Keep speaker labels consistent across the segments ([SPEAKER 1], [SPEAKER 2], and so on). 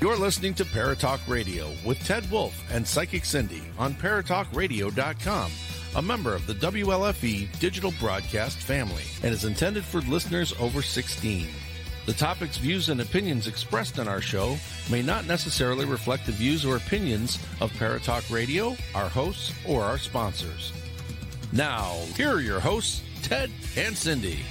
[SPEAKER 1] You're listening to Paratalk Radio with Ted Wolf and Psychic Cindy on paratalkradio.com, a member of the WLFE digital broadcast family, and is intended for listeners over 16. The topics, views, and opinions expressed on our show may not necessarily reflect the views or opinions of Paratalk Radio, our hosts, or our sponsors. Now, here are your hosts, Ted and Cindy.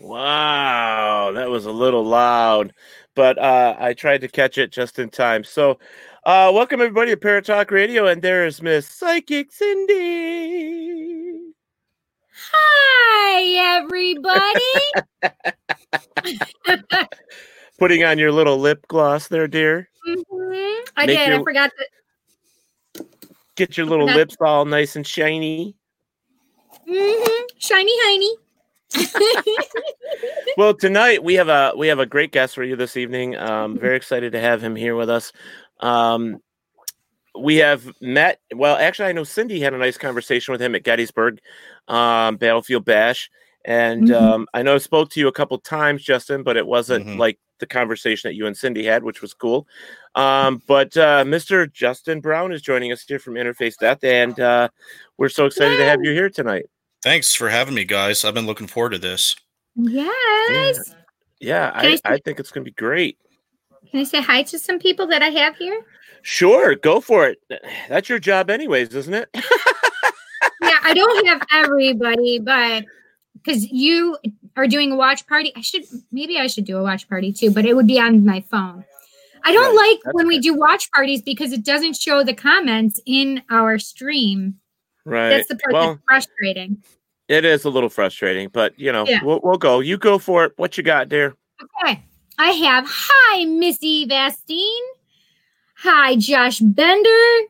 [SPEAKER 2] Wow, that was a little loud, but uh, I tried to catch it just in time. So, uh, welcome everybody to Paratalk Radio, and there is Miss Psychic Cindy.
[SPEAKER 3] Hi, everybody.
[SPEAKER 2] Putting on your little lip gloss there, dear.
[SPEAKER 3] Mhm. I
[SPEAKER 2] Make
[SPEAKER 3] did. I forgot to.
[SPEAKER 2] Get your little lips all nice and shiny.
[SPEAKER 3] Mm-hmm. Shiny, hiney.
[SPEAKER 2] Well, tonight we have a we have a great guest for you this evening. Um, very excited to have him here with us. Um, we have met. Well, actually, I know Cindy had a nice conversation with him at Gettysburg um, Battlefield Bash, and
[SPEAKER 3] Mhm.
[SPEAKER 2] um, I know I spoke to you a couple times, Justin, but it wasn't
[SPEAKER 1] Mhm.
[SPEAKER 2] like the conversation that you and Cindy had, which was cool. Um, but uh, Mr. Justin Brown is joining us here from Interface Death, and uh, we're so excited to have you here tonight.
[SPEAKER 4] Thanks for having me, guys. I've been looking forward to this.
[SPEAKER 3] yes.
[SPEAKER 2] Yeah,
[SPEAKER 3] Can I
[SPEAKER 2] I,
[SPEAKER 3] say-
[SPEAKER 2] I think it's going to be great.
[SPEAKER 3] Can I say hi to some people that I have here?
[SPEAKER 2] Sure, go for it. That's your job, anyways, isn't it?
[SPEAKER 3] yeah, I don't have everybody, but because you are doing a watch party, I should maybe I should do a watch party too, but it would be on my phone. I don't
[SPEAKER 2] Right,
[SPEAKER 3] like
[SPEAKER 2] that's
[SPEAKER 3] when we do watch parties because it doesn't show the comments in our stream.
[SPEAKER 2] Right.
[SPEAKER 3] That's the part
[SPEAKER 2] well,
[SPEAKER 3] that's frustrating.
[SPEAKER 2] it is a little frustrating, but you know,
[SPEAKER 3] Yeah.
[SPEAKER 2] we'll, we'll go. You go for it. What you got, dear?
[SPEAKER 3] Okay. I have hi, Missy Vastine. Hi, Josh Bender.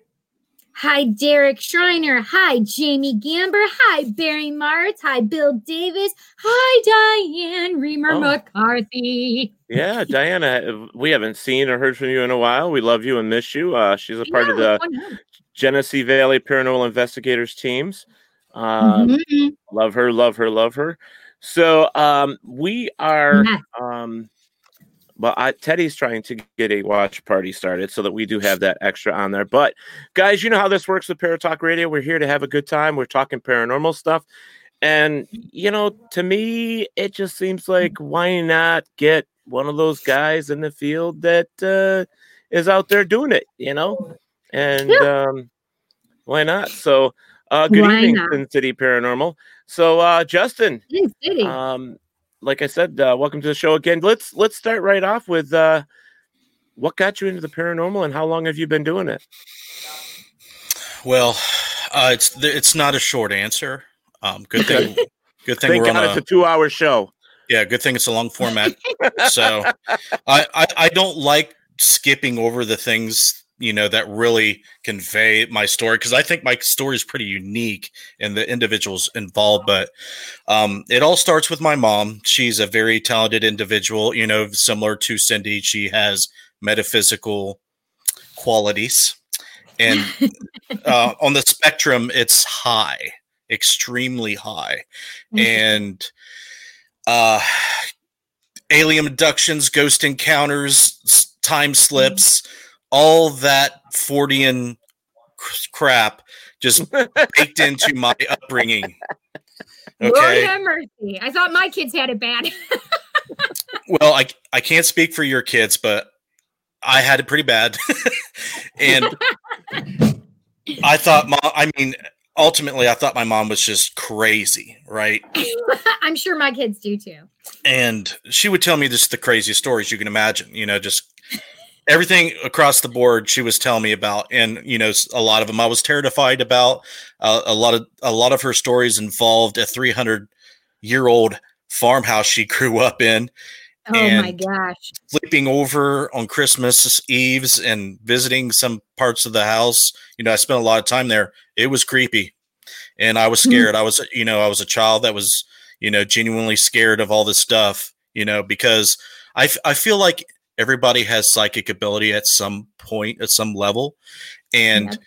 [SPEAKER 3] Hi, Derek Schreiner. Hi, Jamie Gamber. Hi, Barry Martz. Hi, Bill Davis. Hi, Diane Reamer
[SPEAKER 2] Oh.
[SPEAKER 3] McCarthy.
[SPEAKER 2] Yeah, Diana, we haven't seen or heard from you in a while. We love you and miss you. Uh, she's a part of the? Genesee Valley Paranormal Investigators teams. Um,
[SPEAKER 3] Mhm.
[SPEAKER 2] Love her, love her, love her. So um, we are. Um, well, I, Teddy's trying to get a watch party started so that we do have that extra on there. But guys, you know how this works with Paratalk Radio. We're here to have a good time. We're talking paranormal stuff. And, you know, to me, it just seems like why not get one of those guys in the field that uh, is out there doing it, you know? And um, why not? So Uh, good
[SPEAKER 3] Why
[SPEAKER 2] evening,
[SPEAKER 3] not?
[SPEAKER 2] Sin City Paranormal. So, uh, Justin, um, like I said, uh, welcome to the show again. Let's let's start right off with uh, what got you into the paranormal and how long have you been doing it?
[SPEAKER 4] Well, uh, it's it's not a short answer. Um, good thing. Good thing
[SPEAKER 2] Thank
[SPEAKER 4] we're on
[SPEAKER 2] God
[SPEAKER 4] a
[SPEAKER 2] it's a two-hour show.
[SPEAKER 4] yeah. Good thing it's a long format. so I, I I don't like skipping over the things you know that really convey my story because I think my story is pretty unique and the individuals involved. But um, it all starts with my mom. She's a very talented individual. You know, similar to Cindy, she has metaphysical qualities, and uh, on the spectrum, it's high, extremely high, and uh, alien abductions, ghost encounters, time slips, all that Fortean cr- crap just baked into my upbringing.
[SPEAKER 3] Lord
[SPEAKER 4] Okay.
[SPEAKER 3] have mercy. I thought my kids had it bad.
[SPEAKER 4] Well, I I can't speak for your kids, but I had it pretty bad, and I thought, mom. I mean, ultimately, I thought my mom was just crazy, right?
[SPEAKER 3] I'm sure my kids do too.
[SPEAKER 4] and she would tell me just the craziest stories you can imagine you know just everything across the board she was telling me about and you know a lot of them i was terrified about uh, a lot of a lot of her stories involved a 300 year old farmhouse she grew up in
[SPEAKER 3] Oh my gosh.
[SPEAKER 4] sleeping over on christmas eves and visiting some parts of the house you know i spent a lot of time there it was creepy and i was
[SPEAKER 3] Mhm.
[SPEAKER 4] scared i was you know i was a child that was you know genuinely scared of all this stuff you know because i, f- I feel like everybody has psychic ability at some point at some level and
[SPEAKER 3] Yep.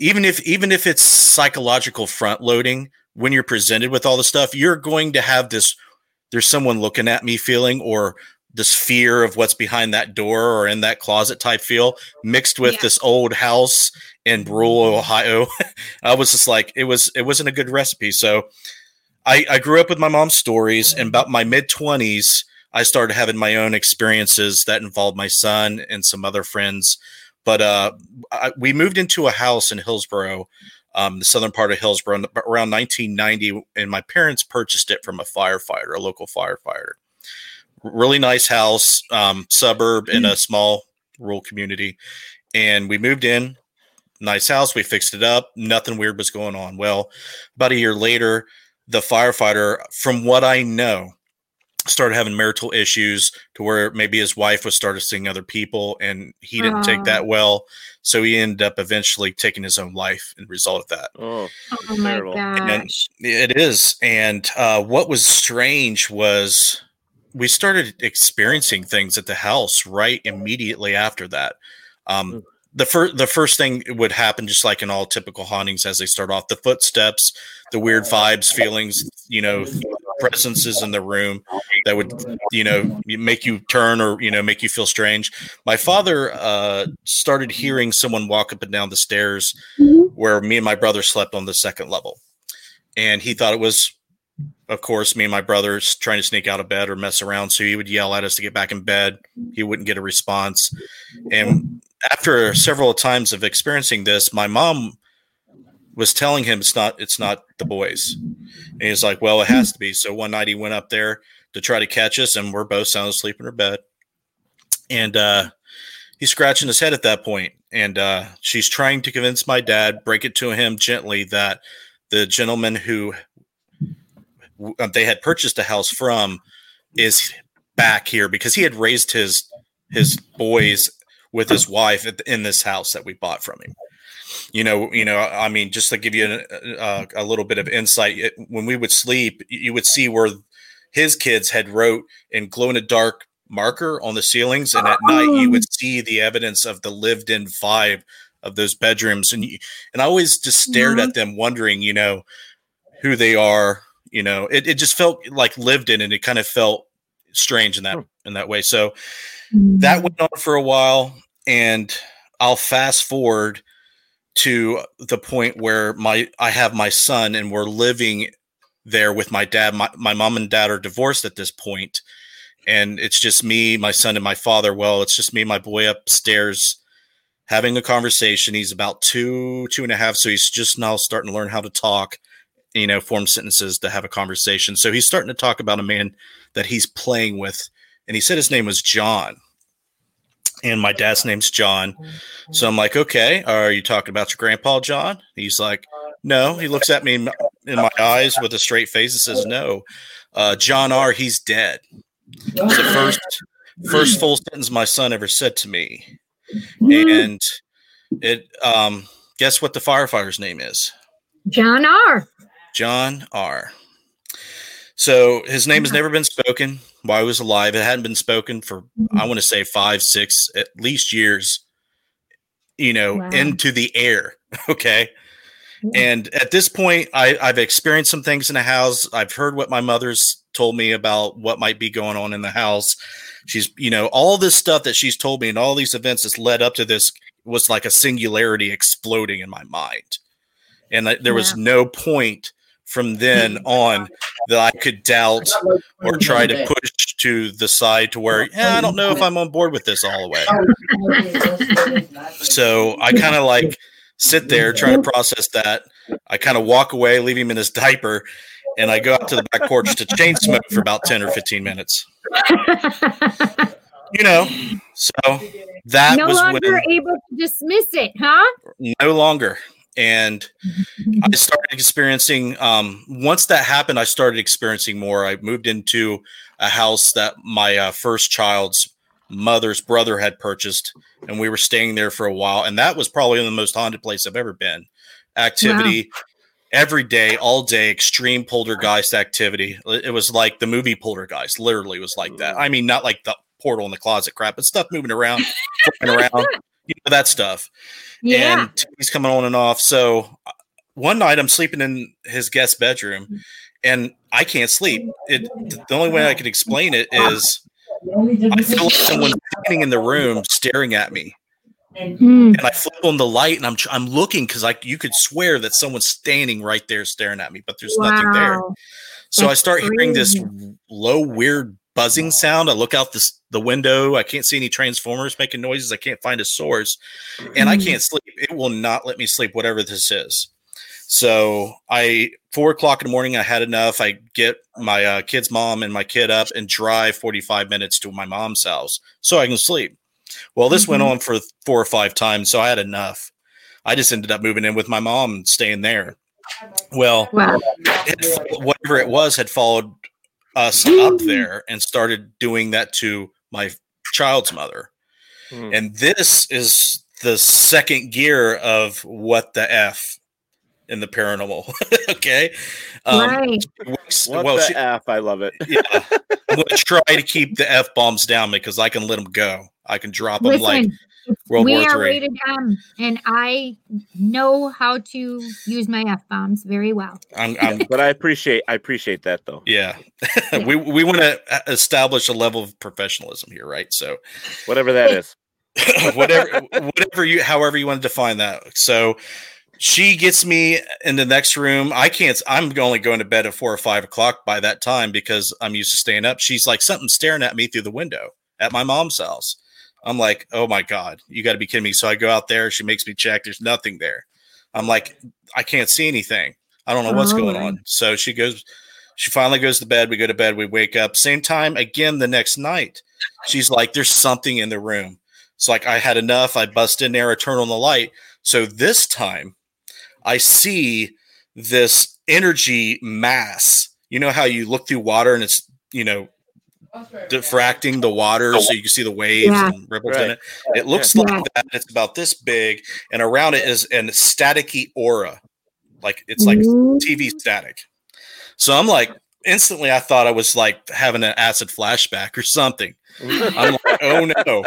[SPEAKER 4] even if even if it's psychological front loading when you're presented with all the stuff you're going to have this there's someone looking at me feeling or this fear of what's behind that door or in that closet type feel mixed with
[SPEAKER 3] Yeah.
[SPEAKER 4] this old house in rural ohio i was just like it was it wasn't a good recipe so i i grew up with my mom's stories and about my mid 20s i started having my own experiences that involved my son and some other friends but uh I, we moved into a house in hillsboro um, the southern part of hillsboro around 1990 and my parents purchased it from a firefighter a local firefighter. Really nice house um, suburb in a small rural community and we moved in. Nice house we fixed it up nothing weird was going on. Well about a year later the firefighter from what i know started having marital issues to where maybe his wife was started seeing other people and he didn't take that well so he ended up eventually taking his own life in result of that
[SPEAKER 2] Oh,
[SPEAKER 3] Oh my
[SPEAKER 2] Terrible.
[SPEAKER 4] and
[SPEAKER 3] gosh.
[SPEAKER 4] it is. And uh, what was strange was we started experiencing things at the house right immediately after that. Um, the first the first thing would happen, just like in all typical hauntings, as they start off, the footsteps, the weird vibes, feelings, you know, presences in the room that would, you know, make you turn or you know make you feel strange. My father uh, started hearing someone walk up and down the stairs where me and my brother slept on the second level. And he thought it was of course me and my brothers trying to sneak out of bed or mess around. So he would yell at us to get back in bed. He wouldn't get a response. And after several times of experiencing this my mom was telling him it's not it's not the boys. And he's like well it has to be. So one night he went up there to try to catch us and we're both sound asleep in our bed. And uh he's scratching his head at that point and uh she's trying to convince my dad break it to him gently that the gentleman who uh, they had purchased a house from is back here because he had raised his his boys with his wife in this house that we bought from him you know you know i mean just to give you a, a, uh, uh, a little bit of insight it, when we would sleep you would see where his kids had wrote in glow in the dark marker on the ceilings and at night you would oh. see the evidence of the lived in vibe of those bedrooms and you, and i always just stared at mm-hmm. them wondering you know who they are you know it, it just felt like lived in and it kind of felt strange in that oh. in that way. So that mm-hmm. went on for a while and i'll fast forward to the point where my i have my son and we're living there with my dad my, my mom and dad are divorced at this point and it's just me my son and my father well it's just me and my boy upstairs having a conversation. He's about two, two and a half. So he's just now starting to learn how to talk, you know, form sentences to have a conversation. So he's starting to talk about a man that he's playing with. And he said his name was John. And my dad's name's John. So I'm like, okay, are you talking about your grandpa, John? He's like, no. He looks at me in, my eyes with a straight face and says, no. Uh, John R., he's dead. It's the first first full sentence my son ever said to me. And it um guess what the firefighter's name is?
[SPEAKER 3] John R.
[SPEAKER 4] John R. So his name has mm-hmm. never been spoken while he was alive. It hadn't been spoken for mm-hmm. I want to say five, six, at least years, you know,
[SPEAKER 5] Wow.
[SPEAKER 4] into the air. Okay. Mm-hmm. And at this point, I, I've experienced some things in the house. I've heard what my mother's told me about what might be going on in the house. She's, you know, all this stuff that she's told me and all these events that's led up to this was like a singularity exploding in my mind. And there was no point from then on that I could doubt or try to push to the side to where, yeah, I don't know if I'm on board with this all the way. So I kind of like sit there, try to process that. I kind of walk away, leave him in his diaper, and I go out to the back porch to chain smoke for about 10 or 15 minutes. You know, so that
[SPEAKER 3] no
[SPEAKER 4] was
[SPEAKER 3] longer
[SPEAKER 4] when
[SPEAKER 3] able to dismiss it, huh?
[SPEAKER 4] no longer. And I started experiencing, um, once that happened, I started experiencing more. I moved into a house that my uh, first child's mother's brother had purchased, and we were staying there for a while. And that was probably the most haunted place I've ever been. Activity every day, all day, extreme poltergeist activity. It was like the movie Poltergeist, literally was like that. I mean, not like the portal in the closet crap, but stuff moving around, flipping around, you know, that stuff
[SPEAKER 3] Yeah.
[SPEAKER 4] and TV's coming on and off. So one night I'm sleeping in his guest bedroom and I can't sleep. It the only way I can explain it is I feel like someone's standing in the room staring at me. Hmm. And I flip on the light and I'm I'm looking because like you could swear that someone's standing right there staring at me, but there's nothing there.
[SPEAKER 3] Wow.
[SPEAKER 4] So I
[SPEAKER 3] That's
[SPEAKER 4] start hearing this low, weird buzzing sound. I look out this the window. I can't see any transformers making noises. I can't find a source, and I
[SPEAKER 3] Mm.
[SPEAKER 4] can't sleep. It will not let me sleep, whatever this is. So I four o'clock in the morning. I had enough. I get my uh, kid's mom and my kid up and drive forty five minutes to my mom's house so I can sleep. Well, this went
[SPEAKER 5] Mhm.
[SPEAKER 4] on for four or five times, so I had enough. I just ended up moving in with my mom and staying there. Well, it, whatever it was had followed Uh, us up there and started doing that to my child's mother. Hmm. And this is the second gear of what the F in the paranormal. okay.
[SPEAKER 3] Um, right.
[SPEAKER 4] works-
[SPEAKER 2] What
[SPEAKER 4] well,
[SPEAKER 2] the
[SPEAKER 4] she-
[SPEAKER 2] F? I love it.
[SPEAKER 4] yeah. I'm going to try to keep the F bombs down because I can let them go. I can drop them like
[SPEAKER 3] Listen,
[SPEAKER 4] World
[SPEAKER 3] we
[SPEAKER 4] War
[SPEAKER 3] are
[SPEAKER 4] Three.
[SPEAKER 3] rated M, and I know how to use my F bombs very well.
[SPEAKER 4] I'm, I'm
[SPEAKER 2] but I appreciate I appreciate that though.
[SPEAKER 4] Yeah, we we want to establish a level of professionalism here, right? So,
[SPEAKER 2] whatever that is,
[SPEAKER 4] whatever whatever you however you want to define that. So, she gets me in the next room. I can't. I'm only going to bed at four or five o'clock by that time because I'm used to staying up. She's like something staring at me through the window at my mom's house. I'm like, oh my god, you got to be kidding me! So I go out there. She makes me check. There's nothing there. I'm like, I can't see anything. I don't know what's
[SPEAKER 5] Oh,
[SPEAKER 4] going on. So she goes. She finally goes to bed. We go to bed. We wake up. Same time again the next night. She's like, there's something in the room. It's like I had enough. I bust in there. I turn on the light. So this time, I see this energy mass. You know how you look through water and it's you know diffracting the water so you can see the waves
[SPEAKER 5] Yeah.
[SPEAKER 4] and ripples in it. It looks
[SPEAKER 5] Yeah.
[SPEAKER 4] like that. It's about this big, and around it is an staticky aura, like it's like mm-hmm.
[SPEAKER 5] Ooh.
[SPEAKER 4] TV static. So I'm like, instantly, I thought I was like having an acid flashback or something. I'm like, oh no,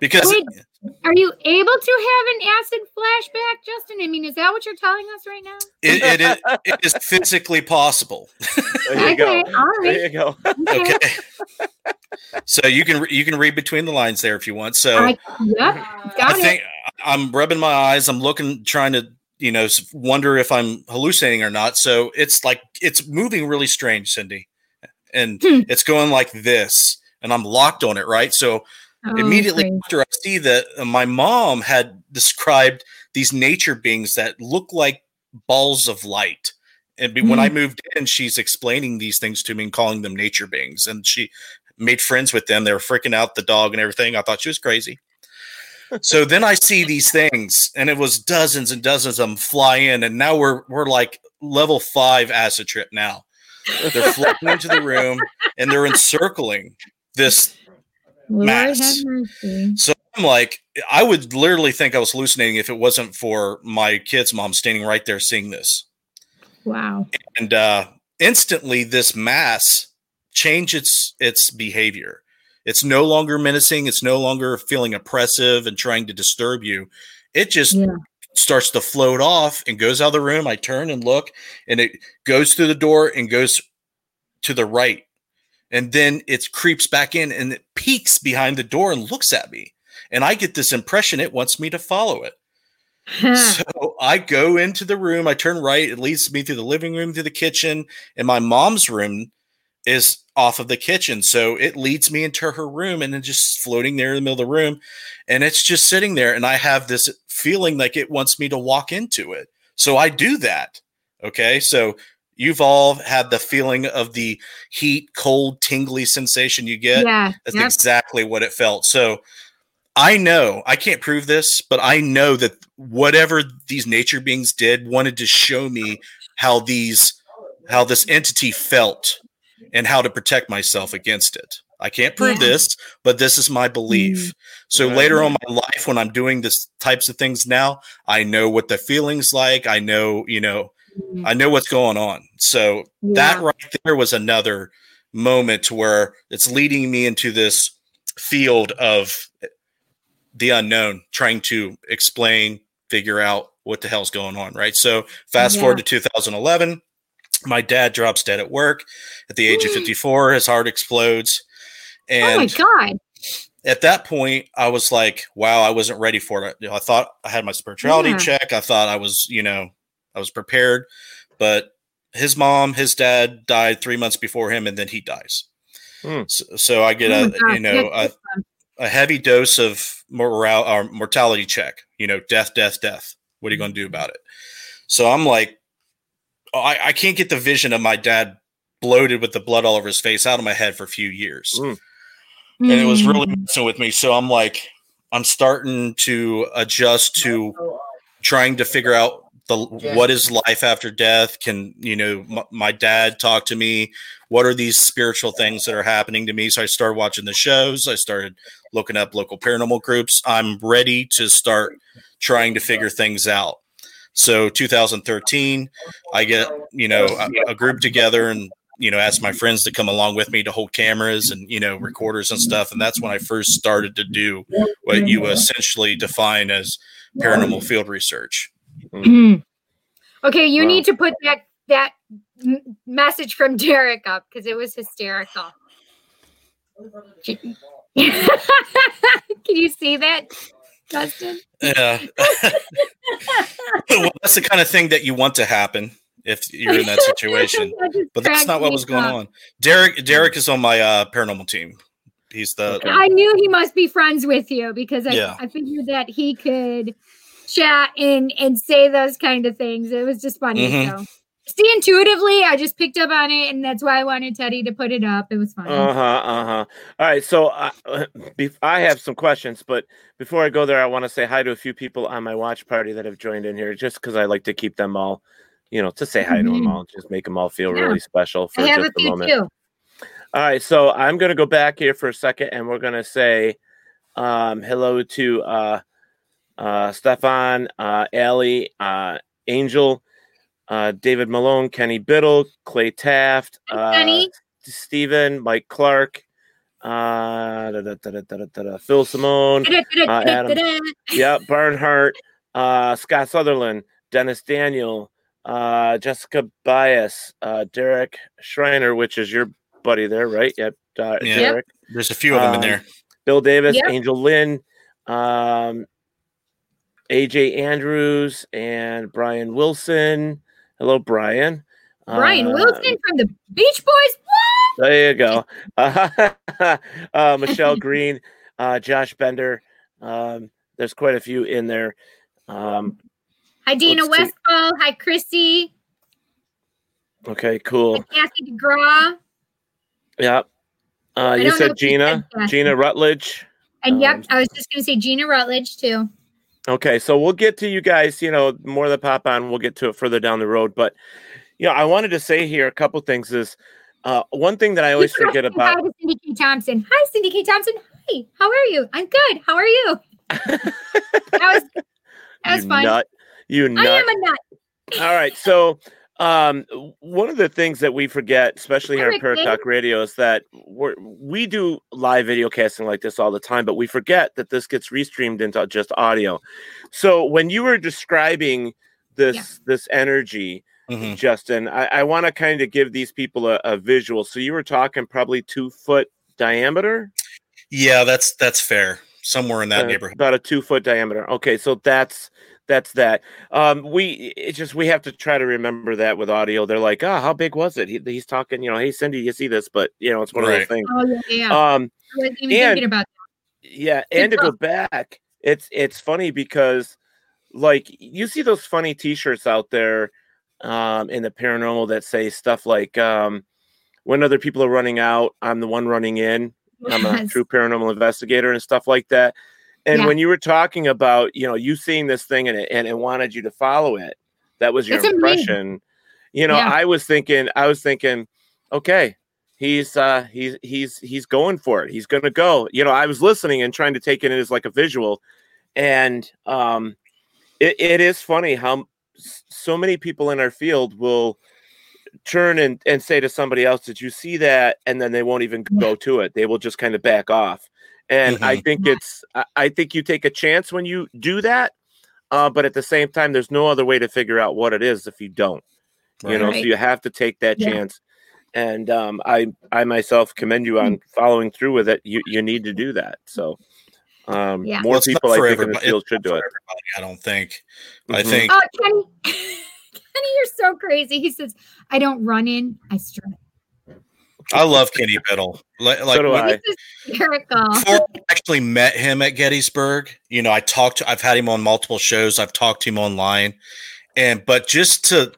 [SPEAKER 4] because
[SPEAKER 3] Wait, are you able to have an acid flashback, Justin? I mean, is that what you're telling us right now?
[SPEAKER 4] it, it, is, it is physically possible.
[SPEAKER 2] There you go.
[SPEAKER 3] Okay, all right.
[SPEAKER 2] There you go.
[SPEAKER 4] Okay. so you can you can read between the lines there if you want. So
[SPEAKER 3] I, yep, got
[SPEAKER 4] I
[SPEAKER 3] it.
[SPEAKER 4] think I'm rubbing my eyes. I'm looking, trying to, you know, wonder if I'm hallucinating or not. So it's like it's moving really strange, Cindy, and
[SPEAKER 3] Hmm.
[SPEAKER 4] it's going like this, and I'm locked on it, right? So
[SPEAKER 3] Oh,
[SPEAKER 4] Immediately
[SPEAKER 3] great.
[SPEAKER 4] after I see that, uh, my mom had described these nature beings that look like balls of light. And be, when I moved in, she's explaining these things to me and calling them nature beings. And she made friends with them. They were freaking out the dog and everything. I thought she was crazy. so then I see these things, and it was dozens and dozens of them fly in, and now we're we're like level five acid trip now. They're flying into the room and they're encircling this mass. so I'm like, I would literally think I was hallucinating if it wasn't for my kid's mom standing right there seeing this.
[SPEAKER 3] Wow.
[SPEAKER 4] And uh, instantly, this mass changed its its behavior. It's no longer menacing. It's no longer feeling oppressive and trying to disturb you. It just
[SPEAKER 3] Yeah.
[SPEAKER 4] starts to float off and goes out of the room. I turn and look, and it goes through the door and goes to the right. And then it creeps back in and it peeks behind the door and looks at me. And I get this impression it wants me to follow it. Hmm. So I go into the room, I turn right, it leads me through the living room, through the kitchen, and my mom's room is off of the kitchen. So it leads me into her room and then just floating there in the middle of the room. And it's just sitting there. And I have this feeling like it wants me to walk into it. So I do that. Okay. So you've all had the feeling of the heat, cold, tingly sensation you get.
[SPEAKER 3] Yeah,
[SPEAKER 4] That's
[SPEAKER 3] yep.
[SPEAKER 4] exactly what it felt. So I know I can't prove this, but I know that whatever these nature beings did wanted to show me how these how this entity felt and how to protect myself against it. I can't prove
[SPEAKER 5] Yeah.
[SPEAKER 4] this, but this is my belief. Mm. So
[SPEAKER 5] Right.
[SPEAKER 4] later on in my life when I'm doing this types of things now, I know what the feelings like, I know, you know, I know what's going on. So that right there was another moment where it's leading me into this field of the unknown, trying to explain, figure out what the hell's going on, right? So fast forward to 2011, my dad drops dead at work at the age of 54. His heart explodes, and
[SPEAKER 3] oh my god.
[SPEAKER 4] at that point, I was like, wow, I wasn't ready for it. I thought I had my spirituality
[SPEAKER 3] Yeah.
[SPEAKER 4] check. I thought I was, you know, I was prepared. But his mom, his dad died three months before him, and then he dies. Hmm. So, so I get
[SPEAKER 3] Oh
[SPEAKER 4] a,
[SPEAKER 3] my
[SPEAKER 4] you know, a, a heavy dose of morale or uh, mortality check, you know, death, death, death. What are you going to do about it? So I'm like, oh, I, I can't get the vision of my dad bloated with the blood all over his face out of my head for a few years. Hmm. And it was really
[SPEAKER 3] Mm.
[SPEAKER 4] messing with me. So I'm like, I'm starting to adjust to trying to figure out the what is life after death. Can you know m- my dad talk to me? What are these spiritual things that are happening to me? So I started watching the shows. I started looking up local paranormal groups. I'm ready to start trying to figure things out. So 2013, I get you know a, a group together and you know ask my friends to come along with me to hold cameras and you know recorders and stuff. And that's when I first started to do what you mm-hmm. essentially define as paranormal field research.
[SPEAKER 3] okay, you need to put that that message from Derek up because it was hysterical. Can you see that, Dustin?
[SPEAKER 4] Yeah. well, that's the kind of thing that you want to happen if you're in that situation. But that's not what was going on. Derek Derek is on my uh, paranormal team. He's the
[SPEAKER 3] I knew he must be friends with you because I,
[SPEAKER 4] Yeah.
[SPEAKER 3] I figured that he could chat and and say those kind of things. It was just funny.
[SPEAKER 2] Mhm.
[SPEAKER 3] So see, intuitively, I just picked up on it, and that's why I wanted Teddy to put it up. It was funny.
[SPEAKER 2] Uh huh. Uh huh. All right. So I, I have some questions, but before I go there, I want to say hi to a few people on my watch party that have joined in here, just because I like to keep them all, you know, to say hi to them all, just make them all feel
[SPEAKER 3] Yeah.
[SPEAKER 2] really special for
[SPEAKER 3] I have
[SPEAKER 2] just
[SPEAKER 3] a
[SPEAKER 2] a
[SPEAKER 3] few
[SPEAKER 2] moment.
[SPEAKER 3] too.
[SPEAKER 2] All right, so I'm gonna go back here for a second, and we're gonna say um, hello to uh, uh, Stefan, uh, Allie, uh, Angel, uh, David Malone, Kenny Biddle, Clay Taft, uh,
[SPEAKER 3] Kenny.
[SPEAKER 2] Stephen, Mike Clark, uh, da, da, da, da, da, da, da, Phil Simone, uh, Adam, yeah, Barnhart, uh, Scott Sutherland, Dennis Daniel, uh, Jessica Bias, uh, Derek Schreiner, which is your buddy there, right? Yep, uh,
[SPEAKER 4] Yeah.
[SPEAKER 2] Derek.
[SPEAKER 4] There's a few of them in
[SPEAKER 2] Um,
[SPEAKER 4] there.
[SPEAKER 2] Bill Davis,
[SPEAKER 3] Yep.
[SPEAKER 2] Angel Lynn, um, AJ Andrews, and Brian Wilson. Hello, Brian.
[SPEAKER 3] Brian
[SPEAKER 2] Uh,
[SPEAKER 3] Wilson from the Beach Boys. What?
[SPEAKER 2] There you go. Uh, Michelle Green, uh, Josh Bender. Um, there's quite a few in there. Um,
[SPEAKER 3] Hi, Dina. Westfall. Hi, Chrissy.
[SPEAKER 2] okay, cool.
[SPEAKER 3] Hi, Kathy DeGraw.
[SPEAKER 2] Yeah. Uh, you said Gina, Gina Rutledge.
[SPEAKER 3] And
[SPEAKER 2] Um,
[SPEAKER 3] yep, I was just going to say Gina Rutledge too.
[SPEAKER 2] Okay, so we'll get to you guys, you know, more that pop on, we'll get to it further down the road. But you know, I wanted to say here a couple things is uh one thing that I always
[SPEAKER 3] You
[SPEAKER 2] forget about
[SPEAKER 3] Hi Cindy K. Thompson. Hi, Cindy K. Thompson. Hi, how are you? I'm good. How are you? that was that was
[SPEAKER 2] you
[SPEAKER 3] fun.
[SPEAKER 2] nut. You nut.
[SPEAKER 3] I am a nut.
[SPEAKER 2] All right. So, um, one of the things that we forget, especially here on
[SPEAKER 3] Rick
[SPEAKER 2] Paratalk Radio, is that we're, we do live video casting like this all the time, but we forget that this gets restreamed into just audio. So, when you were describing this this energy,
[SPEAKER 4] Mhm.
[SPEAKER 2] Justin, I, I want to kind of give these people a, a visual. So, you were talking probably two foot diameter.
[SPEAKER 4] Yeah, that's that's fair. Somewhere in that
[SPEAKER 2] Uh,
[SPEAKER 4] neighborhood.
[SPEAKER 2] about a two foot diameter. Okay, so that's that's that. Um, we it's just we have to try to remember that with audio. They're like, oh, how big was it? He, he's talking, you know, hey Cindy, you see this, but you know, it's one of those things.
[SPEAKER 3] Oh yeah, yeah.
[SPEAKER 2] Um,
[SPEAKER 3] I wasn't even
[SPEAKER 2] and-
[SPEAKER 3] thinking about
[SPEAKER 2] yeah,
[SPEAKER 3] Good
[SPEAKER 2] and to go back, it's it's funny because like you see those funny T-shirts out there um, in the paranormal that say stuff like um, when other people are running out, I'm the one running in. I'm a
[SPEAKER 3] Yes.
[SPEAKER 2] true paranormal investigator and stuff like that. And
[SPEAKER 3] Yeah.
[SPEAKER 2] when you were talking about, you know, you seeing this thing and it, and it wanted you to follow it, that was your
[SPEAKER 3] It's amazing.
[SPEAKER 2] impression. You know,
[SPEAKER 3] Yeah.
[SPEAKER 2] I was thinking, I was thinking, okay, he's uh he's he's he's going for it. He's gonna go. You know, I was listening and trying to take it as like a visual, and um, it, it is funny how so many people in our field will turn and, and say to somebody else, Did you see that? And then they won't even go to it. They will just kind of back off. And I
[SPEAKER 4] Mhm.
[SPEAKER 2] think it's I, I think you take a chance when you do that. Uh, but at the same time, there's no other way to figure out what it is if you don't. You know, so you have to take that
[SPEAKER 3] Yeah.
[SPEAKER 2] chance. And um, I I myself commend you on following through with it. You you need to do that. So um,
[SPEAKER 3] Yeah.
[SPEAKER 2] more
[SPEAKER 4] Well, it's
[SPEAKER 2] people I
[SPEAKER 4] for
[SPEAKER 2] think in the
[SPEAKER 4] everybody-
[SPEAKER 2] field
[SPEAKER 4] it's
[SPEAKER 2] should do it.
[SPEAKER 4] I don't think. I
[SPEAKER 2] Mhm.
[SPEAKER 4] think
[SPEAKER 3] Oh, Kenny, Kenny, you're so crazy. He says, "I don't run in, I strut."
[SPEAKER 4] I love Kenny Biddle. Like, like
[SPEAKER 2] so do I.
[SPEAKER 3] This is hysterical.
[SPEAKER 4] before I actually met him at Gettysburg, you know, I talked to I've had him on multiple shows, I've talked to him online. And but just to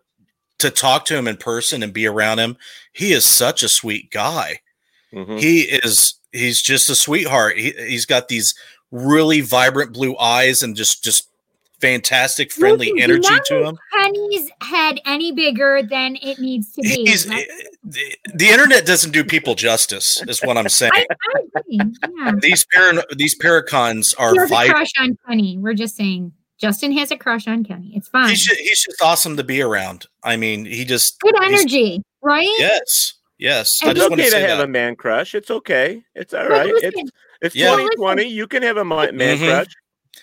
[SPEAKER 4] to talk to him in person and be around him, he is such a sweet guy.
[SPEAKER 2] Mhm.
[SPEAKER 4] He is he's just a sweetheart. He, he's got these really vibrant blue eyes and just just fantastic friendly
[SPEAKER 3] Listen,
[SPEAKER 4] energy to him.
[SPEAKER 3] Penny's head any bigger than it needs to be. Right?
[SPEAKER 4] the, the internet doesn't do people justice, is what I'm saying.
[SPEAKER 3] I, I agree. Yeah.
[SPEAKER 4] these paran- these paracons are
[SPEAKER 3] He has a crush on Penny. We're just saying Justin has a crush on Kenny. It's fine.
[SPEAKER 4] He's just, he's just awesome to be around. I mean, he just
[SPEAKER 3] Good energy, right?
[SPEAKER 4] Yes, yes.
[SPEAKER 3] And
[SPEAKER 4] I
[SPEAKER 2] It's
[SPEAKER 4] just want
[SPEAKER 2] okay
[SPEAKER 4] to
[SPEAKER 2] to
[SPEAKER 4] say
[SPEAKER 2] have
[SPEAKER 4] that.
[SPEAKER 2] a man crush. It's okay. It's all
[SPEAKER 3] But
[SPEAKER 2] right.
[SPEAKER 3] listen-
[SPEAKER 2] It's it's
[SPEAKER 4] Yeah.
[SPEAKER 2] 2020. You can have a mi- man
[SPEAKER 4] Mhm.
[SPEAKER 2] crush.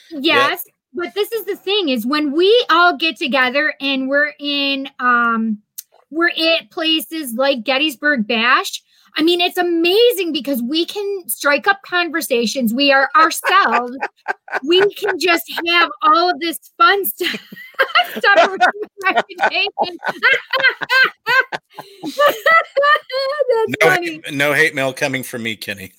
[SPEAKER 3] Yes, but this is the thing is when we all get together and we're in um we're at places like Gettysburg Bash. I mean, it's amazing because we can strike up conversations. We are ourselves. we can just have all of this fun stuff. Stop with my reputation. that's
[SPEAKER 4] No,
[SPEAKER 3] funny.
[SPEAKER 4] no hate mail coming from me, Kenny.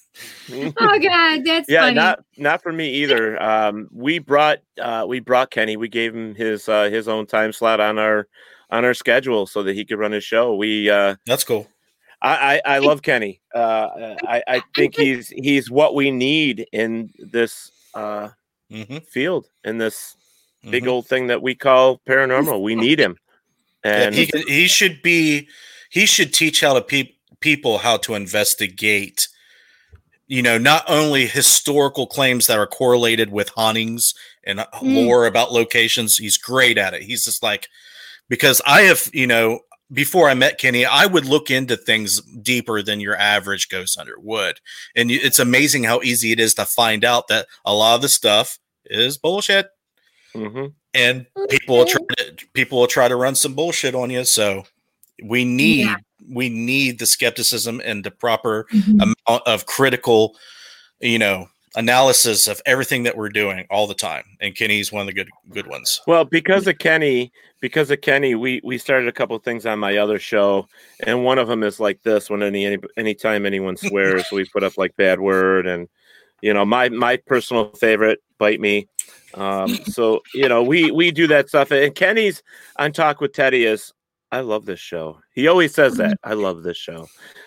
[SPEAKER 3] Oh god, that's
[SPEAKER 2] yeah,
[SPEAKER 3] funny.
[SPEAKER 2] not not for me either. Um, we brought uh, we brought Kenny. We gave him his uh, his own time slot on our on our schedule so that he could run his show. We uh,
[SPEAKER 4] That's cool.
[SPEAKER 2] I, I I love Kenny. Uh, I I think he's he's what we need in this uh,
[SPEAKER 4] hmm
[SPEAKER 2] field in this big
[SPEAKER 4] Mhm.
[SPEAKER 2] old thing that we call paranormal. We need him.
[SPEAKER 4] Yeah,
[SPEAKER 2] And
[SPEAKER 4] he, he should be. He should teach how to pe- people how to investigate. You know, not only historical claims that are correlated with hauntings and uh,
[SPEAKER 3] Mm.
[SPEAKER 4] lore about locations. He's great at it. He's just like because I have, you know, before I met Kenny, I would look into things deeper than your average ghost hunter would, and it's amazing how easy it is to find out that a lot of the stuff is bullshit
[SPEAKER 2] Mhm.
[SPEAKER 4] and people will try to people will try to run some bullshit on you. So we need
[SPEAKER 3] Yeah.
[SPEAKER 4] We need the skepticism and the proper
[SPEAKER 3] Mhm.
[SPEAKER 4] amount of critical, you know, analysis of everything that we're doing all the time. And Kenny's one of the good good ones.
[SPEAKER 2] Well, because of Kenny, because of Kenny, we we started a couple of things on my other show, and one of them is like this: when any any anytime anyone swears, we put up like bad word, and you know, my my personal favorite, bite me. Um, so you know, we we do that stuff. And Kenny's on talk with Teddy is I love this show. He always says that. I love this show.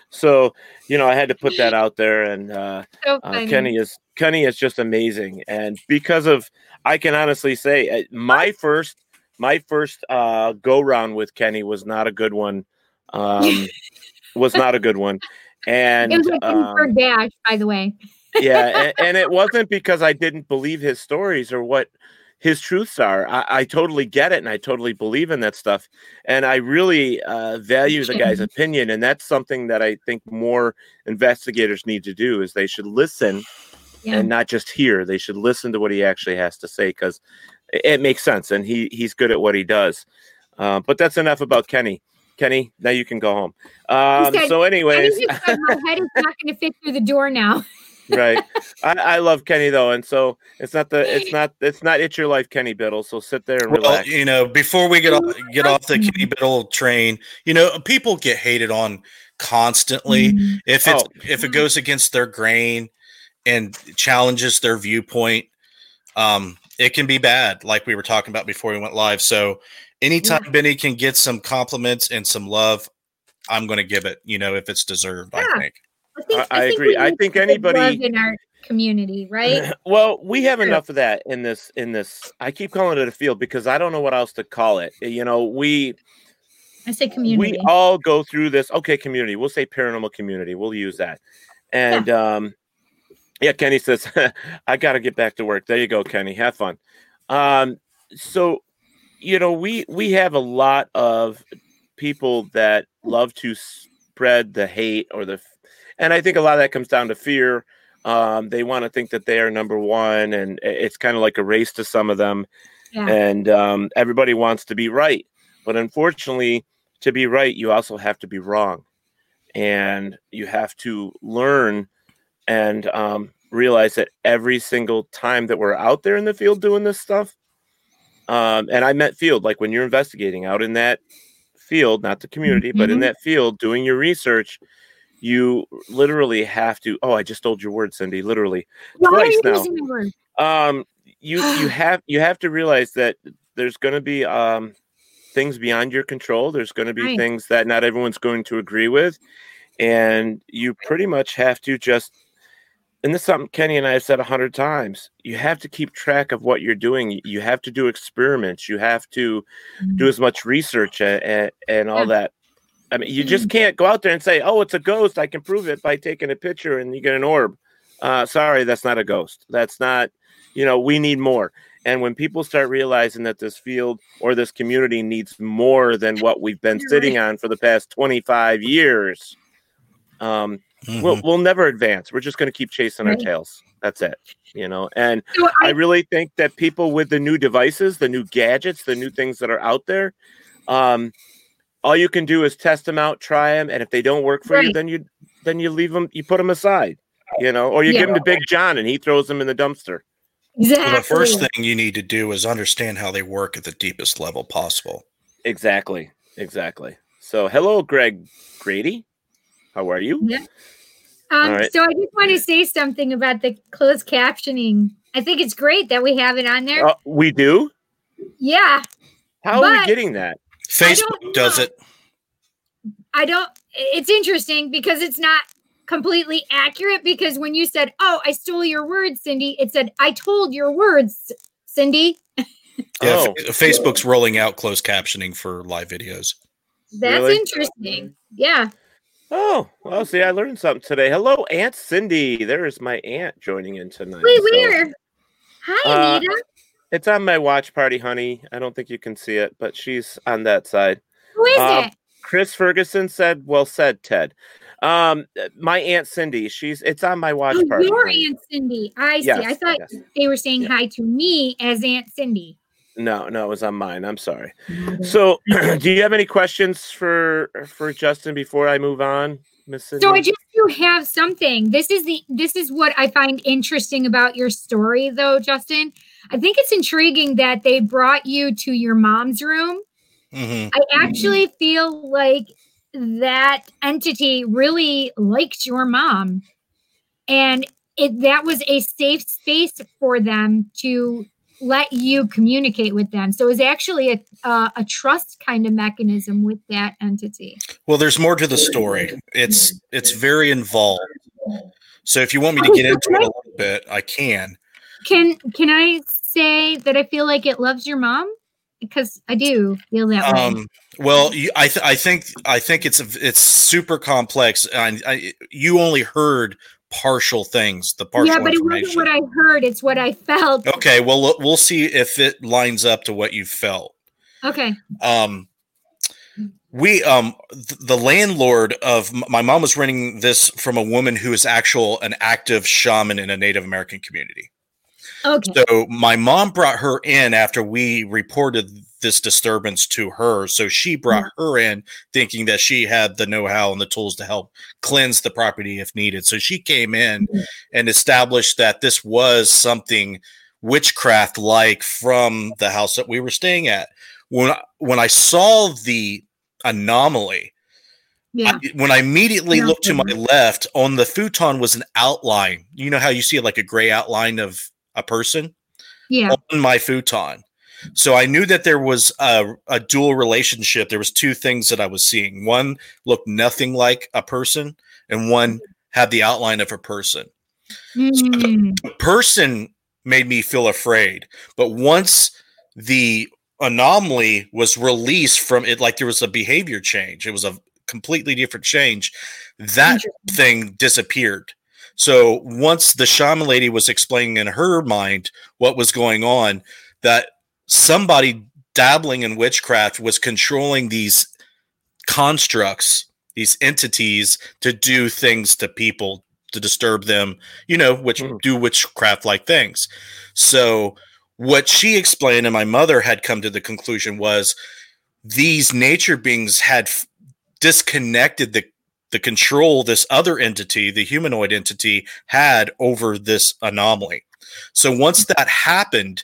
[SPEAKER 2] So, you know, I had to put that out there and uh,
[SPEAKER 3] So
[SPEAKER 2] uh. Kenny is Kenny is just amazing. And because of I can honestly say uh, my first my first uh go round with Kenny was not a good one. Um was not a good one. And
[SPEAKER 3] it was like
[SPEAKER 2] um,
[SPEAKER 3] Dash, by the way.
[SPEAKER 2] yeah, and, and it wasn't because I didn't believe his stories or what his truths are. I, I totally get it, and I totally believe in that stuff, and I really uh, value the guy's opinion, and that's something that I think more investigators need to do is they should listen
[SPEAKER 3] Yeah.
[SPEAKER 2] and not just hear. They should listen to what he actually has to say because it, it makes sense, and he he's good at what he does. Uh, but that's enough about Kenny. Kenny, now you can go home. Um,
[SPEAKER 3] said-
[SPEAKER 2] so, anyways,
[SPEAKER 3] my head is not going to fit through the door now.
[SPEAKER 2] right. I, I love Kenny though, and so it's not the it's not it's not it's your life, Kenny Biddle. So sit there and
[SPEAKER 4] Well,
[SPEAKER 2] relax.
[SPEAKER 4] you know, before we get off, get off the Kenny mm-hmm. Biddle train, you know, people get hated on constantly mm-hmm. if it's
[SPEAKER 2] Oh.
[SPEAKER 4] if it mm-hmm. goes against their grain and challenges their viewpoint. Um, it can be bad, like we were talking about before we went live. So, anytime Benny can get some compliments and some love, I'm going to give it. You know, if it's deserved, I
[SPEAKER 3] Yeah.
[SPEAKER 4] Think.
[SPEAKER 3] I,
[SPEAKER 2] I- I
[SPEAKER 3] think
[SPEAKER 2] agree. I think anybody-
[SPEAKER 3] in our community, right?
[SPEAKER 2] well, we have
[SPEAKER 3] True.
[SPEAKER 2] enough of that in this in this. I keep calling it a field because I don't know what else to call it. You know, we
[SPEAKER 3] I say community.
[SPEAKER 2] we all go through this. Okay, community. We'll say paranormal community. We'll use that. And um, yeah, Kenny says, "I got to get back to work." There you go, Kenny. Have fun. Um, so you know, we we have a lot of people that love to spread the hate or the, and I think a lot of that comes down to fear. Um, they want to think that they are number one, and it's kind of like a race to some of them
[SPEAKER 3] yeah.
[SPEAKER 2] and um, everybody wants to be right but unfortunately to be right you also have to be wrong and you have to learn and um, realize that every single time that we're out there in the field doing this stuff um, and i meant field like when you're investigating out in that field not the community but in
[SPEAKER 3] Mhm.
[SPEAKER 2] that field doing your research you literally have to oh i just stole your word cindy literally
[SPEAKER 3] Why
[SPEAKER 2] twice now
[SPEAKER 3] using the word?
[SPEAKER 2] um you you have you have to realize that there's going to be um things beyond your control there's going to be
[SPEAKER 3] Right.
[SPEAKER 2] things that not everyone's going to agree with and you pretty much have to just and this is something kenny and i have said a hundred times you have to keep track of what you're doing you have to do experiments you have to do as much research and, and all
[SPEAKER 3] Mm-hmm. Yeah.
[SPEAKER 2] that i mean you just can't go out there and say oh it's a ghost i can prove it by taking a picture and you get an orb. Uh, sorry that's not a ghost. That's not you know we need more. And when people start realizing that this field or this community needs more than what we've been
[SPEAKER 3] You're
[SPEAKER 2] sitting on for the past 25 years um, we'll,
[SPEAKER 4] Mhm.
[SPEAKER 2] we'll never advance. We're just going to keep chasing our tails. That's it you know? And
[SPEAKER 3] So
[SPEAKER 2] I
[SPEAKER 3] I,
[SPEAKER 2] really think that people with the new devices, the new gadgets, the new things that are out there, um, all you can do is test them out, try them, and if they don't work for you, then you then you leave them, you put them aside, you know, or you
[SPEAKER 3] Yeah.
[SPEAKER 2] give them to Big John and he throws them in the dumpster.
[SPEAKER 3] exactly.
[SPEAKER 4] Well, the first thing you need to do is understand how they work at the deepest level possible.
[SPEAKER 2] Exactly, exactly. So, hello, Greg Grady. How are you?
[SPEAKER 3] Yeah. Um,
[SPEAKER 2] All right.
[SPEAKER 3] So I just want to say something about the closed captioning. I think it's great that we have it on there.
[SPEAKER 2] Uh, we do.
[SPEAKER 3] yeah,
[SPEAKER 2] How are we getting that?
[SPEAKER 4] Facebook does it.
[SPEAKER 3] I don't. It's interesting because it's not completely accurate. Because when you said, "Oh, I stole your words, Cindy," it said, "I told your words, Cindy."
[SPEAKER 4] Yeah,
[SPEAKER 2] Oh.
[SPEAKER 4] Fa- Facebook's rolling out closed captioning for live videos.
[SPEAKER 3] That's
[SPEAKER 2] Really?
[SPEAKER 3] interesting. Yeah.
[SPEAKER 2] Oh, well, see, I learned something today. Hello, Aunt Cindy. There is my aunt joining in tonight.
[SPEAKER 3] Wait,
[SPEAKER 2] so-
[SPEAKER 3] where? Hi,
[SPEAKER 2] Uh,
[SPEAKER 3] Anita.
[SPEAKER 2] It's on my watch party, honey. I don't think you can see it, but she's on that side.
[SPEAKER 3] Who is
[SPEAKER 2] um,
[SPEAKER 3] it?
[SPEAKER 2] Chris Ferguson said, "Well said, Ted." Um, my aunt Cindy. She's. It's on my watch
[SPEAKER 3] Oh,
[SPEAKER 2] party.
[SPEAKER 3] your. Aunt Cindy. I see.
[SPEAKER 2] Yes,
[SPEAKER 3] I thought
[SPEAKER 2] yes.
[SPEAKER 3] they were saying
[SPEAKER 2] Yeah.
[SPEAKER 3] hi to me as Aunt Cindy.
[SPEAKER 2] No, no, it was on mine. I'm sorry. So, do you have any questions for for Justin before I move on, Miss Cindy?
[SPEAKER 3] So I just do have something. This is the this is what I find interesting about your story though, Justin. I think it's intriguing that they brought you to your mom's room.
[SPEAKER 4] Mhm.
[SPEAKER 3] I actually feel like that entity really liked your mom. And it that was a safe space for them to let you communicate with them. So it was actually a uh, a trust kind of mechanism with that entity.
[SPEAKER 4] Well, there's more to the story. It's it's very involved. So if you want me to get into it a little bit, I can.
[SPEAKER 3] Can can I say that I feel like it loves your mom? Because I do feel that way.
[SPEAKER 4] Um, well, you, I th- I think I think it's it's super complex. And I, you only heard partial things, the partial
[SPEAKER 3] yeah, but it wasn't what I heard. It's what I felt.
[SPEAKER 4] Okay, well we'll- we'll see if it lines up to what you felt.
[SPEAKER 3] Okay.
[SPEAKER 4] Um, we um th- the landlord of m- my mom was renting this from a woman who is actual an active shaman in a Native American community.
[SPEAKER 3] Okay.
[SPEAKER 4] So my mom brought her in after we reported this disturbance to her. So she brought mm-hmm. her in thinking that she had the know-how and the tools to help cleanse the property if needed. So she came in mm-hmm. and established that this was something witchcraft like from the house that we were staying at. When I, when I saw the anomaly,
[SPEAKER 3] Yeah.
[SPEAKER 4] I- when I immediately looked to my mm-hmm. left, on the futon was an outline. You know how you see like a gray outline of a person
[SPEAKER 3] Yeah.
[SPEAKER 4] on my futon. So I knew that there was a, a dual relationship. There was two things that I was seeing. One looked nothing like a person, and one had the outline of a person.
[SPEAKER 3] Mm.
[SPEAKER 4] The person made me feel afraid, but once the anomaly was released from it, like there was a behavior change. It was a completely different change. That thing disappeared. So once the shaman lady was explaining in her mind what was going on, that somebody dabbling in witchcraft was controlling these constructs, these entities to do things to people to disturb them, you know, which hmm. do witchcraft like things. So what she explained and my mother had come to the conclusion was these nature beings had f- disconnected the the control this other entity, the humanoid entity, had over this anomaly. So once that happened,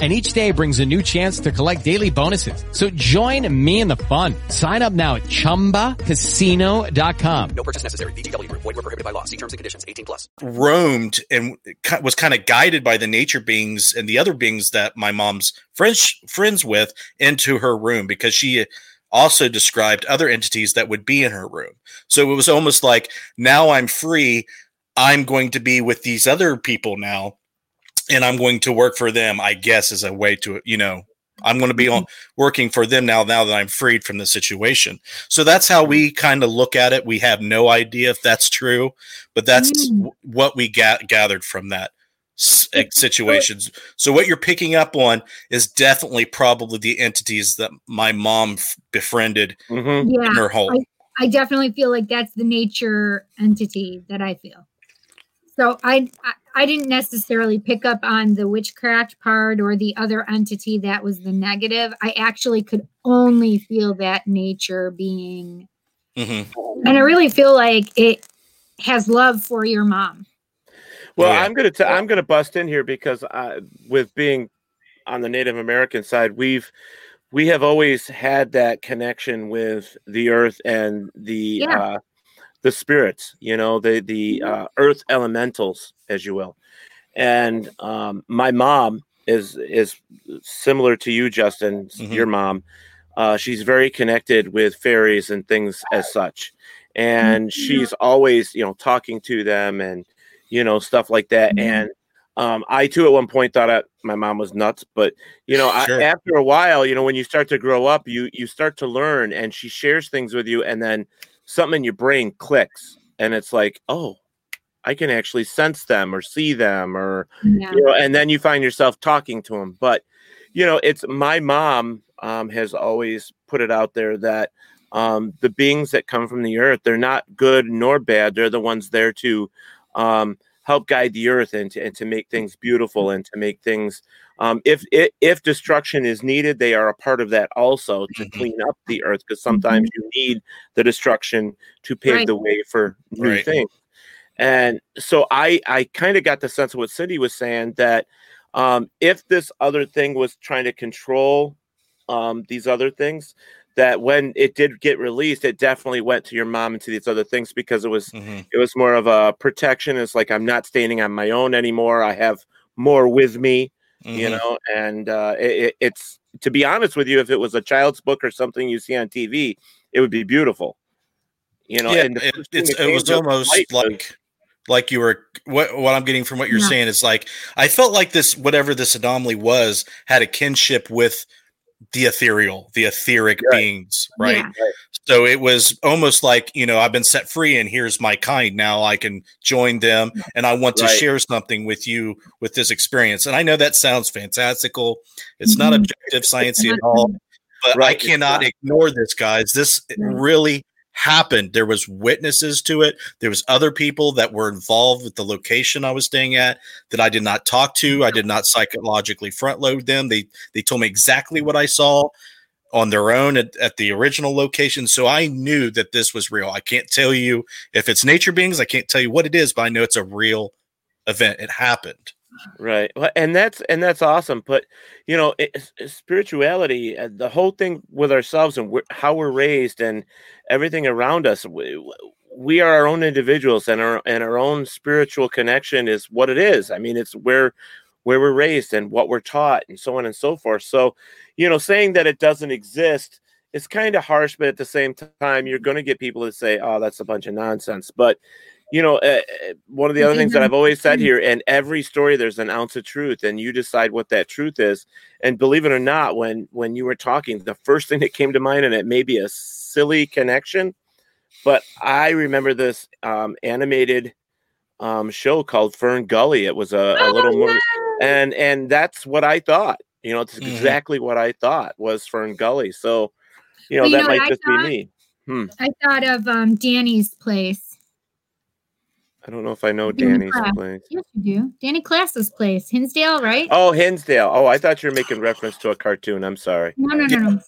[SPEAKER 6] And each day brings a new chance to collect daily bonuses. So join me in the fun. Sign up now at ChumbaCasino.com.
[SPEAKER 7] No purchase necessary. VGW Group. Void were prohibited by law. See terms and conditions. 18 plus.
[SPEAKER 4] roamed and was kind of guided by the nature beings and the other beings that my mom's friends friends with into her room because she also described other entities that would be in her room. So it was almost like now I'm free. I'm going to be with these other people now and I'm going to work for them, I guess, as a way to, you know, I'm going to be on mm-hmm. working for them now, now that I'm freed from the situation. So that's how we mm-hmm. kind of look at it. We have no idea if that's true, but that's mm. w- what we got gathered from that s- situations. So what you're picking up on is definitely probably the entities that my mom f- befriended
[SPEAKER 2] Mm-hmm.
[SPEAKER 3] Yeah.
[SPEAKER 4] in her home.
[SPEAKER 3] I, I definitely feel like that's the nature entity that I feel. So I, I I didn't necessarily pick up on the witchcraft part or the other entity that was the negative. I actually could only feel that nature being
[SPEAKER 4] Mhm.
[SPEAKER 3] and I really feel like it has love for your mom.
[SPEAKER 2] Well,
[SPEAKER 4] yeah.
[SPEAKER 2] I'm gonna t- I'm gonna bust in here because uh, with being on the Native American side, we've we have always had that connection with the earth and the
[SPEAKER 3] Yeah.
[SPEAKER 2] uh, the spirits. You know, the the uh, earth elementals, as you will. And um, my mom is is similar to you, Justin.
[SPEAKER 4] Mhm.
[SPEAKER 2] Your mom. Uh, she's very connected with fairies and things as such, and she's always you know talking to them and you know stuff like that
[SPEAKER 3] Mhm.
[SPEAKER 2] and Um, I too at one point thought I, my mom was nuts, but you know,
[SPEAKER 4] Sure.
[SPEAKER 2] I, after a while, you know, when you start to grow up, you you start to learn, and she shares things with you, and then something in your brain clicks, and it's like, oh, I can actually sense them or see them, or
[SPEAKER 3] Yeah.
[SPEAKER 2] you know, and then you find yourself talking to them. But you know, it's my mom um, has always put it out there that um, the beings that come from the earth, they're not good nor bad. They're the ones there to um, help guide the earth and to, and to make things beautiful and to make things. Um, if, if if destruction is needed, they are a part of that also to clean up the earth because sometimes you need the destruction to pave
[SPEAKER 3] Right.
[SPEAKER 2] the way for new
[SPEAKER 4] Right.
[SPEAKER 2] things. And so I I kind of got the sense of what Cindy was saying that um, if this other thing was trying to control um, these other things, that when it did get released, it definitely went to your mom and to these other things because it was
[SPEAKER 4] Mhm.
[SPEAKER 2] it was more of a protection. It's like I'm not standing on my own anymore. I have more with me, you
[SPEAKER 4] Mhm.
[SPEAKER 2] know. And uh, it, it- it's to be honest with you, if it was a child's book or something you see on TV, it would be beautiful. You know,
[SPEAKER 4] yeah,
[SPEAKER 2] and
[SPEAKER 4] it, it's, it was almost
[SPEAKER 2] light was-
[SPEAKER 4] like like you were what what I'm getting from what you're
[SPEAKER 3] Yeah.
[SPEAKER 4] saying is like I felt like this whatever this anomaly was had a kinship with the ethereal, the etheric
[SPEAKER 2] Right.
[SPEAKER 4] beings, right?
[SPEAKER 3] Yeah.
[SPEAKER 2] Right.
[SPEAKER 4] So it was almost like, you know, I've been set free and here's my kind. Now I can join them and I want to
[SPEAKER 2] Right.
[SPEAKER 4] share something with you with this experience. And I know that sounds fantastical. It's not
[SPEAKER 3] Mhm.
[SPEAKER 4] objective sciencey at all, but
[SPEAKER 2] Right,
[SPEAKER 4] I cannot
[SPEAKER 2] not.
[SPEAKER 4] ignore this, guys. This
[SPEAKER 3] Right.
[SPEAKER 4] really happened. There was witnesses to it. There was other people that were involved with the location I was staying at that I did not talk to. I did not psychologically front load them. They they told me exactly what I saw on their own at, at the original location. So I knew that this was real. I can't tell you if it's nature beings, I can't tell you what it is, but I know it's a real event. It happened.
[SPEAKER 2] Right. Well, and that's and that's awesome but you know it, it's- spirituality uh, the whole thing with ourselves and we how we're raised and everything around us we, we are our own individuals and our and our own spiritual connection is what it is. I mean it's where where we're raised and what we're taught and so on and so forth. So you know saying that it doesn't exist is kind of harsh but at the same time you're going to get people that say oh that's a bunch of nonsense. But you know, uh, one of the other things that I've always said here, in every story, there's an ounce of truth, and you decide what that truth is. And believe it or not, when when you were talking, the first thing that came to mind, and it may be a silly connection, but I remember this um, animated um, show called Fern Gully. It was a, a
[SPEAKER 3] Oh,
[SPEAKER 2] little more,
[SPEAKER 3] yeah.
[SPEAKER 2] and and that's what I thought. You know, it's
[SPEAKER 4] Mhm.
[SPEAKER 2] exactly what I thought was Fern Gully. So, you know,
[SPEAKER 3] Well, you
[SPEAKER 2] that
[SPEAKER 3] know
[SPEAKER 2] might just
[SPEAKER 3] thought?
[SPEAKER 2] be me. Hmm.
[SPEAKER 3] I thought of um, Danny's place.
[SPEAKER 2] I don't know if I know
[SPEAKER 3] Danny
[SPEAKER 2] Danny's
[SPEAKER 3] Class.
[SPEAKER 2] place.
[SPEAKER 3] Yes, you do. Danny Class's place, Hinsdale, right?
[SPEAKER 2] Oh, Hinsdale. Oh, I thought you were making reference to a cartoon. I'm sorry.
[SPEAKER 3] No, no, no, no.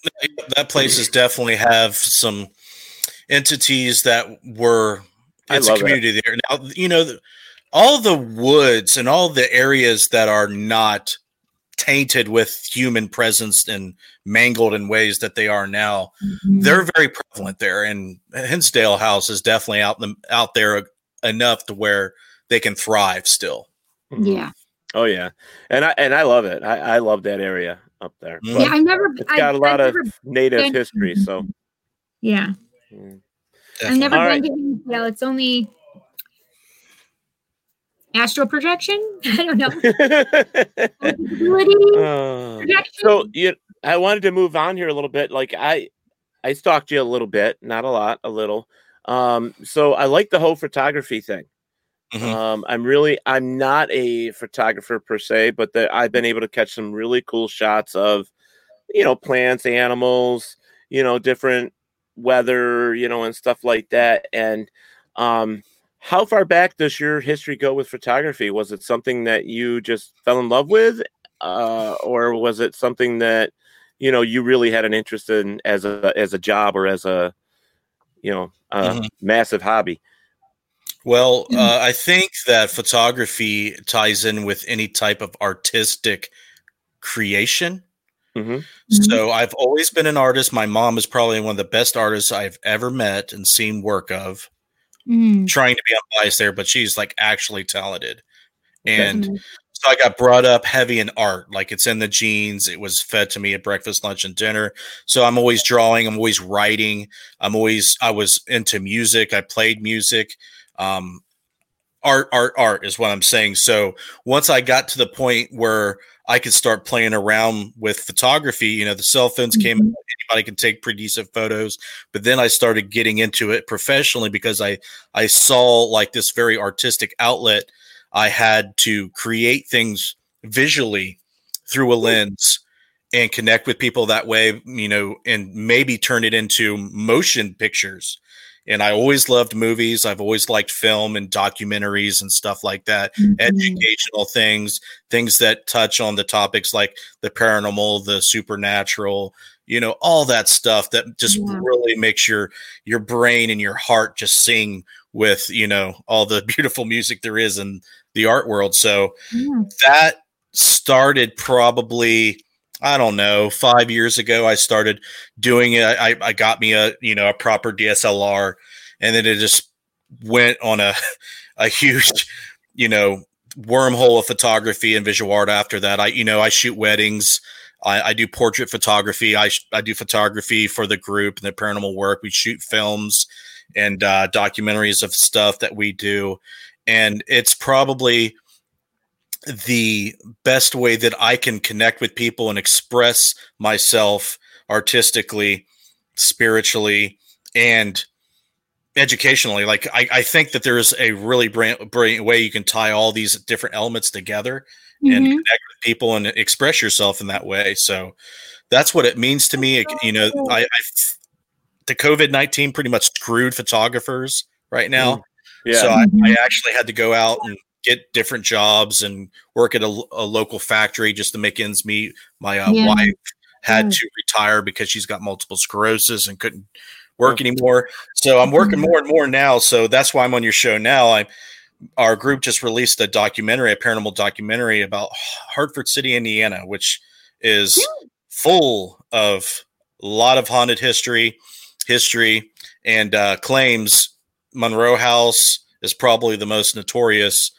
[SPEAKER 4] That places definitely have some entities that were
[SPEAKER 2] I
[SPEAKER 4] it's a
[SPEAKER 2] love that.
[SPEAKER 4] community there. Now, you know, all the woods and all the areas that are not tainted with human presence and mangled in ways that they are now,
[SPEAKER 3] Mhm.
[SPEAKER 4] they're very prevalent there. And Hinsdale House is definitely out them out there enough to where they can thrive still.
[SPEAKER 2] Mhm.
[SPEAKER 3] yeah.
[SPEAKER 2] Oh yeah, and I and I love it. I, I love that area up there. But
[SPEAKER 3] Yeah, I've never.
[SPEAKER 2] it's
[SPEAKER 3] I-
[SPEAKER 2] got a lot
[SPEAKER 3] I've
[SPEAKER 2] of native
[SPEAKER 3] been-
[SPEAKER 2] history. So
[SPEAKER 3] Yeah,
[SPEAKER 2] mm.
[SPEAKER 3] I've never
[SPEAKER 2] All
[SPEAKER 3] been to Hinsdale. It's only astral projection. I don't know.
[SPEAKER 2] Uh, so you, I wanted to move on here a little bit. Like I, I stalked you a little bit, not a lot, a little. Um, so I like the whole photography thing.
[SPEAKER 4] Mhm.
[SPEAKER 2] Um, I'm really, I'm not a photographer per se, but the, I've been able to catch some really cool shots of, you know, plants, animals, you know, different weather, you know, and stuff like that. And um, how far back does your history go with photography? Was it something that you just fell in love with, uh, or was it something that you know you really had an interest in as a as a job or as a you know a
[SPEAKER 4] Mhm.
[SPEAKER 2] massive hobby?
[SPEAKER 4] Well, uh, I think that photography ties in with any type of artistic creation.
[SPEAKER 2] hmm
[SPEAKER 4] So I've always been an artist. My mom is probably one of the best artists I've ever met and seen work of.
[SPEAKER 3] Mm,
[SPEAKER 4] Trying to be unbiased there, but she's like actually talented. And
[SPEAKER 3] mhm.
[SPEAKER 4] So I got brought up heavy in art, like it's in the genes. It was fed to me at breakfast, lunch, and dinner. So I'm always drawing. I'm always writing. I'm always. I was into music. I played music. Um, art, art, art is what I'm saying. So once I got to the point where I could start playing around with photography, you know, the cell phones came,
[SPEAKER 3] Mm-hmm.
[SPEAKER 4] anybody can take pretty decent photos. But then I started getting into it professionally because I I saw like this very artistic outlet. I had to create things visually through a lens and connect with people that way, you know, and maybe turn it into motion pictures. And I always loved movies. I've always liked film and documentaries and stuff like that, mm-hmm. educational things, things that touch on the topics like the paranormal, the supernatural, you know, all that stuff that just
[SPEAKER 3] Yeah.
[SPEAKER 4] really makes your your brain and your heart just sing with, you know, all the beautiful music there is in the art world. So
[SPEAKER 3] Yeah.
[SPEAKER 4] that started probably I don't know five years ago. I started doing it. I, I got me a you know a proper DSLR, and then it just went on a a huge you know wormhole of photography and visual art. After that, I you know I shoot weddings. I, I do portrait photography. I I do photography for the group and the paranormal work. We shoot films and uh, documentaries of stuff that we do, and it's probably the best way that I can connect with people and express myself artistically, spiritually, and educationally. Like I, I think that there is a really brilliant, brilliant way you can tie all these different elements together and
[SPEAKER 3] Mhm.
[SPEAKER 4] connect with people and express yourself in that way. So that's what it means to me. It- you know, I, I the COVID nineteen pretty much screwed photographers right now.
[SPEAKER 2] Yeah.
[SPEAKER 4] So I,
[SPEAKER 3] Mm-hmm.
[SPEAKER 4] I actually had to go out and get different jobs and work at a, a local factory just to make ends meet. My uh,
[SPEAKER 3] Yeah.
[SPEAKER 4] wife had
[SPEAKER 3] Yeah.
[SPEAKER 4] to retire because she's got multiple sclerosis and couldn't work anymore. So I'm working
[SPEAKER 3] Mm-hmm.
[SPEAKER 4] more and more now. So that's why I'm on your show now. I our group just released a documentary, a paranormal documentary about Hartford City, Indiana, which is full of a lot of haunted history, history, and uh, claims Monroe House is probably the most notorious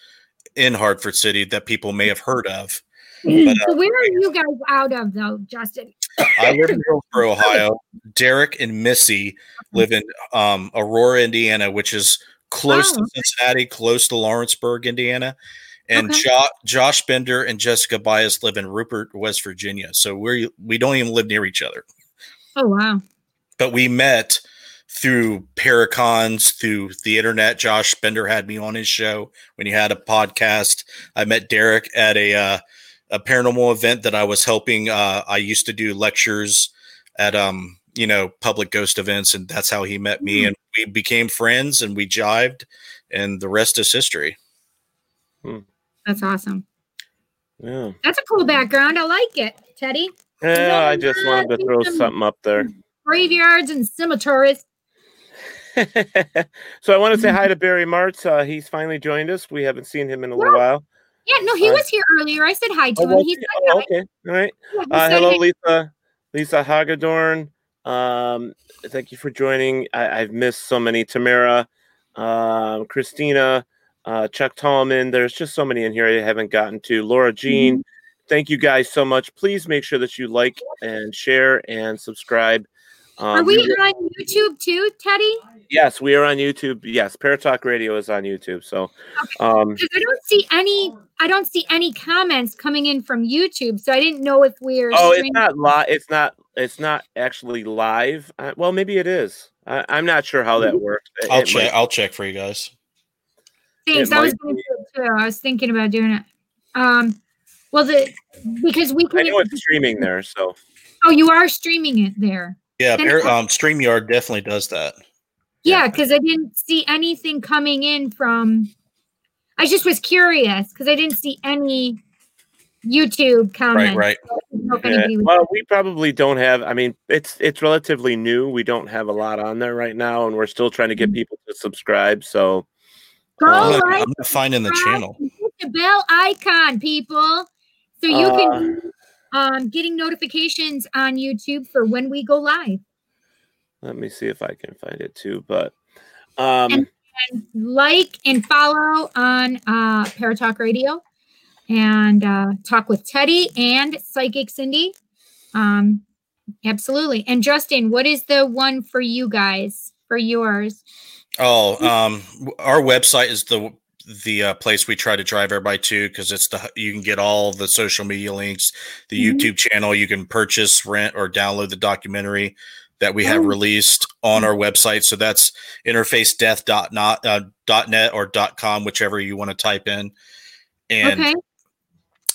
[SPEAKER 4] in Hartford City that people may have heard of. But, uh,
[SPEAKER 3] so where are you guys out of though, Justin?
[SPEAKER 4] I live in Hillsboro, Ohio. Derek and Missy live in um, Aurora, Indiana, which is close
[SPEAKER 3] Oh,
[SPEAKER 4] to. Cincinnati, close to Lawrenceburg, Indiana. And
[SPEAKER 3] Okay.
[SPEAKER 4] jo- Josh Bender and Jessica Bias live in Rupert, West Virginia. So we we don't even live near each other.
[SPEAKER 3] Oh wow.
[SPEAKER 4] But we met through Paracons, through the internet. Josh Bender had me on his show when he had a podcast. I met Derek at a uh, a paranormal event that I was helping. Uh, I used to do lectures at um you know public ghost events, and that's how he met me, and we became friends, and we jived, and the rest is history.
[SPEAKER 3] That's awesome.
[SPEAKER 2] Yeah.
[SPEAKER 3] That's a cool background. I like it, Teddy.
[SPEAKER 2] Yeah, I just wanted to throw something up there.
[SPEAKER 3] Graveyards and cemeteries.
[SPEAKER 2] so I want to say hi to Barry Martz. Uh, he's finally joined us. We haven't seen him in a little while.
[SPEAKER 3] Yeah, no, he
[SPEAKER 2] Uh,
[SPEAKER 3] was here earlier. I said hi to
[SPEAKER 2] Oh,
[SPEAKER 3] him.
[SPEAKER 2] was
[SPEAKER 3] He
[SPEAKER 2] he?
[SPEAKER 3] said
[SPEAKER 2] Oh,
[SPEAKER 3] hi.
[SPEAKER 2] okay. All right.
[SPEAKER 3] Yeah,
[SPEAKER 2] Uh, hello,
[SPEAKER 3] hey.
[SPEAKER 2] Lisa. Lisa Hagedorn. Um, thank you for joining. I, I've missed so many. Tamara, um, Christina, uh, Chuck Tallman. There's just so many in here I haven't gotten to. Laura Jean.
[SPEAKER 3] Mm-hmm.
[SPEAKER 2] Thank you guys so much. Please make sure that you like and share and subscribe. Um,
[SPEAKER 3] Are we
[SPEAKER 2] we-
[SPEAKER 3] on YouTube too, Teddy?
[SPEAKER 2] Yes, we are on YouTube. Yes, Paratalk Radio is on YouTube. So, um,
[SPEAKER 3] I don't see any. I don't see any comments coming in from YouTube, so I didn't know if we're.
[SPEAKER 2] oh, it's not live. It's not. It's not actually live. Uh, well, maybe it is. I, I'm not sure how that works. It-
[SPEAKER 4] I'll
[SPEAKER 2] it
[SPEAKER 4] check.
[SPEAKER 2] might-
[SPEAKER 4] I'll check for you guys.
[SPEAKER 3] Thanks.
[SPEAKER 2] it
[SPEAKER 3] I was going to do it too. I was thinking about doing it. Um, well, the because we
[SPEAKER 2] I know it's streaming there. So,
[SPEAKER 3] Oh, you are streaming it there.
[SPEAKER 4] Yeah,
[SPEAKER 3] And-
[SPEAKER 4] Par- um, Streamyard definitely does that.
[SPEAKER 3] Yeah, because I didn't see anything coming in from. I just was curious because I didn't see any YouTube comments.
[SPEAKER 2] right.
[SPEAKER 3] So I didn't know if
[SPEAKER 2] Yeah, well, we probably don't have. I mean, it's it's relatively new. We don't have a lot on there right now, and we're still trying to get
[SPEAKER 3] Mm-hmm.
[SPEAKER 2] people to subscribe. So,
[SPEAKER 3] Go
[SPEAKER 4] I'm
[SPEAKER 3] like,
[SPEAKER 4] I'm finding the channel.
[SPEAKER 3] hit the bell icon, people, so you
[SPEAKER 2] Uh,
[SPEAKER 3] can um getting notifications on YouTube for when we go live.
[SPEAKER 2] let me see if I can find it too. But, um,
[SPEAKER 3] and, and like and follow on uh Paratalk Radio and uh talk with Teddy and Psychic Cindy. Um absolutely. And Justin, what is the one for you guys for yours?
[SPEAKER 4] Oh, um, our website is the the uh, place we try to drive everybody to because it's the you can get all the social media links, the
[SPEAKER 3] Mhm.
[SPEAKER 4] YouTube channel. You can purchase, rent, or download the documentary that we have
[SPEAKER 3] Oh.
[SPEAKER 4] released on our website. So that's interfacedeath.not uh, dot .net or dot .com, whichever you want to type in. And
[SPEAKER 3] okay.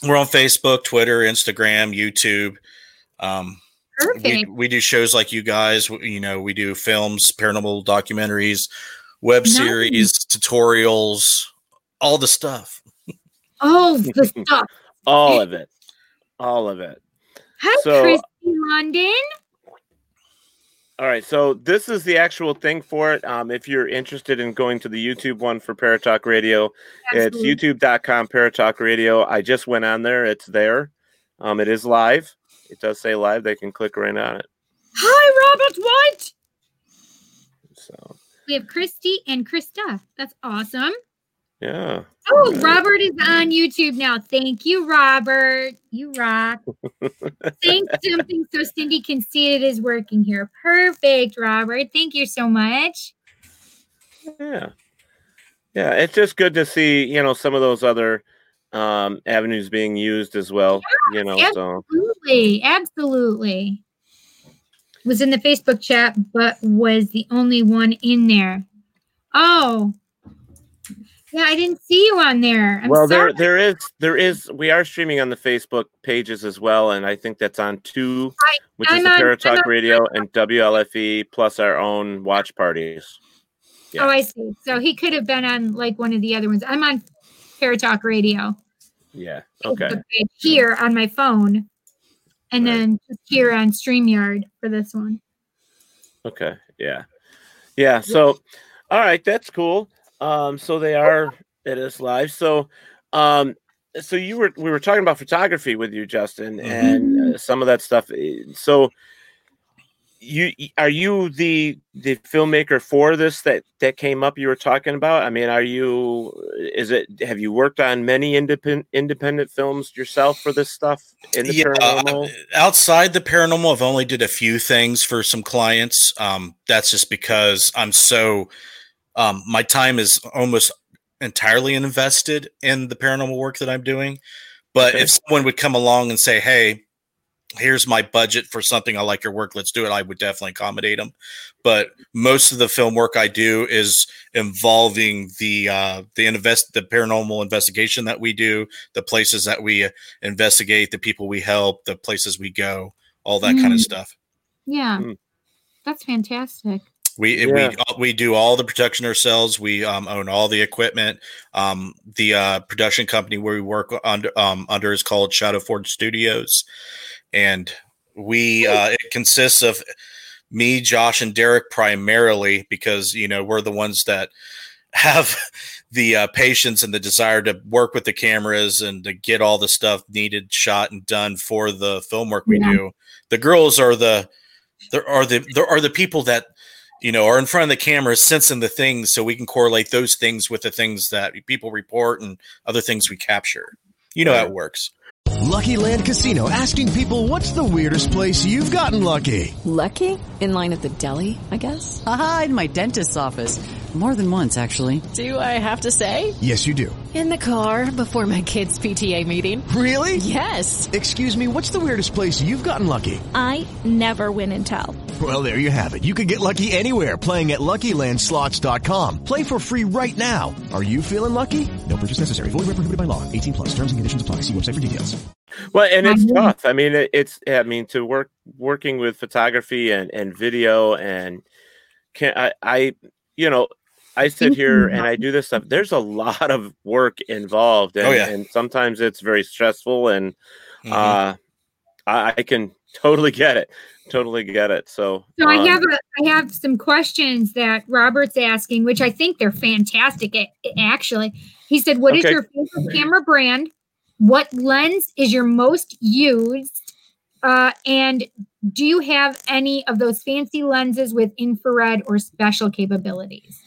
[SPEAKER 4] we're on Facebook, Twitter, Instagram, YouTube. Um, we, we do shows like you guys. You know, we do films, paranormal documentaries, web
[SPEAKER 3] Nice.
[SPEAKER 4] series, tutorials, all the stuff.
[SPEAKER 3] All the stuff.
[SPEAKER 2] All of it. All of it.
[SPEAKER 3] Hi,
[SPEAKER 2] So-
[SPEAKER 3] Christy London.
[SPEAKER 2] All right, so this is the actual thing for it. Um, if you're interested in going to the YouTube one for Paratalk Radio,
[SPEAKER 3] Absolutely.
[SPEAKER 2] it's youtube.com Paratalk Radio. I just went on there. It's there. Um, it is live. It does say live. They can click right on it.
[SPEAKER 3] Hi, Robert White.
[SPEAKER 2] So
[SPEAKER 3] We have Christy and Krista. That's awesome.
[SPEAKER 2] Yeah.
[SPEAKER 3] Oh, Robert is on YouTube now. Thank you, Robert. You rock. Thanks, something so Cindy can see it is working here. Perfect, Robert. Thank you so much.
[SPEAKER 2] Yeah. Yeah. It's just good to see, you know, some of those other um avenues being used as well. You know, so
[SPEAKER 3] Absolutely. Absolutely. Was in the Facebook chat, but was the only one in there. Oh. Yeah, I didn't see you on there. I'm
[SPEAKER 2] well
[SPEAKER 3] sorry.
[SPEAKER 2] there there is there is we are streaming on the Facebook pages as well, and I think that's on two, which is
[SPEAKER 3] I'm
[SPEAKER 2] the
[SPEAKER 3] on- I'm on-
[SPEAKER 2] Radio and WLFE plus our own watch parties. Yeah.
[SPEAKER 3] Oh, I see. So he could have been on like one of the other ones. I'm on Paratalk Radio.
[SPEAKER 2] Yeah. Okay.
[SPEAKER 3] Here on my phone. And then here on StreamYard for this one.
[SPEAKER 2] Okay. Yeah. Yeah. So, all right, that's cool. Um, so they are it is live. So, um, so you were we were talking about photography with you, Justin, and uh, some of that stuff. eh, So, you are you the the filmmaker for this that that came up you were talking about? I mean, are you? Is it? Have you worked on many independent independent films yourself for this stuff in the
[SPEAKER 4] Yeah, uh,
[SPEAKER 2] paranormal?
[SPEAKER 4] outside the paranormal, I've only did a few things for some clients. Um, that's just because I'm so um, my time is almost entirely invested in the paranormal work that I'm doing. But
[SPEAKER 2] Okay.
[SPEAKER 4] if someone would come along and say, "Hey, here's my budget for something I like your work, let's do it," I would definitely accommodate them. But most of the film work I do is involving the uh, the invest the paranormal investigation that we do, the places that we uh, investigate, the people we help, the places we go, all that kind of
[SPEAKER 3] Mm.
[SPEAKER 4] stuff.
[SPEAKER 3] Yeah.
[SPEAKER 2] Hmm.
[SPEAKER 3] That's fantastic.
[SPEAKER 4] We
[SPEAKER 2] Yeah.
[SPEAKER 4] we we do all the production ourselves. We um, own all the equipment. Um, the uh, production company where we work under um, under is called Shadow Forge Studios, and we uh, it consists of me, Josh, and Derek primarily because you know we're the ones that have the uh, patience and the desire to work with the cameras and to get all the stuff needed shot and done for the film work we
[SPEAKER 3] Yeah.
[SPEAKER 4] do. The girls are the there are the there are the people that you know are in front of the camera sensing the things so we can correlate those things with the things that people report and other things we capture. You know how it works.
[SPEAKER 8] Lucky Land Casino asking people what's the weirdest place you've gotten lucky?
[SPEAKER 9] Lucky? In line at the deli, I guess?
[SPEAKER 10] Aha, in my dentist's office. More than once, actually.
[SPEAKER 9] Do I have to say?
[SPEAKER 8] Yes, you do.
[SPEAKER 9] In the car before my kids' PTA meeting.
[SPEAKER 8] Really?
[SPEAKER 9] Yes.
[SPEAKER 8] Excuse me, what's the weirdest place you've gotten lucky?
[SPEAKER 5] I never win and tell.
[SPEAKER 8] Well, there you have it. You can get lucky anywhere playing at LuckyLandSlots.com. Play for free right now. Are you feeling lucky? No purchase necessary. Void where prohibited by law. 18 plus. Terms and conditions apply. See website for details.
[SPEAKER 2] Well, and it's
[SPEAKER 3] Mhm.
[SPEAKER 2] tough. I mean, it's I mean to work working with photography and and video and can I I you know I sit here and I do this stuff. There's a lot of work involved, and,
[SPEAKER 4] Oh, yeah.
[SPEAKER 2] and sometimes it's very stressful. And
[SPEAKER 4] Mhm.
[SPEAKER 2] uh, I, I can totally get it, totally get it. So,
[SPEAKER 3] So I
[SPEAKER 2] um,
[SPEAKER 3] have a I have some questions that Robert's asking, which I think they're fantastic. Actually, he said, "What is
[SPEAKER 2] Okay.
[SPEAKER 3] your favorite camera brand? What lens is your most used? Uh, and do you have any of those fancy lenses with infrared or special capabilities?"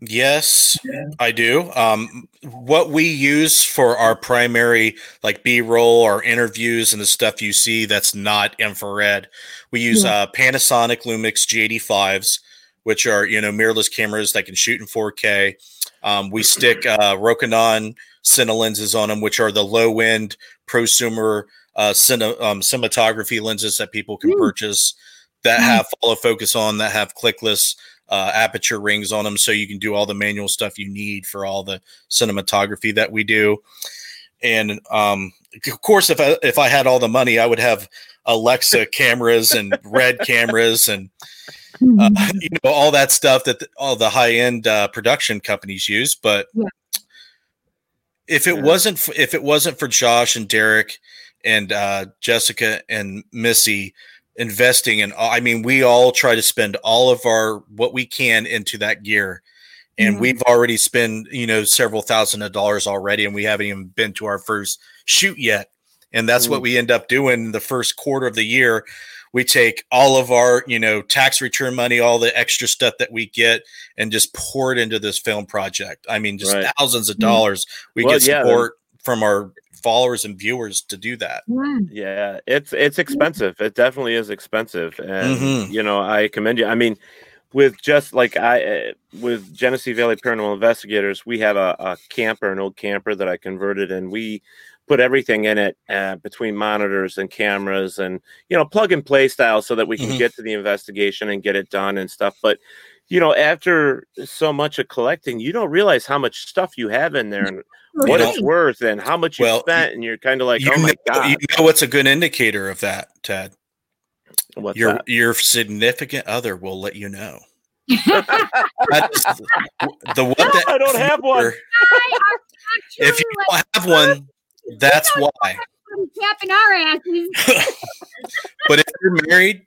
[SPEAKER 4] Yes, I do. Um, what we use for our primary, like B roll or interviews and the stuff you see that's not infrared, we use
[SPEAKER 3] Yeah.
[SPEAKER 4] uh, Panasonic Lumix G85s, which are you know mirrorless cameras that can shoot in 4K. Um, we stick uh, Rokinon Cine lenses on them, which are the low end prosumer uh, cine, um, cinematography lenses that people can purchase that have follow focus on, that have clickless uh, aperture rings on them, so you can do all the manual stuff you need for all the cinematography that we do. And um, of course, if I if I had all the money, I would have Alexa cameras and Red cameras and uh, you know all that stuff that the, all the high end uh, production companies use. But if it wasn't f- if it wasn't for Josh and Derek and uh, Jessica and Missy investing in, I mean, we all try to spend all of our what we can into that gear. And
[SPEAKER 11] Mhm.
[SPEAKER 4] we've already spent, you know, several thousand of dollars already, and we haven't even been to our first shoot yet. And that's what
[SPEAKER 11] Mm.
[SPEAKER 4] we end up doing the first quarter of the year. We take all of our, you know, tax return money, all the extra stuff that we get, and just pour it into this film project. I mean, just
[SPEAKER 2] Right.
[SPEAKER 4] thousands of
[SPEAKER 2] Mhm.
[SPEAKER 4] dollars. We
[SPEAKER 2] Well,
[SPEAKER 4] get support from our followers and viewers to do that.
[SPEAKER 2] Yeah, it's it's expensive. It definitely is expensive, and
[SPEAKER 4] Mhm.
[SPEAKER 2] you know I commend you. I mean, with just like I uh, with Genesee Valley Paranormal Investigators, we have a, a camper, an old camper that I converted, and we put everything in it uh, between monitors and cameras, and you know plug and play style, so that we can
[SPEAKER 4] Mhm.
[SPEAKER 2] get to the investigation and get it done and stuff. But you know, after so much of collecting, you don't realize how much stuff you have in there and what it's worth and how much you
[SPEAKER 4] Well,
[SPEAKER 2] spent, and you're kind of like,
[SPEAKER 4] you
[SPEAKER 2] oh my
[SPEAKER 4] know,
[SPEAKER 2] god.
[SPEAKER 4] you know what's a good indicator of that, Ted?
[SPEAKER 2] What's
[SPEAKER 4] your
[SPEAKER 2] that?
[SPEAKER 4] your significant other will let you know. That is the, the one that
[SPEAKER 2] I don't have one.
[SPEAKER 4] If you don't have one, that's why.
[SPEAKER 3] Tapping our asses.
[SPEAKER 4] But if you're married,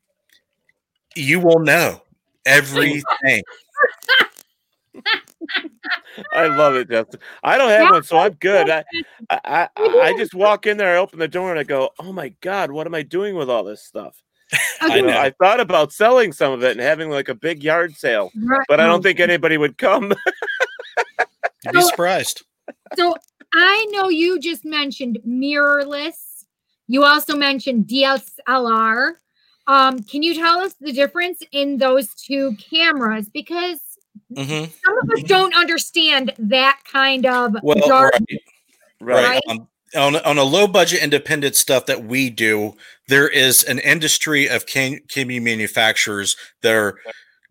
[SPEAKER 4] you will know everything.
[SPEAKER 2] I love it, Justin. I don't have one, so I'm good. I, I, I, I just walk in there, I open the door, and I go, "Oh my god, what am I doing with all this stuff?"
[SPEAKER 4] I
[SPEAKER 2] know,
[SPEAKER 4] know.
[SPEAKER 2] I thought about selling some of it and having like a big yard sale,
[SPEAKER 3] Right.
[SPEAKER 2] but I don't think anybody would come.
[SPEAKER 4] You'd be surprised.
[SPEAKER 3] So I know you just mentioned mirrorless. You also mentioned DSLR. Um, can you tell us the difference in those two cameras? Because
[SPEAKER 4] Mhm.
[SPEAKER 3] some of us don't understand that kind of
[SPEAKER 4] Well,
[SPEAKER 3] dark.
[SPEAKER 4] right, right. Um, on on a low budget independent stuff that we do, there is an industry of cam- camera manufacturers that are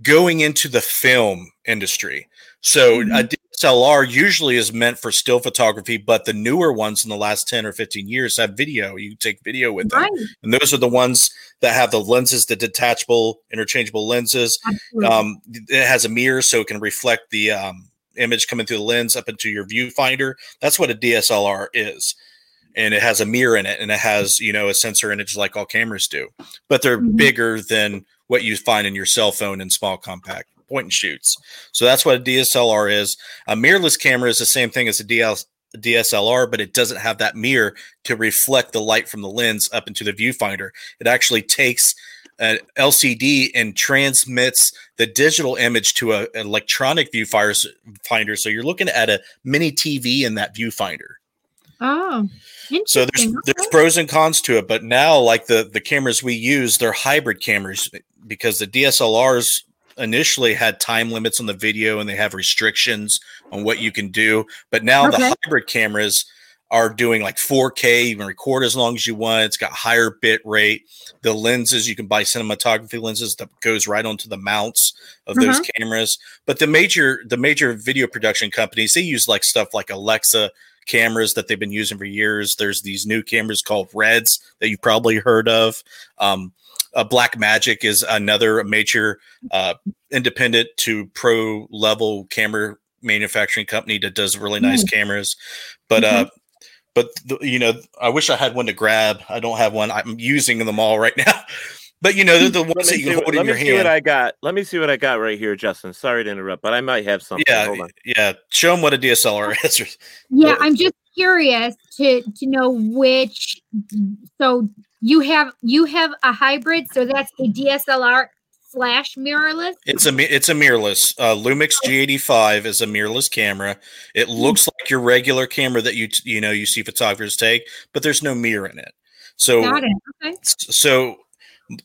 [SPEAKER 4] going into the film industry. So a DSLR usually is meant for still photography, but the newer ones in the last 10 or 15 years have video. You take video with them.
[SPEAKER 3] Right.
[SPEAKER 4] And those are the ones that have the lenses, the detachable, interchangeable lenses. Um, it has a mirror so it can reflect the um, image coming through the lens up into your viewfinder. That's what a DSLR is. And it has a mirror in it and it has, you know, a sensor in it just like all cameras do. But they're
[SPEAKER 3] Mhm.
[SPEAKER 4] bigger than what you find in your cell phone and small compact point and shoots. So that's what a DSLR is. A mirrorless camera is the same thing as a DL, DSLR, but it doesn't have that mirror to reflect the light from the lens up into the viewfinder. It actually takes an LCD and transmits the digital image to an electronic viewfinder. So you're looking at a mini TV in that viewfinder.
[SPEAKER 3] Oh,
[SPEAKER 4] So there's there's pros and cons to it, but now like the the cameras we use, they're hybrid cameras because the DSLRs initially had time limits on the video and they have restrictions on what you can do, but now
[SPEAKER 11] Okay.
[SPEAKER 4] the hybrid cameras are doing like 4K, you can record as long as you want. It's got higher bit rate. The lenses you can buy cinematography lenses that goes right onto the mounts of those
[SPEAKER 11] Uh-huh.
[SPEAKER 4] cameras. But the major the major video production companies they use like stuff like Alexa cameras that they've been using for years. There's these new cameras called Reds that you've probably heard of. Um, uh, Black Magic is another major uh, independent to pro level camera manufacturing company that does really nice
[SPEAKER 11] Mm.
[SPEAKER 4] cameras. But uh, but the, you know, I wish I had one to grab. I don't have one. I'm using them all right now. But you know, they're the
[SPEAKER 2] Let
[SPEAKER 4] ones that you
[SPEAKER 2] see
[SPEAKER 4] can
[SPEAKER 2] what-
[SPEAKER 4] hold in
[SPEAKER 2] let me see what. I got. Let me see what I got right here, Justin. Sorry to interrupt, but I might have something.
[SPEAKER 4] Yeah,
[SPEAKER 2] Hold on.
[SPEAKER 4] yeah. Show them what a DSLR is.
[SPEAKER 3] Yeah, I'm just curious to to know which. So you have you have a hybrid, so that's a DSLR slash mirrorless.
[SPEAKER 4] It's a it's a mirrorless. Uh, Lumix G85 is a mirrorless camera. It
[SPEAKER 2] Hmm.
[SPEAKER 4] looks like your regular camera that you t- you know you see photographers take, but there's no mirror in it. So
[SPEAKER 3] Got it. Okay.
[SPEAKER 4] so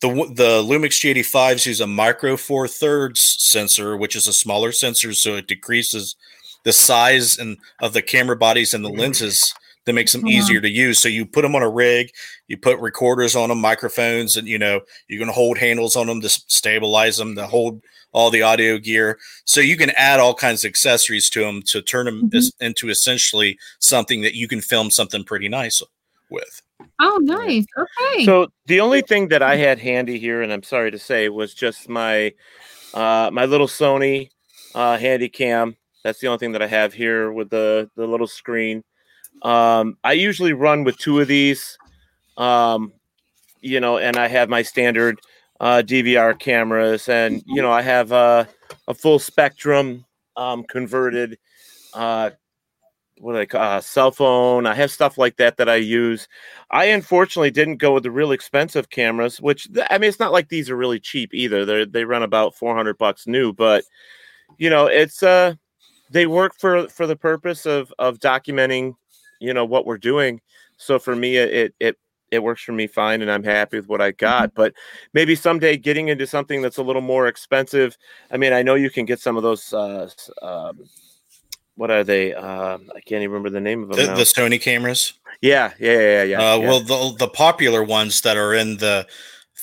[SPEAKER 4] the the Lumix G85s use a micro four thirds sensor, which is a smaller sensor, so it decreases the size and of the camera bodies and the lenses that makes them
[SPEAKER 3] Yeah.
[SPEAKER 4] easier to use. So you put them on a rig, you put recorders on them, microphones, and you know you can hold handles on them to stabilize them, to hold all the audio gear. So you can add all kinds of accessories to them to turn them
[SPEAKER 3] Mhm.
[SPEAKER 4] es- into essentially something that you can film something pretty nice with.
[SPEAKER 3] Oh, nice. Okay.
[SPEAKER 2] So the only thing that I had handy here, and I'm sorry to say, was just my uh, my little Sony uh, handy cam. That's the only thing that I have here with the the little screen. Um, I usually run with two of these, um, you know, and I have my standard uh, DVR cameras, and you know, I have uh, a full spectrum um, converted. Uh, what do I call uh, cell phone? I have stuff like that that I use. I unfortunately didn't go with the real expensive cameras, which I mean, it's not like these are really cheap either. They they run about four hundred bucks new, but you know, it's uh, they work for for the purpose of of documenting, you know, what we're doing. So for me, it it it works for me fine, and I'm happy with what I got. But maybe someday getting into something that's a little more expensive. I mean, I know you can get some of those. Uh, um, what are they? Um, I can't even remember the name of them.
[SPEAKER 4] The, the Sony cameras.
[SPEAKER 2] Yeah, yeah, yeah, yeah. yeah,
[SPEAKER 4] Uh,
[SPEAKER 2] yeah.
[SPEAKER 4] Well, the the popular ones that are in the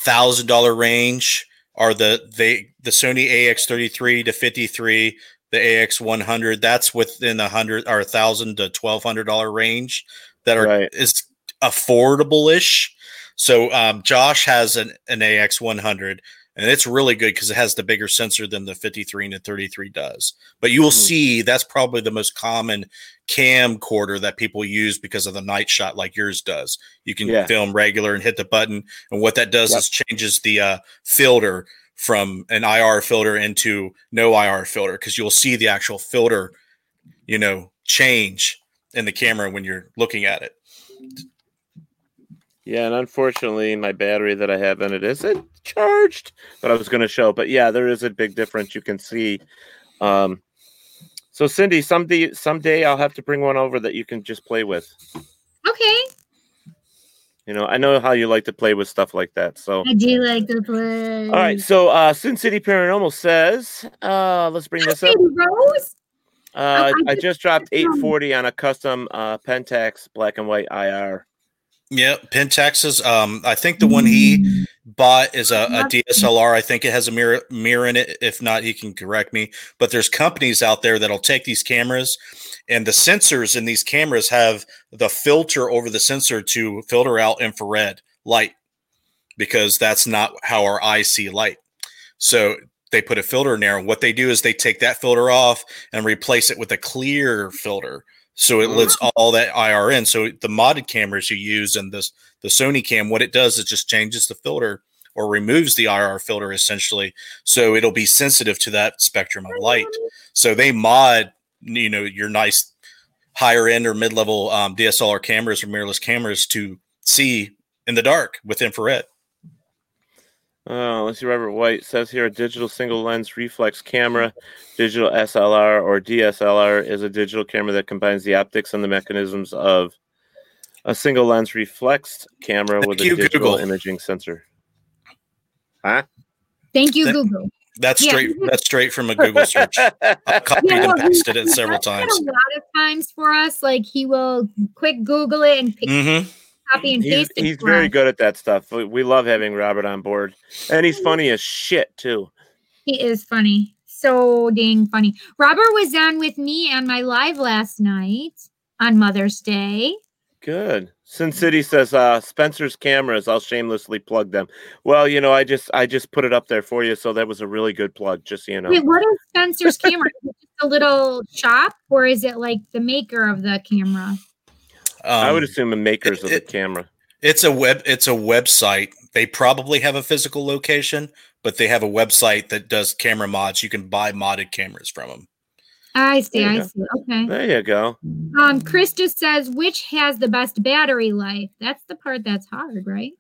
[SPEAKER 4] thousand dollar range are the they the Sony AX thirty three to fifty three, the AX one hundred. That's within a hundred or a thousand to twelve hundred dollar range that are
[SPEAKER 2] Right.
[SPEAKER 4] is affordable ish. So um, Josh has an, an AX one hundred. And it's really good because it has the bigger sensor than the 53 and the 33 does. But you will
[SPEAKER 2] Mhm.
[SPEAKER 4] see that's probably the most common camcorder that people use because of the night shot like yours does. You can
[SPEAKER 2] Yeah.
[SPEAKER 4] film regular and hit the button, and what that does
[SPEAKER 2] Yep.
[SPEAKER 4] is changes the uh, filter from an IR filter into no IR filter because you'll see the actual filter, you know, change in the camera when you're looking at it.
[SPEAKER 2] Yeah, and unfortunately, my battery that I have in it isn't charged. But I was going to show. But yeah, there is a big difference. You can see. Um, so Cindy, someday, someday I'll have to bring one over that you can just play with.
[SPEAKER 3] okay.
[SPEAKER 2] You know, I know how you like to play with stuff like that. So,
[SPEAKER 3] I do like to play.
[SPEAKER 2] all right. So, uh, Sin City Paranormal says, uh, let's bring this up.
[SPEAKER 3] Rose.
[SPEAKER 2] Uh,
[SPEAKER 3] I
[SPEAKER 2] I just dropped 840 on a custom uh, Pentax black and white IR.
[SPEAKER 4] Yeah, Pentax's. Um, I think the one he bought is a, a DSLR. I think it has a mirror mirror in it. If not, he can correct me. But there's companies out there that'll take these cameras, and the sensors in these cameras have the filter over the sensor to filter out infrared light, because that's not how our eyes see light. So they put a filter in there, and what they do is they take that filter off and replace it with a clear filter. So it lets all that IR in. So the modded cameras you use and this the Sony cam, what it does is just changes the filter or removes the IR filter essentially. So it'll be sensitive to that spectrum of light. So they mod, you know, your nice higher end or mid level um, DSLR cameras or mirrorless cameras to see in the dark with infrared.
[SPEAKER 2] Oh, let's see. Robert White says here a digital single lens reflex camera, digital SLR or DSLR is a digital camera that combines the optics and the mechanisms of a single lens reflex camera with a digital
[SPEAKER 4] Google.
[SPEAKER 2] imaging sensor. Huh?
[SPEAKER 3] Thank you,
[SPEAKER 4] That-
[SPEAKER 3] Google.
[SPEAKER 4] That's
[SPEAKER 3] Yeah.
[SPEAKER 4] straight. That's straight from a Google search. I copied
[SPEAKER 3] Yeah,
[SPEAKER 4] and
[SPEAKER 3] no, he-
[SPEAKER 4] pasted it several
[SPEAKER 3] That's
[SPEAKER 4] times.
[SPEAKER 3] A lot of times for us, like he will quick Google it and pick,
[SPEAKER 4] hmm
[SPEAKER 3] copy and
[SPEAKER 2] He's,
[SPEAKER 3] paste it.
[SPEAKER 2] he's very good at that stuff. We, we love having Robert on board, and he's funny as shit too.
[SPEAKER 3] He is funny. So dang funny. Robert was on with me on my live last night on Mother's Day.
[SPEAKER 2] Good. Sin City says uh, Spencer's cameras. I'll shamelessly plug them. Well, you know, I just I just put it up there for you, so that was a really good plug. Just so you know.
[SPEAKER 3] Wait, what is Spencer's camera? Is it just a little shop or is it like the maker of the camera?
[SPEAKER 2] I would
[SPEAKER 4] Um,
[SPEAKER 2] assume the makers of the
[SPEAKER 4] it-
[SPEAKER 2] camera.
[SPEAKER 4] It's a web. It's a website. They probably have a physical location, but they have a website that does camera mods. You can buy modded cameras from them.
[SPEAKER 3] I see, I
[SPEAKER 2] go.
[SPEAKER 3] see. Okay.
[SPEAKER 2] There you go.
[SPEAKER 3] Um, Chris just says which has the best battery life. That's the part that's hard, right?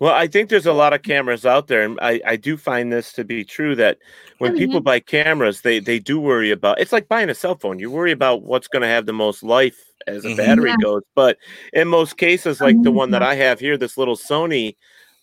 [SPEAKER 2] Well, I think there's a lot of cameras out there, and I, I do find this to be true that when
[SPEAKER 3] Oh, yeah.
[SPEAKER 2] people buy cameras, they they do worry about. It's like buying a cell phone. You worry about what's going to have the most life as a
[SPEAKER 4] Mhm.
[SPEAKER 2] battery
[SPEAKER 3] Yeah.
[SPEAKER 2] goes. But in most cases, like the
[SPEAKER 3] Mhm.
[SPEAKER 2] one that I have here, this little Sony,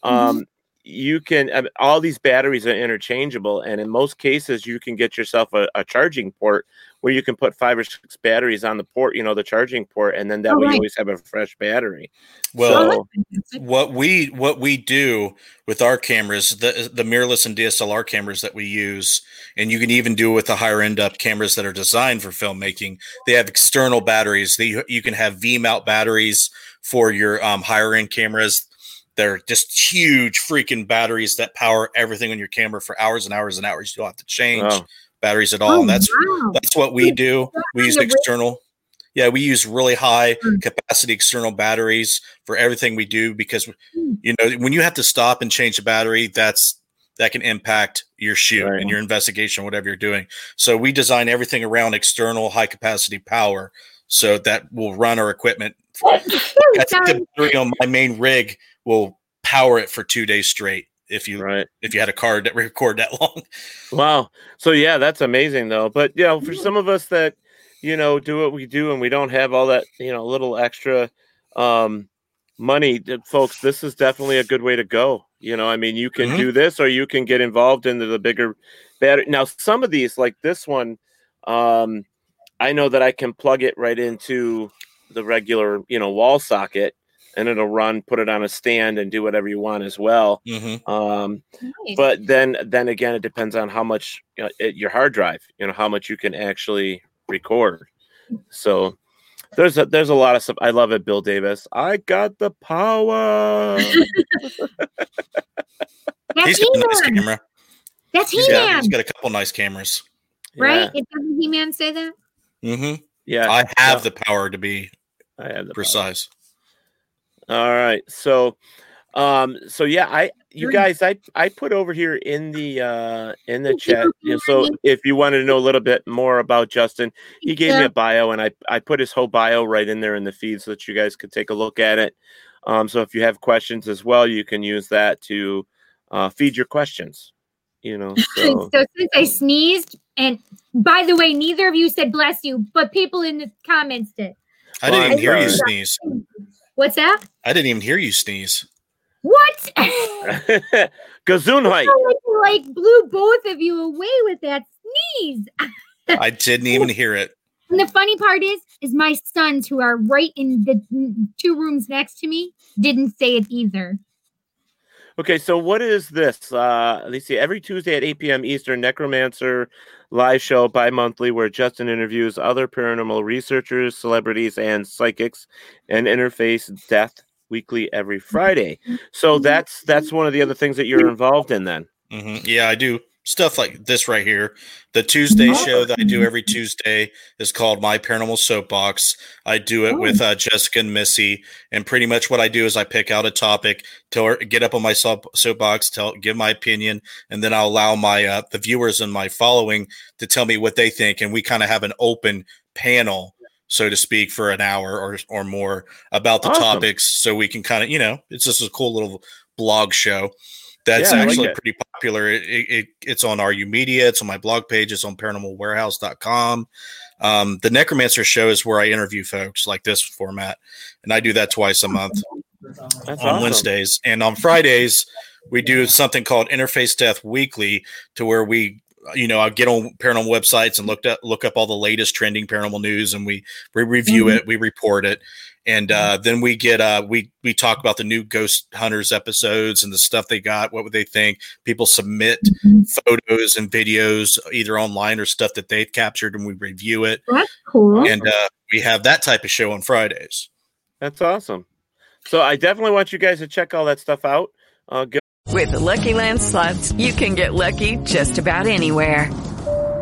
[SPEAKER 2] um, you can I mean, all these batteries are interchangeable, and in most cases, you can get yourself a, a charging port where you can put five or six batteries on the port, you know, the charging port, and then that
[SPEAKER 3] Oh,
[SPEAKER 2] way
[SPEAKER 3] right.
[SPEAKER 2] you always have a fresh battery.
[SPEAKER 4] Well,
[SPEAKER 2] So-
[SPEAKER 4] what we what we do with our cameras, the the mirrorless and DSLR cameras that we use, and you can even do with the higher end up cameras that are designed for filmmaking. They have external batteries. They, you can have V mount batteries for your um, higher end cameras. They're just huge freaking batteries that power everything on your camera for hours and hours and hours. You don't have to change
[SPEAKER 2] Wow.
[SPEAKER 4] Batteries at all.
[SPEAKER 3] Oh,
[SPEAKER 4] and that's
[SPEAKER 3] wow.
[SPEAKER 4] that's what we do. We use external. Yeah, we use really high
[SPEAKER 3] Mm.
[SPEAKER 4] capacity external batteries for everything we do because
[SPEAKER 3] Mm.
[SPEAKER 4] you know when you have to stop and change the battery, that's that can impact your shoot
[SPEAKER 2] Right.
[SPEAKER 4] and your investigation, whatever you're doing. So we design everything around external high capacity power, so that will run our equipment. I think the battery on my main rig will power it for two days straight if you
[SPEAKER 2] right.
[SPEAKER 4] if you had a card that record that long.
[SPEAKER 2] Wow. So yeah, that's amazing though. But you know, for some of us that you know do what we do and we don't have all that you know little extra um money, folks, this is definitely a good way to go. You know, I mean, you can
[SPEAKER 4] Mhm.
[SPEAKER 2] do this or you can get involved into the bigger battery. Now, some of these, like this one, um, I know that I can plug it right into the regular, you know, wall socket and it'll run, put it on a stand and do whatever you want as well.
[SPEAKER 4] Mm-hmm.
[SPEAKER 2] Um,
[SPEAKER 3] Nice.
[SPEAKER 2] but then then again it depends on how much you know, it, your hard drive you know how much you can actually record so there's a there's a lot of stuff i love it bill davis i got the power
[SPEAKER 3] That's
[SPEAKER 4] He's got a nice
[SPEAKER 3] He-Man.
[SPEAKER 4] camera.
[SPEAKER 3] That's
[SPEAKER 4] He's got,
[SPEAKER 3] He-Man,
[SPEAKER 4] he's got a couple nice cameras.
[SPEAKER 3] right? It doesn't He-Man say that?
[SPEAKER 4] Mm-hmm.
[SPEAKER 2] yeah
[SPEAKER 4] I have
[SPEAKER 2] yeah,
[SPEAKER 4] the power to be
[SPEAKER 2] i have the power.
[SPEAKER 4] Precise.
[SPEAKER 2] all right so um so yeah i you guys i i put over here in the uh in the chat you know, so if you wanted to know a little bit more about justin he gave me a bio and I, I put his whole bio right in there in the feed so that you guys could take a look at it. Um, so if you have questions as well, you can use that to uh, feed your questions. You know, so
[SPEAKER 3] so since I sneezed, and by the way, neither of you said bless you, but people in the comments did.
[SPEAKER 4] I didn't
[SPEAKER 2] Well,
[SPEAKER 4] even hear you sneeze.
[SPEAKER 3] What's that?
[SPEAKER 4] I didn't even hear you sneeze.
[SPEAKER 3] What?
[SPEAKER 2] Gesundheit.
[SPEAKER 3] like, like blew both of you away with that sneeze.
[SPEAKER 4] I didn't even hear it.
[SPEAKER 3] And the funny part is, is my sons who are right in the two rooms next to me didn't say it either.
[SPEAKER 2] Okay, so what is this? Uh, let's see. Every Tuesday at 8 p.m. Eastern, Necromancer live show bi monthly where Justin interviews other paranormal researchers, celebrities, and psychics and interface death weekly every Friday. So that's that's one of the other things that you're involved in then.
[SPEAKER 4] hmm Yeah, I do stuff like this right here. The Tuesday show that I do every Tuesday is called My Paranormal Soapbox. I do it with uh, Jessica and Missy, and pretty much what I do is I pick out a topic, tell get up on my soap, soapbox, tell give my opinion, and then I'll allow my uh, the viewers and my following to tell me what they think, and we kind of have an open panel. So to speak, for an hour or or more about the
[SPEAKER 2] Awesome.
[SPEAKER 4] topics, so we can kind of, you know, it's just a cool little blog show that's
[SPEAKER 2] Yeah, I like
[SPEAKER 4] actually pretty popular. It, it, it- it's on RU Media. It's on my blog page. It's on paranormalwarehouse.com. Um, the Necromancer show is where I interview folks like this format, and I do that twice a month
[SPEAKER 2] That's
[SPEAKER 4] on
[SPEAKER 2] awesome.
[SPEAKER 4] Wednesdays. And on Fridays, we do something called Interface Death Weekly, to where we, you know, I get on paranormal websites and look up look up all the latest trending paranormal news, and we we review
[SPEAKER 2] Mm-hmm.
[SPEAKER 4] it, we report it, and uh, then we get uh, we we talk about the new Ghost Hunters episodes and the stuff they got, what would they think? People submit
[SPEAKER 2] Mm-hmm.
[SPEAKER 4] photos and videos either online or stuff that they've captured, and we review it,
[SPEAKER 3] That's cool.
[SPEAKER 4] and uh, we have that type of show on Fridays.
[SPEAKER 2] That's awesome. So I definitely want you guys to check all that stuff out. Uh, go-
[SPEAKER 12] With the Lucky Land slots, you can get lucky just about anywhere.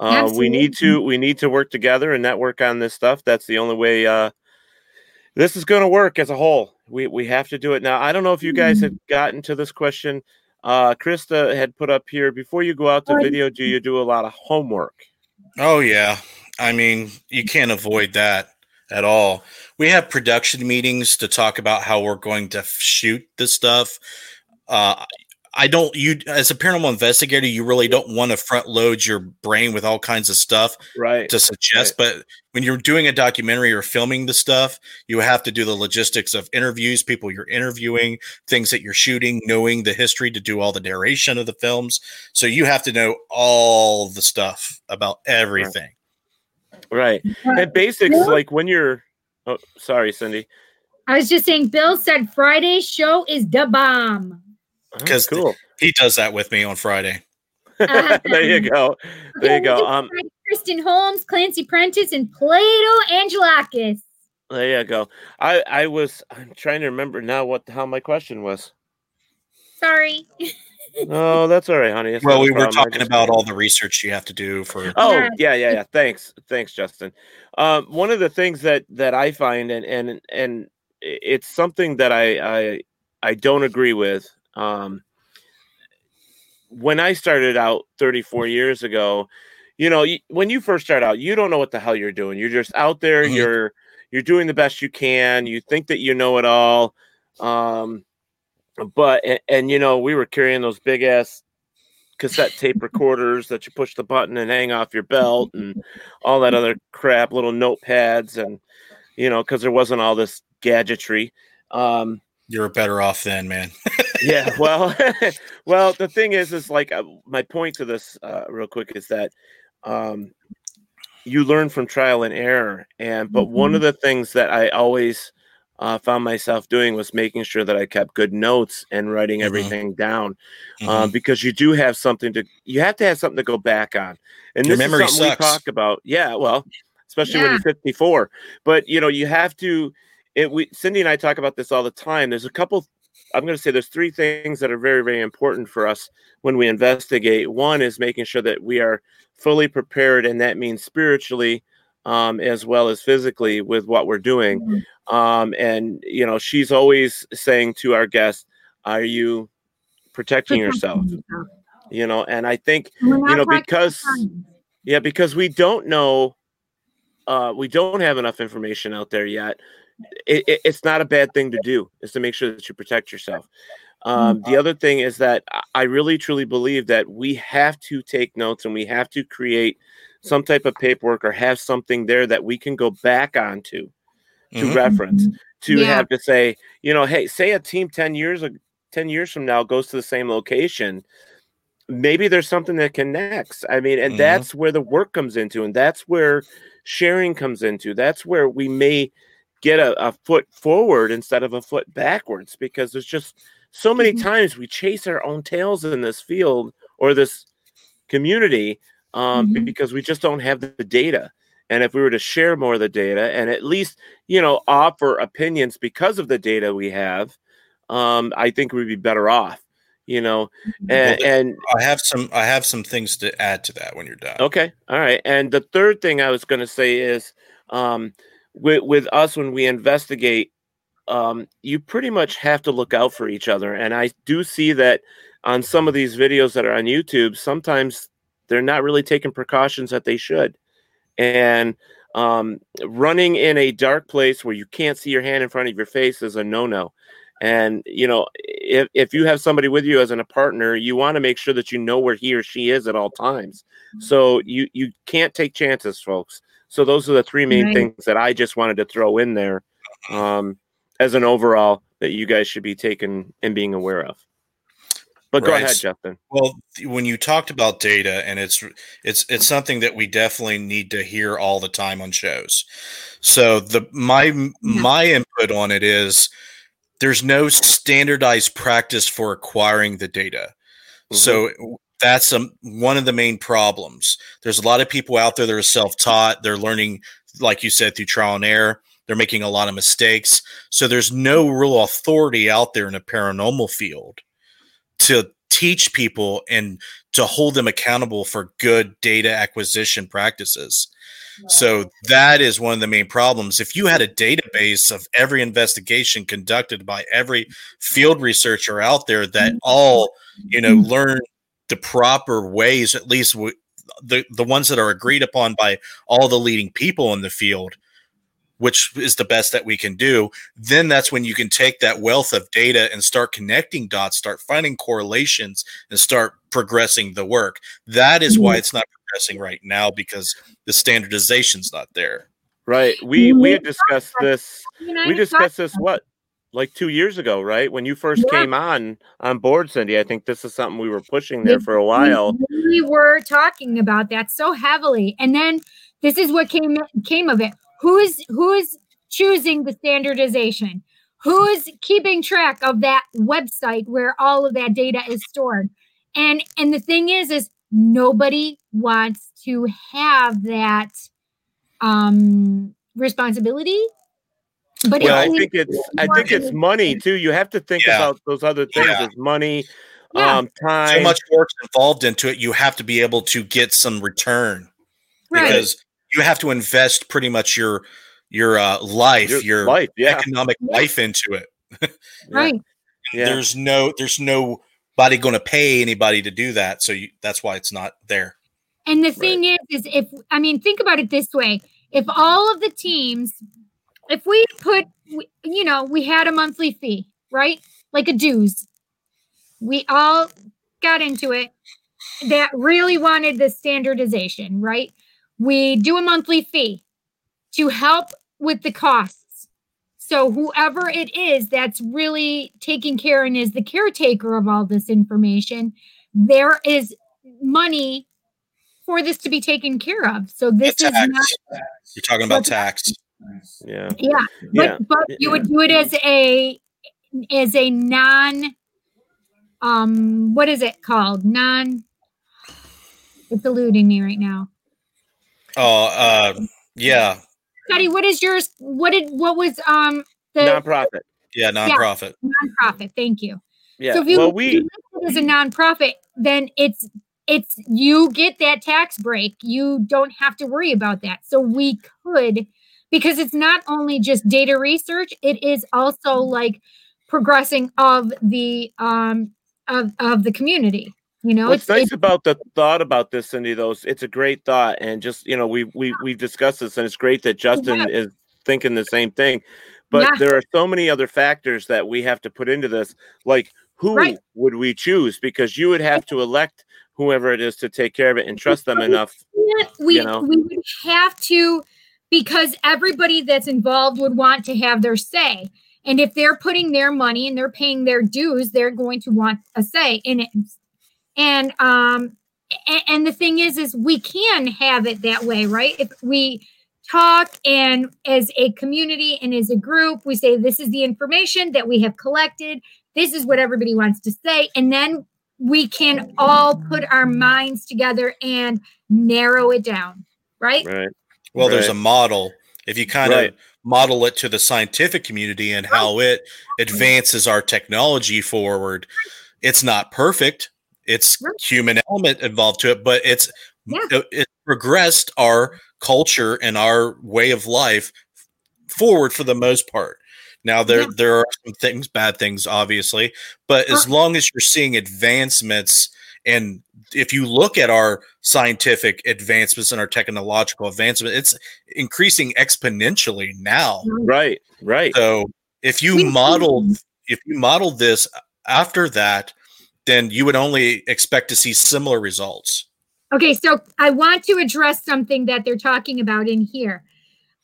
[SPEAKER 2] uh, we need to we need to work together and network on this stuff. That's the only way uh, this is going to work as a whole. We we have to do it. Now i don't know if you guys had gotten to this question. Uh krista had put up here before you go out to video do you do a lot of homework?
[SPEAKER 4] Oh yeah. I mean, you can't avoid that at all. We have production meetings to talk about how we're going to shoot this stuff. Uh, I don't you as a paranormal investigator, you really don't want to front load your brain with all kinds of stuff
[SPEAKER 2] right
[SPEAKER 4] to suggest. Right. But when you're doing a documentary or filming the stuff, you have to do the logistics of interviews, people you're interviewing, things that you're shooting, knowing the history to do all the narration of the films. So you have to know all the stuff about everything.
[SPEAKER 2] Right. right. And basics like when you're oh sorry, Cindy.
[SPEAKER 3] I was just saying Bill said Friday's show is the bomb
[SPEAKER 4] because oh, cool. he does that with me on Friday.
[SPEAKER 2] there you go. There you go. Um,
[SPEAKER 3] Kristen Holmes, Clancy Prentice, and Plato Angelakis.
[SPEAKER 2] There you go. I I was I'm trying to remember now what how my question was.
[SPEAKER 3] Sorry.
[SPEAKER 2] no, that's all right, honey. It's
[SPEAKER 4] well, we were talking about all the research you have to do for.
[SPEAKER 2] Oh yeah, yeah, yeah. Thanks, thanks, Justin. Um, one of the things that that I find and and and it's something that I I I don't agree with um, when I started out 34 years ago, you know, when you first start out, you don't know what the hell you're doing. You're just out there. Mm-hmm. You're you're doing the best you can. You think that you know it all. Um, but and, and you know, we were carrying those big ass cassette tape recorders that you push the button and hang off your belt and all that other crap, little notepads, and you know, because there wasn't all this gadgetry. Um,
[SPEAKER 4] you're better off then, man.
[SPEAKER 2] yeah. Well, well, the thing is, is like uh, my point to this, uh, real quick, is that um, you learn from trial and error. And but mm-hmm. one of the things that I always uh, found myself doing was making sure that I kept good notes and writing mm-hmm. everything down, um, mm-hmm. because you do have something to. You have to have something to go back on. And Your this memory is something sucks. we talk about. Yeah. Well, especially yeah. when you're 54. But you know, you have to it we Cindy and I talk about this all the time. There's a couple I'm going to say there's three things that are very very important for us when we investigate. One is making sure that we are fully prepared and that means spiritually um, as well as physically with what we're doing. Mm-hmm. Um, and you know, she's always saying to our guests, "Are you protecting yourself?" You know, and I think you know because yeah, because we don't know, uh, we don't have enough information out there yet it, it, it's not a bad thing to do is to make sure that you protect yourself um, the mm-hmm. other thing is that i really truly believe that we have to take notes and we have to create some type of paperwork or have something there that we can go back onto to mm-hmm. reference mm-hmm. to yeah. have to say you know hey say a team 10 years 10 years from now goes to the same location maybe there's something that connects i mean and mm-hmm. that's where the work comes into and that's where sharing comes into that's where we may get a, a foot forward instead of a foot backwards because there's just so many mm-hmm. times we chase our own tails in this field or this community um, mm-hmm. because we just don't have the data. And if we were to share more of the data and at least, you know, offer opinions because of the data we have, um, I think we'd be better off. You know, mm-hmm. and, well, and
[SPEAKER 4] I have some I have some things to add to that when you're done.
[SPEAKER 2] Okay, all right. And the third thing I was going to say is, um, with with us when we investigate um, you pretty much have to look out for each other. And i do see that on some of these videos that are on youtube sometimes they're not really taking precautions that they should. And um, running in a dark place where you can't see your hand in front of your face is a no-no. And you know if, if you have somebody with you as a partner you want to make sure that you know where he or she is at all times. So you you can't take chances folks so those are the three main right. things that I just wanted to throw in there um, as an overall that you guys should be taking and being aware of. But go right. ahead, Justin.
[SPEAKER 4] Well, when you talked about data, and it's it's it's something that we definitely need to hear all the time on shows. So the my my input on it is there's no standardized practice for acquiring the data. Mm-hmm. So that's um, one of the main problems. There's a lot of people out there that are self-taught. They're learning, like you said, through trial and error. They're making a lot of mistakes. So there's no real authority out there in a paranormal field to teach people and to hold them accountable for good data acquisition practices. So that is one of the main problems. If you had a database of every investigation conducted by every field researcher out there that all, you know, learn the proper ways, at least w- the the ones that are agreed upon by all the leading people in the field which is the best that we can do then that's when you can take that wealth of data and start connecting dots start finding correlations and start progressing the work that is why it's not progressing right now because the standardization's not there
[SPEAKER 2] Right. We we had discussed this. We discussed this what like two years ago, right? When you first
[SPEAKER 3] Yeah.
[SPEAKER 2] came on on board, Cindy. I think this is something we were pushing there for a while.
[SPEAKER 3] We were talking about that so heavily, and then this is what came came of it. Who is who is choosing the standardization? Who is keeping track of that website where all of that data is stored? And and the thing is, is nobody wants to have that um responsibility. But
[SPEAKER 2] well, I think it's I think it's money too. You have to think
[SPEAKER 4] Yeah.
[SPEAKER 2] about those other things
[SPEAKER 4] Yeah.
[SPEAKER 2] as money,
[SPEAKER 3] Yeah.
[SPEAKER 2] um, time.
[SPEAKER 4] so much work's involved into it you have to be able to get some return
[SPEAKER 3] Right.
[SPEAKER 4] because you have to invest pretty much your your uh, life
[SPEAKER 2] Your
[SPEAKER 4] your,
[SPEAKER 2] life, yeah.
[SPEAKER 4] economic
[SPEAKER 3] Yeah.
[SPEAKER 4] life into it
[SPEAKER 3] right.
[SPEAKER 2] Yeah.
[SPEAKER 4] there's no there's nobody going to pay anybody to do that so you, that's why it's not there
[SPEAKER 3] And the thing is, is if I mean, think about it this way: if all of the teams, if we put, you know, we had a monthly fee, right, like a dues, we all got into it. That really wanted the standardization, right? We do a monthly fee to help with the costs. So whoever it is that's really taking care and is the caretaker of all this information, there is money for this to be taken care of. So this is not
[SPEAKER 4] you're talking about tax
[SPEAKER 2] yeah.
[SPEAKER 3] yeah, but
[SPEAKER 2] Yeah.
[SPEAKER 3] but you would do it as a as a non um what is it called? Non it's eluding me right now.
[SPEAKER 4] oh uh yeah
[SPEAKER 3] Scotty, what is yours? What did what was um the
[SPEAKER 2] Nonprofit.
[SPEAKER 4] yeah nonprofit
[SPEAKER 3] nonprofit? Thank you.
[SPEAKER 2] Yeah.
[SPEAKER 3] So if you,
[SPEAKER 2] well, we
[SPEAKER 3] you it as a nonprofit, then it's it's you get that tax break. You don't have to worry about that. So we could because it's not only just data research, it is also like progressing of the um of of the community. You know,
[SPEAKER 2] What's
[SPEAKER 3] it's,
[SPEAKER 2] nice about the thought about this, Cindy, though, it's a great thought, and just you know, we we we've discussed this, and it's great that Justin
[SPEAKER 3] Yeah.
[SPEAKER 2] is thinking the same thing. But
[SPEAKER 3] Yeah.
[SPEAKER 2] there are so many other factors that we have to put into this, like who
[SPEAKER 3] Right.
[SPEAKER 2] would we choose? Because you would have to elect whoever it is to take care of it and trust them enough.
[SPEAKER 3] We
[SPEAKER 2] you know?
[SPEAKER 3] we would have to because everybody that's involved would want to have their say. And if they're putting their money and they're paying their dues, they're going to want a say in it. And um and, and the thing is is we can have it that way, right? If we talk and as a community and as a group, we say this is the information that we have collected. This is what everybody wants to say and then we can all put our minds together and narrow it down, right?
[SPEAKER 2] Right.
[SPEAKER 4] Well there's a model if you kind
[SPEAKER 2] Right.
[SPEAKER 4] of model it to the scientific community and how it advances our technology forward it's not perfect it's
[SPEAKER 3] Right.
[SPEAKER 4] human element involved to it but it's
[SPEAKER 3] Yeah.
[SPEAKER 4] it, it progressed our culture and our way of life forward for the most part now there
[SPEAKER 3] Yeah.
[SPEAKER 4] there are some things bad things obviously but as long as you're seeing advancements and if you look at our scientific advancements and our technological advancement it's increasing exponentially now mm-hmm.
[SPEAKER 2] Right. Right.
[SPEAKER 4] so if you model if you model this after that then you would only expect to see similar results
[SPEAKER 3] Okay, so I want to address something that they're talking about in here.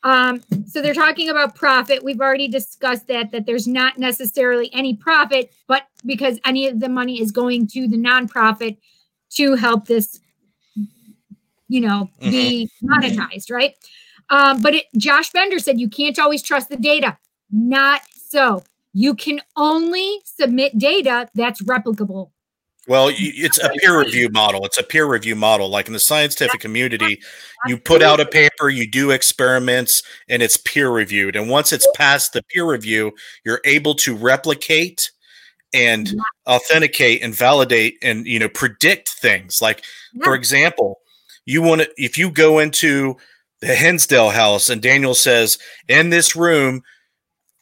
[SPEAKER 3] Um, so they're talking about profit. We've already discussed that that there's not necessarily any profit, but because any of the money is going to the nonprofit to help this, you know, be monetized, right? Um, but it, Josh Bender said you can't always trust the data. Not so. You can only submit data that's replicable.
[SPEAKER 4] Well, it's a peer review model. It's a peer review model. Like in the scientific community, you put out a paper, you do experiments, and it's peer reviewed. And once it's past the peer review, you're able to replicate and authenticate and validate and you know predict things. Like for example, you want to if you go into the Hinsdale house and Daniel says in this room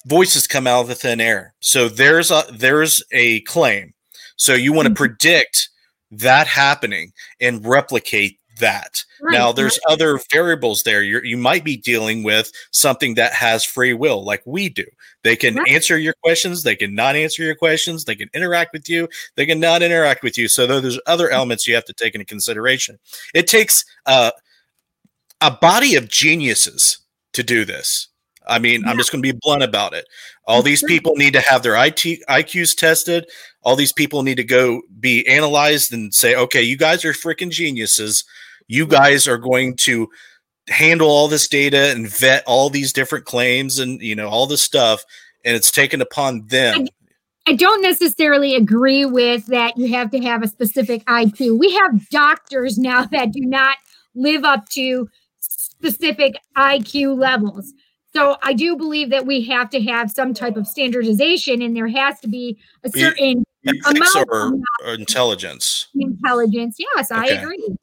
[SPEAKER 4] voices come out of the thin air. So there's a there's a claim. So you want to predict that happening and replicate that.
[SPEAKER 3] Right,
[SPEAKER 4] now, there's other variables there. You're, you might be dealing with something that has free will, like we do. They can answer your questions, they can not answer your questions, they can interact with you, they can not interact with you. So, there's other elements you have to take into consideration. It takes uh, a body of geniuses to do this. I mean, I'm just going to be blunt about it. All these people need to have their IT IQs tested. All these people need to go be analyzed and say, okay, you guys are freaking geniuses. You guys are going to handle all this data and vet all these different claims and you know all this stuff, and it's taken upon them.
[SPEAKER 3] I don't necessarily agree with that you have to have a specific IQ. We have doctors now that do not live up to specific IQ levels. So I do believe that we have to have some type of standardization and there has to be a certain
[SPEAKER 4] Ethics or, intelligence.
[SPEAKER 3] intelligence. Yes, I agree.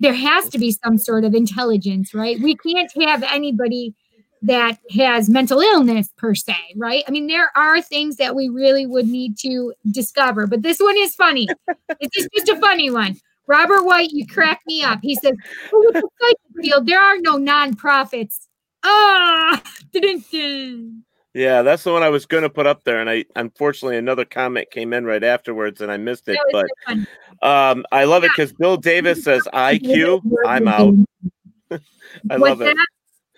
[SPEAKER 3] There has to be some sort of intelligence, right? We can't have anybody that has mental illness per se, right? I mean, there are things that we really would need to discover, but this one is funny. it's just, just a funny one. Robert White, you crack me up. He says, "Oh, with the field, there are no nonprofits. Ah, dun-dun-dun.
[SPEAKER 2] Yeah, that's the one I was going to put up there, and I unfortunately another comment came in right afterwards, and I missed it.
[SPEAKER 3] That
[SPEAKER 2] But
[SPEAKER 3] so
[SPEAKER 2] um, I love it because Bill Davis says IQ. I'm out. I
[SPEAKER 3] What's
[SPEAKER 2] love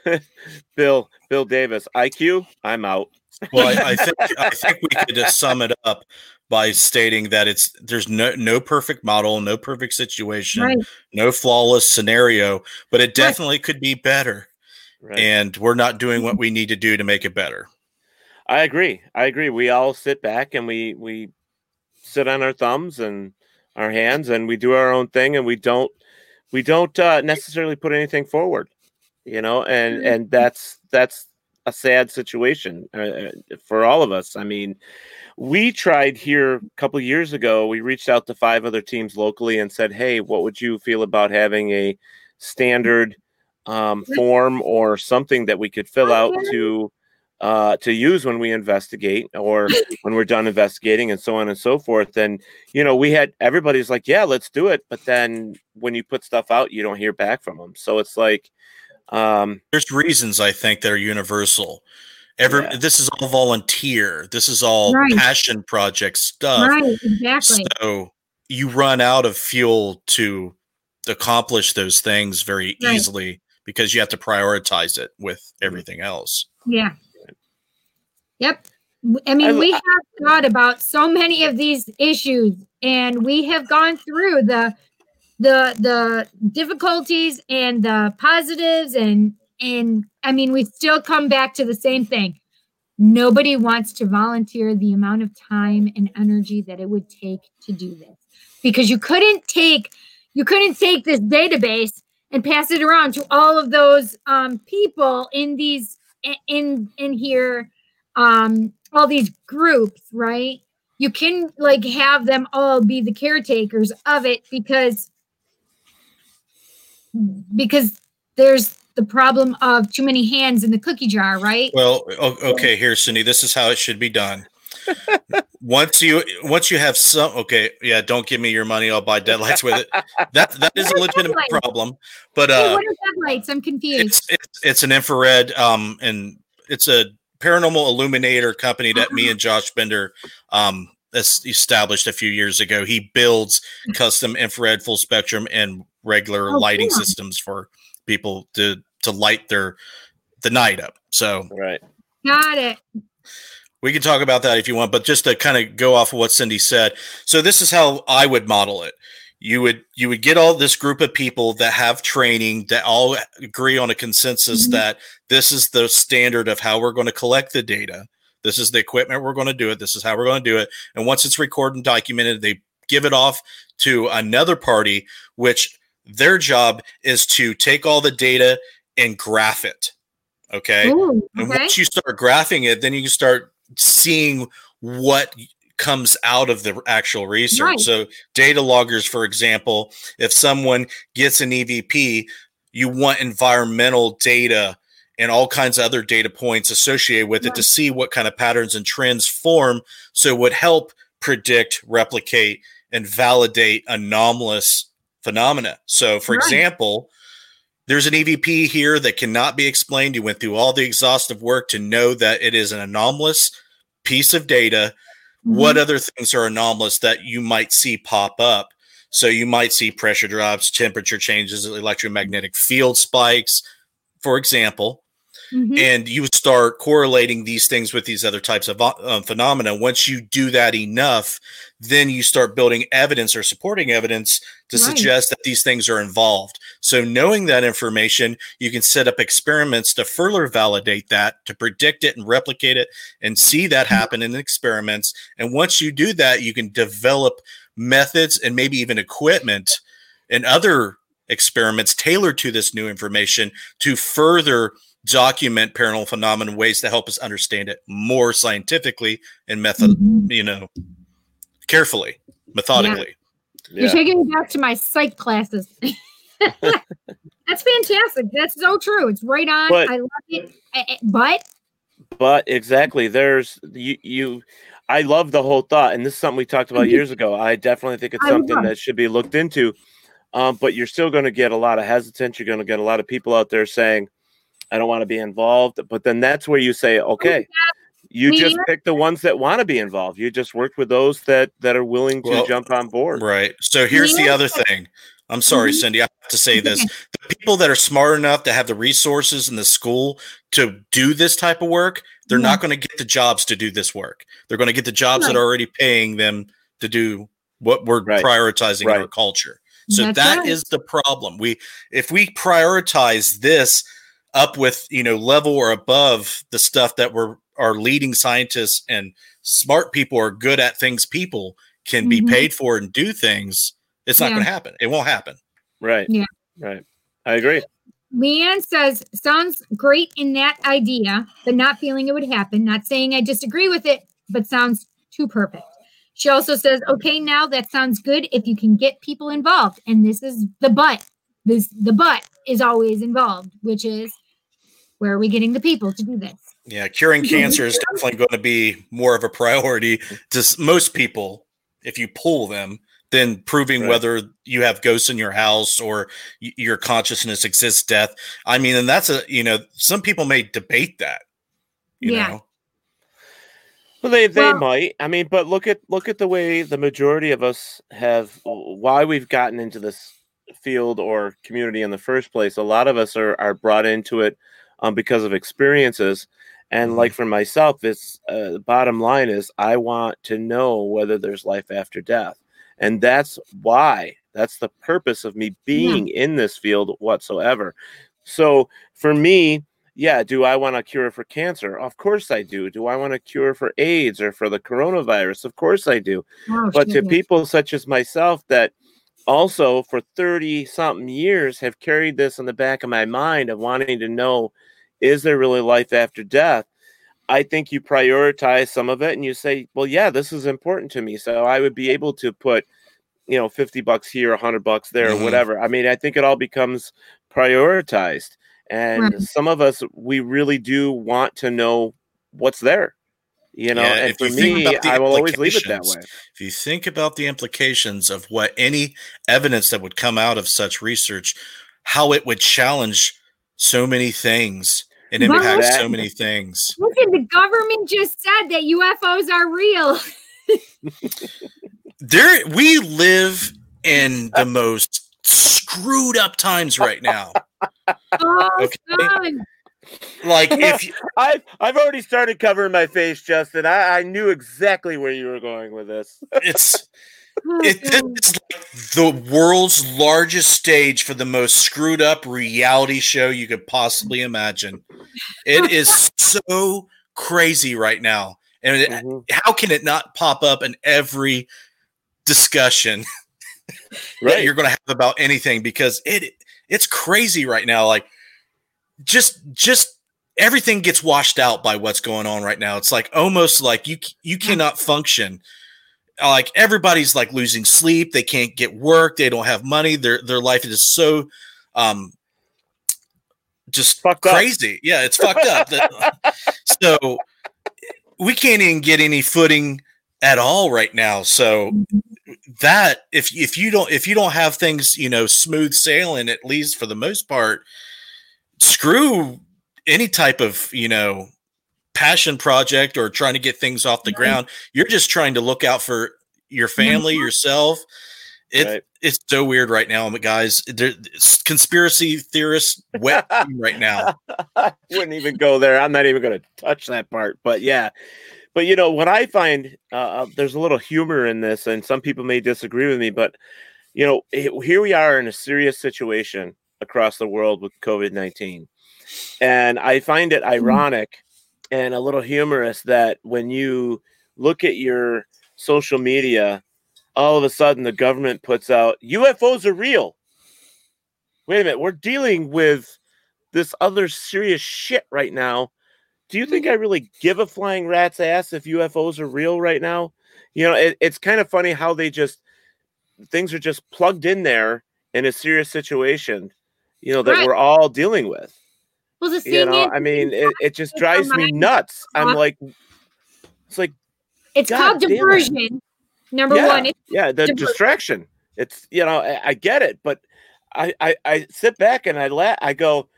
[SPEAKER 2] it. Bill Bill Davis IQ. I'm out.
[SPEAKER 4] Well, I, I think I think we could just sum it up by stating that it's there's no no perfect model, no perfect situation,
[SPEAKER 3] Right.
[SPEAKER 4] no flawless scenario, but it definitely could be better.
[SPEAKER 2] Right.
[SPEAKER 4] And we're not doing what we need to do to make it better.
[SPEAKER 2] I agree. I agree. We all sit back and we we sit on our thumbs and our hands and we do our own thing and we don't we don't uh, necessarily put anything forward, you know. And and that's that's a sad situation uh, uh, for all of us. I mean, we tried here a couple years ago. We reached out to five other teams locally and said, "Hey, what would you feel about having a standard um, form or something that we could fill out to uh, to use when we investigate or when we're done investigating and so on and so forth?" And you know, we had everybody's like, "Yeah, let's do it," but then when you put stuff out, you don't hear back from them. So it's like, um,
[SPEAKER 4] There's reasons I think that are universal. Every this is all volunteer. This is all
[SPEAKER 3] Right.
[SPEAKER 4] passion project stuff.
[SPEAKER 3] Right, exactly.
[SPEAKER 4] So you run out of fuel to accomplish those things very
[SPEAKER 3] Right.
[SPEAKER 4] easily because you have to prioritize it with everything else.
[SPEAKER 3] Yeah. Yep. I mean,
[SPEAKER 4] I-
[SPEAKER 3] we have thought about so many of these issues, and we have gone through the the the difficulties and the positives, and and I mean, we still come back to the same thing. Nobody wants to volunteer the amount of time and energy that it would take to do this, because you couldn't take you couldn't take this database and pass it around to all of those um, people in these in in here um all these groups right you can like have them all be the caretakers of it because because there's the problem of too many hands in the cookie jar right
[SPEAKER 4] Well, okay, here, Cindy. This is how it should be done. once you once you have some okay, yeah, don't give me your money, I'll buy deadlights with it. That that is a legitimate
[SPEAKER 3] deadlights?
[SPEAKER 4] problem. But
[SPEAKER 3] Hey,
[SPEAKER 4] uh
[SPEAKER 3] what are deadlights i'm confused
[SPEAKER 4] it's it's it's an infrared um and it's a paranormal illuminator company that me and Josh Bender um established a few years ago. He builds custom infrared full spectrum and regular
[SPEAKER 3] Oh,
[SPEAKER 4] lighting
[SPEAKER 3] cool.
[SPEAKER 4] systems for people to to light their the night up. So
[SPEAKER 2] right.
[SPEAKER 3] got it
[SPEAKER 4] we can talk about that if you want, but just to kind of go off of what Cindy said. So this is how I would model it. You would you would get all this group of people that have training that all agree on a consensus
[SPEAKER 3] Mhm.
[SPEAKER 4] that this is the standard of how we're going to collect the data. This is the equipment we're going to do it. This is how we're going to do it. And once it's recorded and documented, they give it off to another party, which their job is to take all the data and graph it. Okay.
[SPEAKER 3] Ooh,
[SPEAKER 4] And once you start graphing it, then you can start seeing what comes out of the actual research.
[SPEAKER 3] Right.
[SPEAKER 4] So, data loggers, for example, if someone gets an EVP, you want environmental data and all kinds of other data points associated with it to see what kind of patterns and trends form. So, it would help predict, replicate, and validate anomalous phenomena. So, for
[SPEAKER 3] Right.
[SPEAKER 4] example, there's an EVP here that cannot be explained. You went through all the exhaustive work to know that it is an anomalous piece of data. What mm-hmm. other things are anomalous that you might see pop up? So, you might see pressure drops, temperature changes, electromagnetic field spikes, for example
[SPEAKER 3] Mhm.
[SPEAKER 4] and you start correlating these things with these other types of um, phenomena once you do that enough then you start building evidence or supporting evidence to
[SPEAKER 3] Right.
[SPEAKER 4] suggest that these things are involved so knowing that information you can set up experiments to further validate that to predict it and replicate it and see that happen in experiments and once you do that you can develop methods and maybe even equipment and other experiments tailored to this new information to further document paranormal phenomena in ways to help us understand it more scientifically and method you know carefully methodically
[SPEAKER 3] You're taking me back to my psych classes. That's fantastic. That's so true. It's right on.
[SPEAKER 2] But-
[SPEAKER 3] I love it. Eh, eh, But
[SPEAKER 2] But exactly, there's you you I love the whole thought, and this is something we talked about
[SPEAKER 3] Mhm.
[SPEAKER 2] years ago. I definitely think it's
[SPEAKER 3] I
[SPEAKER 2] something that should be looked into. Um, but you're still going to get a lot of hesitance. You're going to get a lot of people out there saying, "I don't want to be involved." But then that's where you say, "Okay, you just pick the ones that want to be involved. You just work with those that that are willing to
[SPEAKER 4] Well,
[SPEAKER 2] jump on board."
[SPEAKER 4] right so here's the other thing i'm sorry
[SPEAKER 3] Mhm.
[SPEAKER 4] cindy i have to say this the people that are smart enough to have the resources in the school to do this type of work they're not going to get the jobs to do this work they're going to get the jobs that are already paying them to do what we're
[SPEAKER 2] Right.
[SPEAKER 4] prioritizing in our culture so
[SPEAKER 3] That's
[SPEAKER 4] that is
[SPEAKER 3] right.
[SPEAKER 4] the problem we if we prioritize this up with you know level or above the stuff that we're our leading scientists and smart people are good at things people can be
[SPEAKER 3] Mhm.
[SPEAKER 4] paid for and do things it's not
[SPEAKER 3] Yeah.
[SPEAKER 4] going to happen it won't happen
[SPEAKER 2] Right.
[SPEAKER 3] Yeah.
[SPEAKER 2] Right. I agree.
[SPEAKER 3] Leanne says, sounds great in that idea, but not feeling it would happen. Not saying I disagree with it, but sounds too perfect. She also says, okay, now that sounds good if you can get people involved. And this is the but. This the but is always involved, which is where are we getting the people to do this?
[SPEAKER 4] yeah curing cancer is definitely going to be more of a priority to most people if you pull them than proving
[SPEAKER 2] Right.
[SPEAKER 4] whether you have ghosts in your house or y- your consciousness exists death i mean and that's a you know some people may debate that you
[SPEAKER 3] Yeah.
[SPEAKER 4] know
[SPEAKER 2] Well, they they
[SPEAKER 3] Well-
[SPEAKER 2] might. I mean, but look at look at the way the majority of us have why we've gotten into this field or community in the first place. A lot of us are are brought into it um, because of experiences. And like for myself, it's uh, the bottom line is I want to know whether there's life after death, and that's why. That's the purpose of me being in this field whatsoever. So for me, yeah, do I want a cure for cancer? Of course I do. Do I want a cure for AIDS or for the coronavirus? Of course I do.
[SPEAKER 3] Oh,
[SPEAKER 2] but to people such as myself that also for 30 something years have carried this in the back of my mind of wanting to know is there really life after death? I think you prioritize some of it and you say, well, yeah, this is important to me. So I would be able to put, you know, 50 bucks here, 100 bucks there,
[SPEAKER 4] Mhm.
[SPEAKER 2] or whatever. I mean, I think it all becomes prioritized. And
[SPEAKER 3] Right.
[SPEAKER 2] some of us, we really do want to know what's there, you know.
[SPEAKER 4] Yeah,
[SPEAKER 2] and
[SPEAKER 4] if
[SPEAKER 2] for me, I will always leave it that way.
[SPEAKER 4] If you think about the implications of what any evidence that would come out of such research, how it would challenge so many things and
[SPEAKER 3] Well,
[SPEAKER 4] impact so many things.
[SPEAKER 3] Listen, the government just said that UFOs are real.
[SPEAKER 4] There we live in the most screwed up times right now.
[SPEAKER 3] Oh,
[SPEAKER 4] Okay.
[SPEAKER 3] son.
[SPEAKER 4] Like if you,
[SPEAKER 2] I've I've already started covering my face, Justin. I, I knew exactly where you were going with this.
[SPEAKER 4] it's it, it's like the world's largest stage for the most screwed up reality show you could possibly imagine. It is so crazy right now. And it-
[SPEAKER 2] Mhm.
[SPEAKER 4] how can it not pop up in every discussion that
[SPEAKER 2] Right.
[SPEAKER 4] you're going to have about anything because it it's crazy right now like just just everything gets washed out by what's going on right now it's like almost like you you cannot function like everybody's like losing sleep. They can't get work. They don't have money. Their their life is so um just
[SPEAKER 2] Fucked up.
[SPEAKER 4] crazy. Yeah it's fucked up. So we can't even get any footing at all right now. So that if if you don't if you don't have things you know smooth sailing at least for the most part, screw any type of you know passion project or trying to get things off the
[SPEAKER 3] Right.
[SPEAKER 4] ground. You're just trying to look out for your family, yourself. It it's so weird right now, but guys. Conspiracy theorists wet right now.
[SPEAKER 2] I wouldn't even go there. I'm not even going to touch that part. But yeah, but you know what I find uh, uh, there's a little humor in this, and some people may disagree with me, but you know he- here we are in a serious situation across the world with COVID nineteen, and I find it ironic and a little humorous that when you look at your social media, all of a sudden the government puts out UFOs are real. Wait a minute, we're dealing with this other serious shit right now. Do you think I really give a flying rat's ass if UFOs are real right now? You know, it, it's kind of funny how they just things are just plugged in there in a serious situation, you know, that
[SPEAKER 3] Right.
[SPEAKER 2] we're all dealing with.
[SPEAKER 3] Well, the
[SPEAKER 2] You
[SPEAKER 3] thing
[SPEAKER 2] know,
[SPEAKER 3] is,
[SPEAKER 2] I mean, it, it just drives me nuts. I'm like, it's like,
[SPEAKER 3] it's
[SPEAKER 2] God
[SPEAKER 3] called
[SPEAKER 2] damn it.
[SPEAKER 3] diversion. Number
[SPEAKER 2] yeah,
[SPEAKER 3] one, it's
[SPEAKER 2] yeah, the
[SPEAKER 3] diversion.
[SPEAKER 2] distraction. It's you know, I, I get it, but I, I I sit back and I laugh. I go,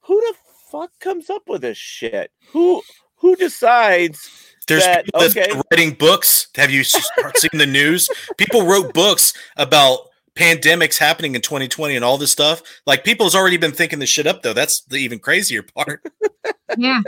[SPEAKER 2] who the fuck comes up with this shit? Who who decides
[SPEAKER 4] There's
[SPEAKER 2] that?
[SPEAKER 4] people
[SPEAKER 2] Okay,
[SPEAKER 4] are writing books. Have you seen the news? People wrote books about pandemics happening in 2020 and all this stuff. Like people's already been thinking this shit up though. That's the even crazier part.
[SPEAKER 3] yeah.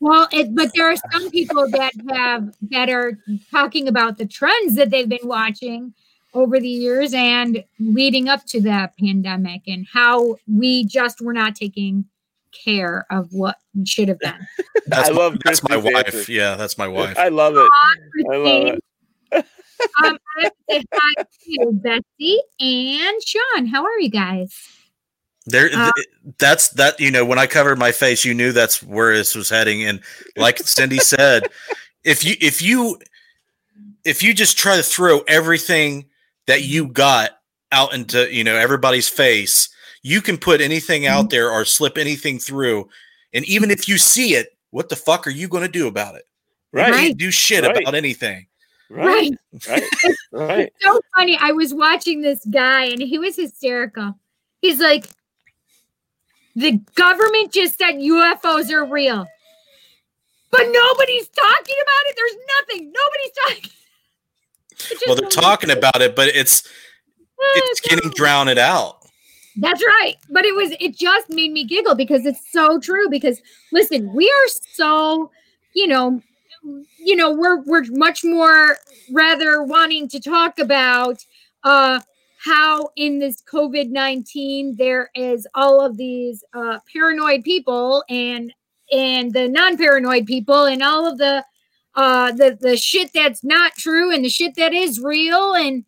[SPEAKER 3] Well, it, but there are some people that have that are talking about the trends that they've been watching over the years and leading up to the pandemic and how we just were not taking care of what should have been.
[SPEAKER 4] That's
[SPEAKER 2] I
[SPEAKER 4] my,
[SPEAKER 2] love
[SPEAKER 4] that's my wife.
[SPEAKER 2] answer.
[SPEAKER 4] Yeah, that's my wife.
[SPEAKER 2] I love it. I love it.
[SPEAKER 3] um, I have to say hi to Betsy and Sean. How are you guys?
[SPEAKER 4] There,
[SPEAKER 3] Uh,
[SPEAKER 4] that's that. You know, when I covered my face, you knew that's where this was heading. And like Cindy said, if you if you if you just try to throw everything that you got out into you know everybody's face, you can put anything out there or slip anything through. And even if you see it, what the fuck are you going to do about it? You
[SPEAKER 2] Right.
[SPEAKER 4] can't do shit
[SPEAKER 2] Right.
[SPEAKER 4] about anything.
[SPEAKER 2] Right, right, right.
[SPEAKER 3] It's so funny. I was watching this guy and he was hysterical. He's like, the government just said UFOs are real, but nobody's talking about it. There's nothing. Nobody's talking.
[SPEAKER 4] Well, they're
[SPEAKER 3] so-
[SPEAKER 4] talking about it, but it's oh, it's getting drowned out.
[SPEAKER 3] That's right. But it was it just made me giggle because it's so true. Because listen, we are so, you know, you know, we're we're much more rather wanting to talk about uh how in this COVID-19 there is all of these uh paranoid people and and the non-paranoid people and all of the uh the the shit that's not true and the shit that is real and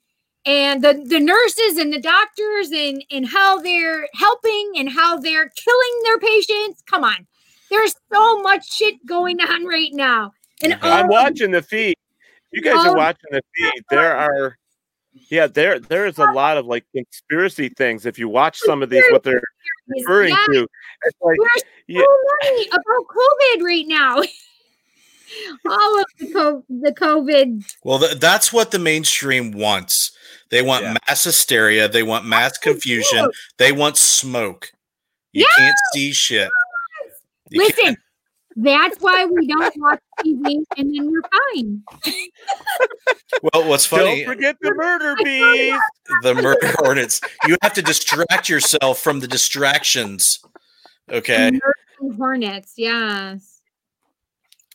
[SPEAKER 3] and the, the nurses and the doctors and and how they're helping and how they're killing their patients. Come on. There's so much shit going on right now and
[SPEAKER 2] I'm
[SPEAKER 3] all-
[SPEAKER 2] watching the feed. You guys
[SPEAKER 3] Oh.
[SPEAKER 2] are watching the feed. There are, yeah, there there is a lot of like conspiracy things. If you watch some of these, what they're referring
[SPEAKER 3] Yeah.
[SPEAKER 2] to, it's like,
[SPEAKER 3] There's
[SPEAKER 2] yeah,
[SPEAKER 3] so many about COVID right now. All of the co- the COVID.
[SPEAKER 4] Well, th- that's what the mainstream wants. They want mass hysteria. They want mass confusion. They want smoke. You can't see shit. You
[SPEAKER 3] Listen,
[SPEAKER 4] can't-
[SPEAKER 3] that's why we don't watch TV and then we're fine.
[SPEAKER 4] Well, what's funny?
[SPEAKER 2] don't forget the murder bees.
[SPEAKER 4] the murder hornets. You have to distract yourself from the distractions. Okay.
[SPEAKER 3] American Hornets, yes.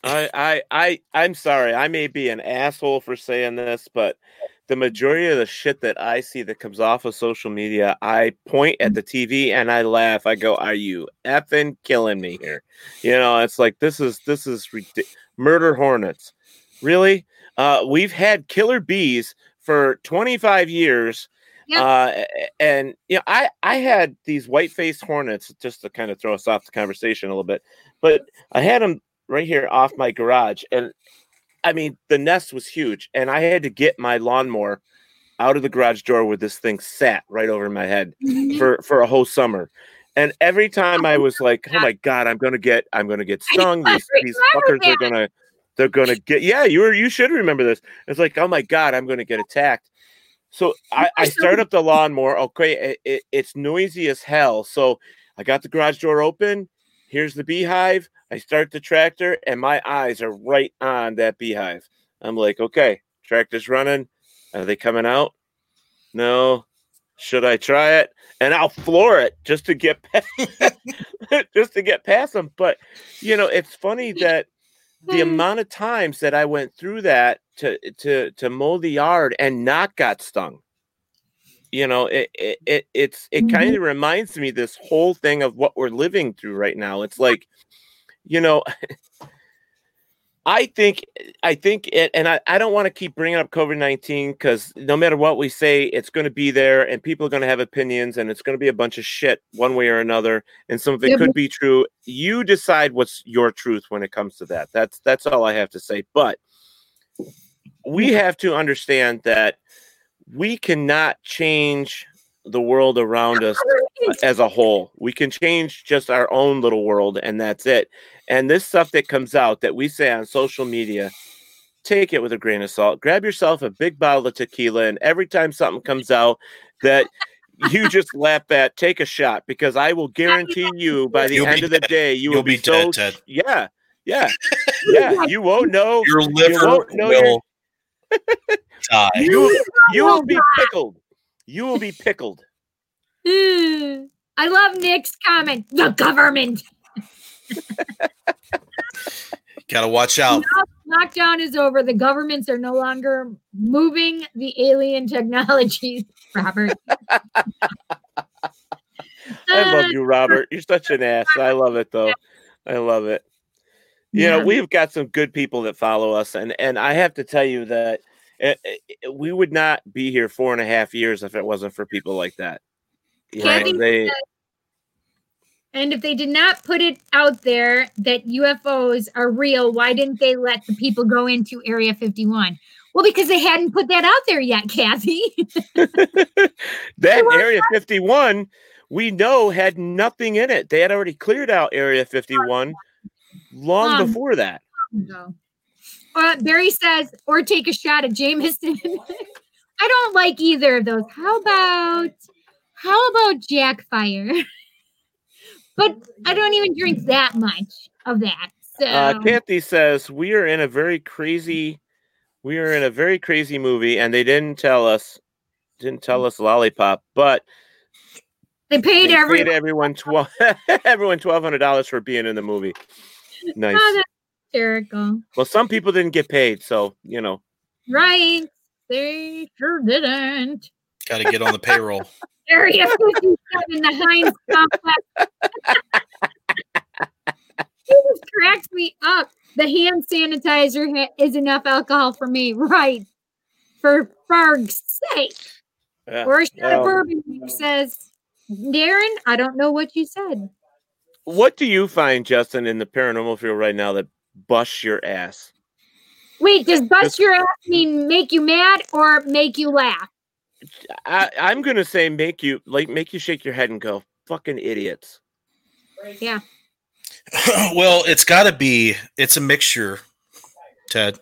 [SPEAKER 2] I, I, I, I'm sorry. I may be an asshole for saying this, but the majority of the shit that I see that comes off of social media, I point at the TV and I laugh. I go, "Are you effing killing me here?" You know, it's like this is this is murder hornets. Really? Uh, we've had killer bees for 25 years.
[SPEAKER 3] Yep.
[SPEAKER 2] Uh, and you know, I I had these white faced hornets just to kind of throw us off the conversation a little bit, but I had them right here off my garage, and I mean the nest was huge, and I had to get my lawnmower out of the garage door where this thing sat right over my head
[SPEAKER 3] Mhm.
[SPEAKER 2] for for a whole summer. And every time I was like, "Oh my god, I'm gonna get, I'm gonna get stung. These these fuckers are gonna, they're going to get. Yeah, you were. You should remember this. It's like, oh my god, I'm going to get attacked. So I, I start up the lawnmower. Okay, it, it, it's noisy as hell. So I got the garage door open. Here's the beehive. I start the tractor, and my eyes are right on that beehive. I'm like, okay, tractor's running. Are they coming out? No. Should I try it? And I'll floor it just to get past, just to get past them. But you know, it's funny that the hmm. amount of times that I went through that to to to mow the yard and not got stung. You know, it it, it it's it kind of mm-hmm. reminds me this whole thing of what we're living through right now. It's like, you know, I think I think it, and I, I don't want to keep bringing up COVID nineteen because no matter what we say, it's going to be there, and people are going to have opinions, and it's going to be a bunch of shit one way or another, and some of it could be true. You decide what's your truth when it comes to that. That's that's all I have to say. But we have to understand that we cannot change the world around us as a whole. We can change just our own little world, and that's it. And this stuff that comes out that we say on social media, take it with a grain of salt. Grab yourself a big bottle of tequila, and every time something comes out that you just laugh at, take a shot because I will guarantee you by the
[SPEAKER 4] You'll
[SPEAKER 2] end of the
[SPEAKER 4] dead.
[SPEAKER 2] day you
[SPEAKER 4] You'll
[SPEAKER 2] will be,
[SPEAKER 4] be dead,
[SPEAKER 2] so
[SPEAKER 4] Ted.
[SPEAKER 2] yeah, yeah, yeah. You won't know
[SPEAKER 4] Your
[SPEAKER 2] you
[SPEAKER 4] liver
[SPEAKER 2] won't know your-
[SPEAKER 4] will die.
[SPEAKER 2] you you will be pickled. You will be pickled.
[SPEAKER 3] I love Nick's comment. The government.
[SPEAKER 4] Gotta watch out.
[SPEAKER 3] Lockdown is over. The governments are no longer moving the alien technologies. Robert.
[SPEAKER 2] I love you, Robert. You're such an ass. I love it though. I love it. You
[SPEAKER 3] Yeah.
[SPEAKER 2] know, we've got some good people that follow us, and and I have to tell you that eh, eh, we would not be here four and a half years if it wasn't for people like that. You know, they
[SPEAKER 3] And if they did not put it out there that UFOs are real, why didn't they let the people go into Area 51? Well, because they hadn't put that out there yet, Kathy.
[SPEAKER 2] that Area 51, we know had nothing in it. They had already cleared out Area 51 long
[SPEAKER 3] Um,
[SPEAKER 2] before that.
[SPEAKER 3] No. Uh, Barry says, or take a shot at Jameson. I don't like either of those. How about how about Jackfire? but I don't even drink that much of that. So
[SPEAKER 2] Uh, Kathy says we are in a very crazy, we are in a very crazy movie, and they didn't tell us, didn't tell us lollipop, but
[SPEAKER 3] they paid
[SPEAKER 2] they
[SPEAKER 3] every
[SPEAKER 2] paid everyone twelve, everyone twelve hundred dollars for being in the movie. Nice.
[SPEAKER 3] Oh, that's hysterical.
[SPEAKER 2] Well, some people didn't get paid, so you know.
[SPEAKER 3] Right. They sure didn't.
[SPEAKER 4] Gotta get on the payroll.
[SPEAKER 3] Area 57, the Heinz complex. it just cracks me up. The hand sanitizer is enough alcohol for me. Right. For Ferg's sake.
[SPEAKER 2] Yeah,
[SPEAKER 3] Or a shot
[SPEAKER 2] well,
[SPEAKER 3] of bourbon Nick says, Darren, I don't know what you said.
[SPEAKER 2] What do you find, Justin, in the paranormal field right now that busts your ass?
[SPEAKER 3] Wait, does bust your ass mean make you mad or make you laugh?
[SPEAKER 2] I, I'm gonna say make you like make you shake your head and go, fucking idiots.
[SPEAKER 3] Yeah.
[SPEAKER 4] well, it's got to be. It's a mixture, Ted.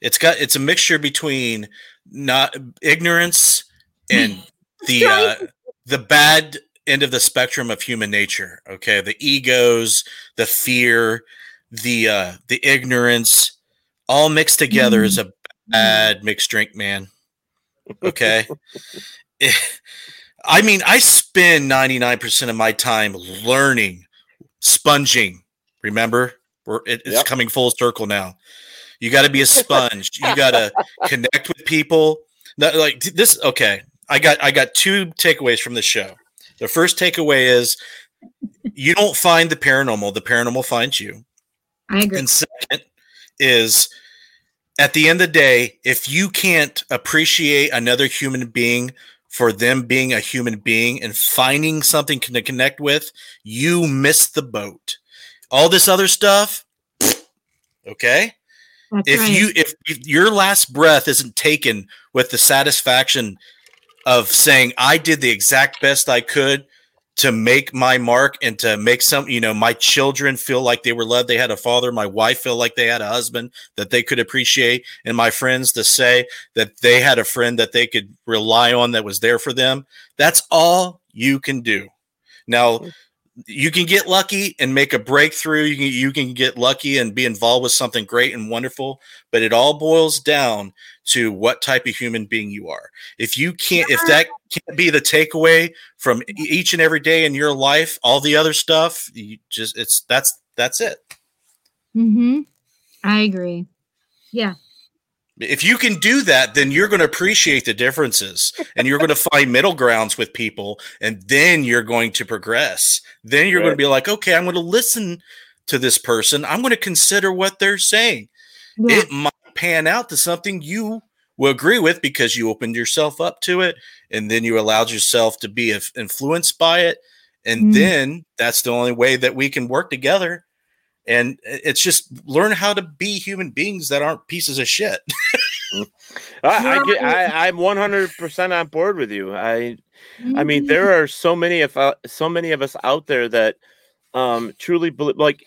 [SPEAKER 4] It's got. It's a mixture between not ignorance and the uh, the bad end of the spectrum of human nature. Okay, the egos, the fear, the uh, the ignorance, all mixed together is a bad mixed drink, man. Okay. I mean, I spend 99% of my time learning, sponging. Remember? We're, it, it's
[SPEAKER 2] Yep.
[SPEAKER 4] coming full circle now. You got to be a sponge. you got to connect with people. No, like this. Okay, I got I got two takeaways from the show. The first takeaway is you don't find the paranormal; the paranormal finds you.
[SPEAKER 3] I agree.
[SPEAKER 4] And second is at the end of the day, if you can't appreciate another human being for them being a human being and finding something to connect with, you miss the boat. All this other stuff, okay?
[SPEAKER 3] That's
[SPEAKER 4] if
[SPEAKER 3] right.
[SPEAKER 4] you if, if your last breath isn't taken with the satisfaction of saying I did the exact best I could to make my mark and to make some, you know, my children feel like they were loved. They had a father, my wife feel like they had a husband that they could appreciate, and my friends to say that they had a friend that they could rely on that was there for them. That's all you can do. Now, hmm. You can get lucky and make a breakthrough. You can, you can get lucky and be involved with something great and wonderful, but it all boils down to what type of human being you are. If you can't, if that can't be the takeaway from each and every day in your life, all the other stuff, you just it's that's that's it.
[SPEAKER 3] Mm-hmm. I agree. Yeah.
[SPEAKER 4] If you can do that, then you're going to appreciate the differences and you're going to find middle grounds with people, and then you're going to progress. Then you're going to be like, okay, I'm going to listen to this person. I'm going to consider what they're saying. It might pan out to something you will agree with because you opened yourself up to it and then you allowed yourself to be influenced by it. And
[SPEAKER 3] Mm.
[SPEAKER 4] then that's the only way that we can work together. And it's just learn how to be human beings that aren't pieces of shit.
[SPEAKER 2] I, I get, I, I'm 100% on board with you. I, I mean, there are so many of uh, so many of us out there that um, truly believe. Like,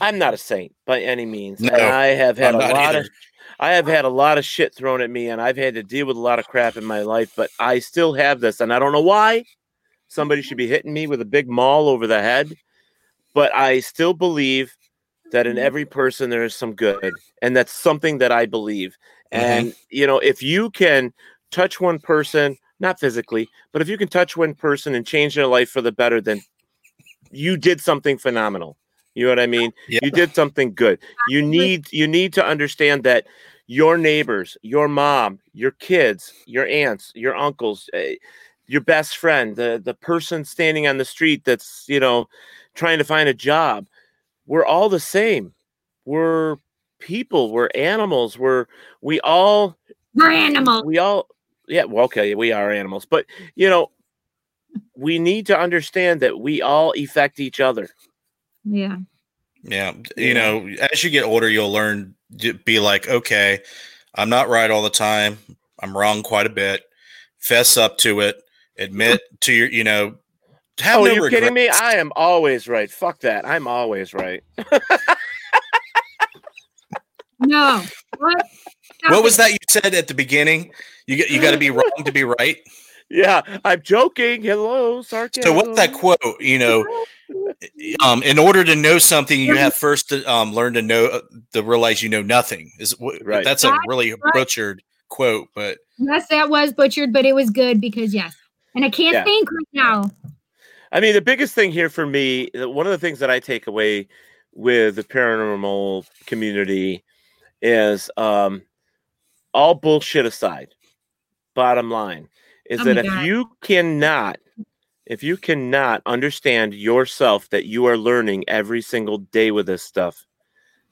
[SPEAKER 2] I'm not a saint by any means,
[SPEAKER 4] No,
[SPEAKER 2] and I have had
[SPEAKER 4] I'm
[SPEAKER 2] a lot
[SPEAKER 4] either.
[SPEAKER 2] of, I have had a lot of shit thrown at me, and I've had to deal with a lot of crap in my life. But I still have this, and I don't know why. Somebody should be hitting me with a big maul over the head, but I still believe that in every person there is some good, and that's something that I believe. And you know, if you can touch one person, not physically, but if you can touch one person and change their life for the better, then you did something phenomenal. You know what I mean? You did something good. You need you need to understand that your neighbors, your mom, your kids, your aunts, your uncles, eh, your best friend, the the person standing on the street that's, you know, trying to find a job, we're all the same. We're people, we're animals, we're we all
[SPEAKER 3] We're animals.
[SPEAKER 2] we all yeah well okay we are animals but you know we need to understand that we all affect each other
[SPEAKER 3] Yeah.
[SPEAKER 4] Yeah. You know, as you get older, you'll learn to be like, okay, I'm not right all the time. I'm wrong quite a bit. Fess up to it. Admit to your, you know, have
[SPEAKER 2] oh
[SPEAKER 4] no
[SPEAKER 2] are you kidding me i am always right fuck that i'm always right
[SPEAKER 3] No. What?
[SPEAKER 4] What was that you said at the beginning? You get, you got to be wrong to be right.
[SPEAKER 2] yeah i'm joking hello sarcasm
[SPEAKER 4] So what's that quote? You know, um, in order to know something, you have first to um, learn to know uh, to realize you know nothing. Is what
[SPEAKER 2] Right.
[SPEAKER 4] that's a really
[SPEAKER 3] right.
[SPEAKER 4] butchered quote, but
[SPEAKER 3] Yes, that was butchered, but it was good because yes. And I can't
[SPEAKER 2] Yeah.
[SPEAKER 3] think right now.
[SPEAKER 2] I mean, the biggest thing here for me, one of the things that I take away with the paranormal community is um, all bullshit aside. Bottom line is
[SPEAKER 3] Oh
[SPEAKER 2] that if
[SPEAKER 3] God.
[SPEAKER 2] you cannot, if you cannot understand yourself that you are learning every single day with this stuff,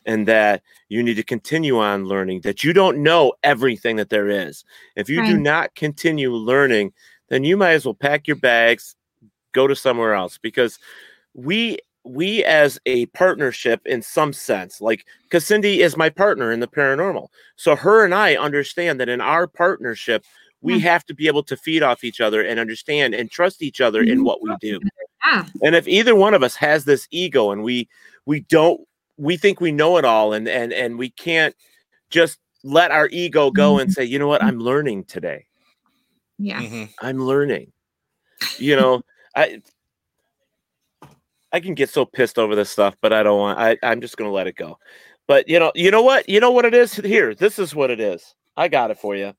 [SPEAKER 2] and that you need to continue on learning, that you don't know everything that there is. If you do not continue learning, then you might as well pack your bags, go to somewhere else because we we as a partnership in some sense like because cindy is my partner in the paranormal. So her and i understand that in our partnership we have to be able to feed off each other and understand and trust each other in what we do.
[SPEAKER 3] Yeah.
[SPEAKER 2] and if either one of us has this ego and we we don't we think we know it all and and and we can't just let our ego go and say you know what? I'm learning today.
[SPEAKER 3] Yeah.
[SPEAKER 4] mm-hmm.
[SPEAKER 2] I'm learning. You know, I I can get so pissed over this stuff, but I don't want I, I'm just gonna let it go. But you know, you know what? You know what it is here. This is what it is. I got it for you.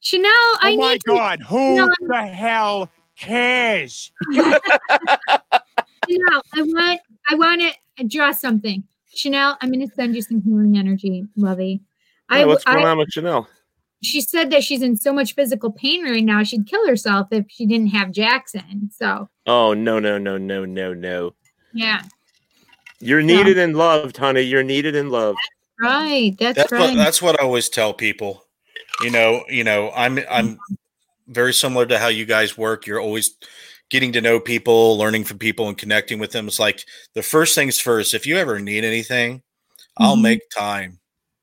[SPEAKER 3] Chanel, oh I
[SPEAKER 11] oh my
[SPEAKER 3] need
[SPEAKER 11] God,
[SPEAKER 3] to,
[SPEAKER 11] who
[SPEAKER 3] No,
[SPEAKER 11] the hell cares?
[SPEAKER 3] Chanel, I want I want to draw something. Chanel, I'm going to send you some healing energy, lovey. I,
[SPEAKER 2] Hey, what's
[SPEAKER 3] I-
[SPEAKER 2] going on with Chanel?
[SPEAKER 3] She said that she's in so much physical pain right now, she'd kill herself if she didn't have Jackson. So,
[SPEAKER 2] Oh no, no, no, no, no, no.
[SPEAKER 3] yeah.
[SPEAKER 2] You're needed and loved, honey. You're needed and loved.
[SPEAKER 3] Right. That's,
[SPEAKER 4] that's
[SPEAKER 3] right.
[SPEAKER 4] what that's what I always tell people. You know, you know, I'm I'm very similar to how you guys work. You're always getting to know people, learning from people, and connecting with them. It's like the first things first. If you ever need anything, I'll
[SPEAKER 2] Mhm.
[SPEAKER 4] make time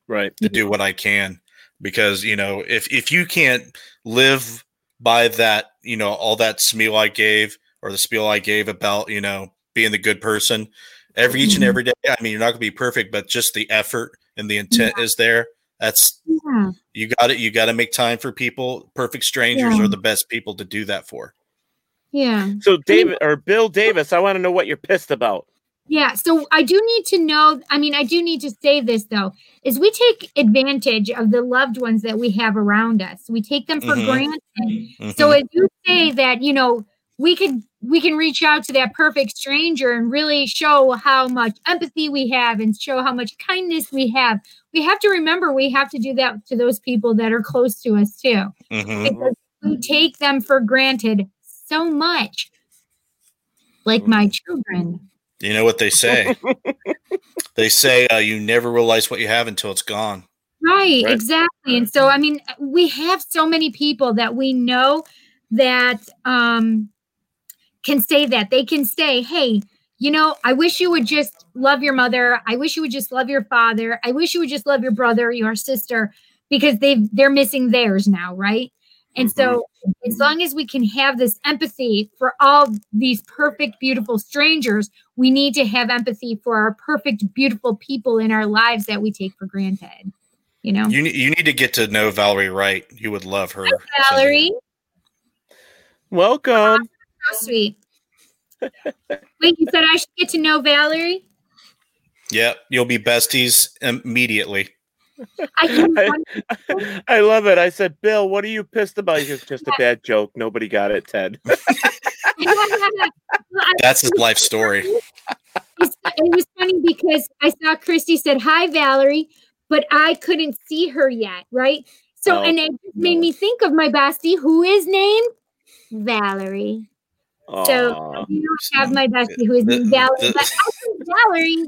[SPEAKER 2] right
[SPEAKER 4] to do what I can because you know if if you can't live by that, you know, all that smeal I gave, or the spiel I gave about you know being the good person every each and
[SPEAKER 3] Mhm.
[SPEAKER 4] every day. I mean, you're not going to be perfect, but just the effort and the intent is there. That's
[SPEAKER 3] Yeah.
[SPEAKER 4] you got it. You got to make time for people. Perfect strangers
[SPEAKER 3] Yeah.
[SPEAKER 4] are the best people to do that for.
[SPEAKER 3] Yeah.
[SPEAKER 2] So David or Bill Davis, I want to know what you're pissed about.
[SPEAKER 3] Yeah, so I do need to know. I mean, I do need to say this though: is we take advantage of the loved ones that we have around us. We take them for
[SPEAKER 13] Mhm.
[SPEAKER 3] granted. So
[SPEAKER 13] Mhm.
[SPEAKER 3] as you say that, you know, we could we can reach out to that perfect stranger and really show how much empathy we have and show how much kindness we have. We have to remember we have to do that to those people that are close to us too,
[SPEAKER 4] Mm-hmm.
[SPEAKER 3] because we take them for granted so much, like my children.
[SPEAKER 4] You know what they say? they say uh, you never realize what you have until it's gone.
[SPEAKER 3] Right,
[SPEAKER 4] Right.
[SPEAKER 3] exactly. And so I mean we have so many people that we know that um can say that. They can say, "Hey, you know, I wish you would just love your mother. I wish you would just love your father. I wish you would just love your brother, your sister because they they're missing theirs now, right?" And so mm-hmm. as long as we can have this empathy for all these perfect beautiful strangers, we need to have empathy for our perfect beautiful people in our lives that we take for granted. You know?
[SPEAKER 4] You you need to get to know Valerie Wright. You would love her.
[SPEAKER 3] Valerie.
[SPEAKER 2] Welcome.
[SPEAKER 3] So sweet. Wait, you said I should get to know Valerie?
[SPEAKER 4] Yeah, you'll be besties immediately.
[SPEAKER 3] I
[SPEAKER 2] I, I love it. I said, Bill, what are you pissed about? He goes, just a bad joke. Nobody got it, Ted.
[SPEAKER 4] That's his life story.
[SPEAKER 3] It was funny because I saw Christy said, Hi, Valerie, but I couldn't see her yet, right? So,
[SPEAKER 2] Oh,
[SPEAKER 3] and it just made me think of my bestie who is named Valerie. So,
[SPEAKER 2] Aw.
[SPEAKER 3] you don't have my bestie who is named Valerie,
[SPEAKER 4] the-
[SPEAKER 3] but I think Valerie.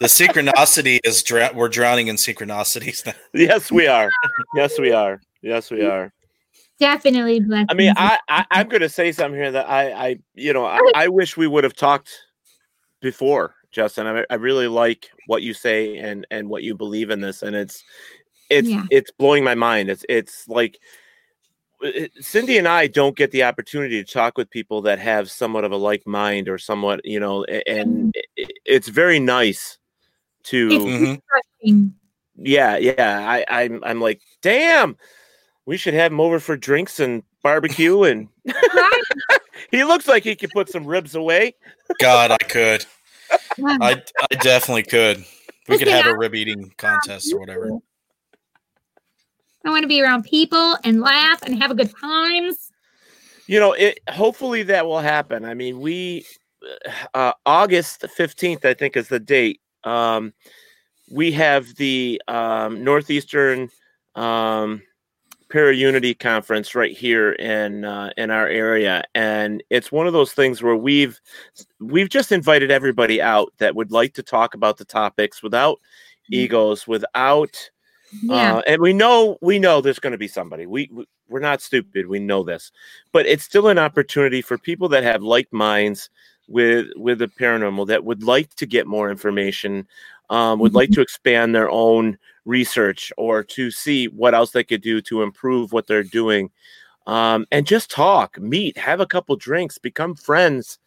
[SPEAKER 4] The synchronicity is dra- we're drowning in synchronicities. now.
[SPEAKER 2] Yes, we are. Yes, we are. Yes, we are.
[SPEAKER 3] Definitely blessed.
[SPEAKER 2] I mean, I, I I'm going to say something here that I I you know I, I wish we would have talked before, Justin. I, I really like what you say and and what you believe in this, and it's it's
[SPEAKER 3] Yeah.
[SPEAKER 2] it's blowing my mind. It's it's like it- Cindy and I don't get the opportunity to talk with people that have somewhat of a like mind or somewhat you know, and mm-hmm. it's very nice to
[SPEAKER 3] It's mm-hmm. refreshing.
[SPEAKER 2] yeah, yeah. I, I'm I'm like, damn, we should have him over for drinks and barbecue and he looks like he could put some ribs away.
[SPEAKER 4] God, I could. I I definitely could. We could have a rib eating contest or whatever.
[SPEAKER 3] I want to be around people and laugh and have a good times.
[SPEAKER 2] You know, it hopefully that will happen. I mean, we uh August 15th, I think is the date. Um we have the um Northeastern um para unity conference right here in uh, in our area and it's one of those things where we've we've just invited everybody out that would like to talk about the topics without egos without
[SPEAKER 3] Yeah.
[SPEAKER 2] uh, and we know we know there's going to be somebody. We, we we're not stupid. We know this. But it's still an opportunity for people that have like minds with with the paranormal that would like to get more information um, would like to expand their own research or to see what else they could do to improve what they're doing. Um, and just talk meet have a couple drinks become friends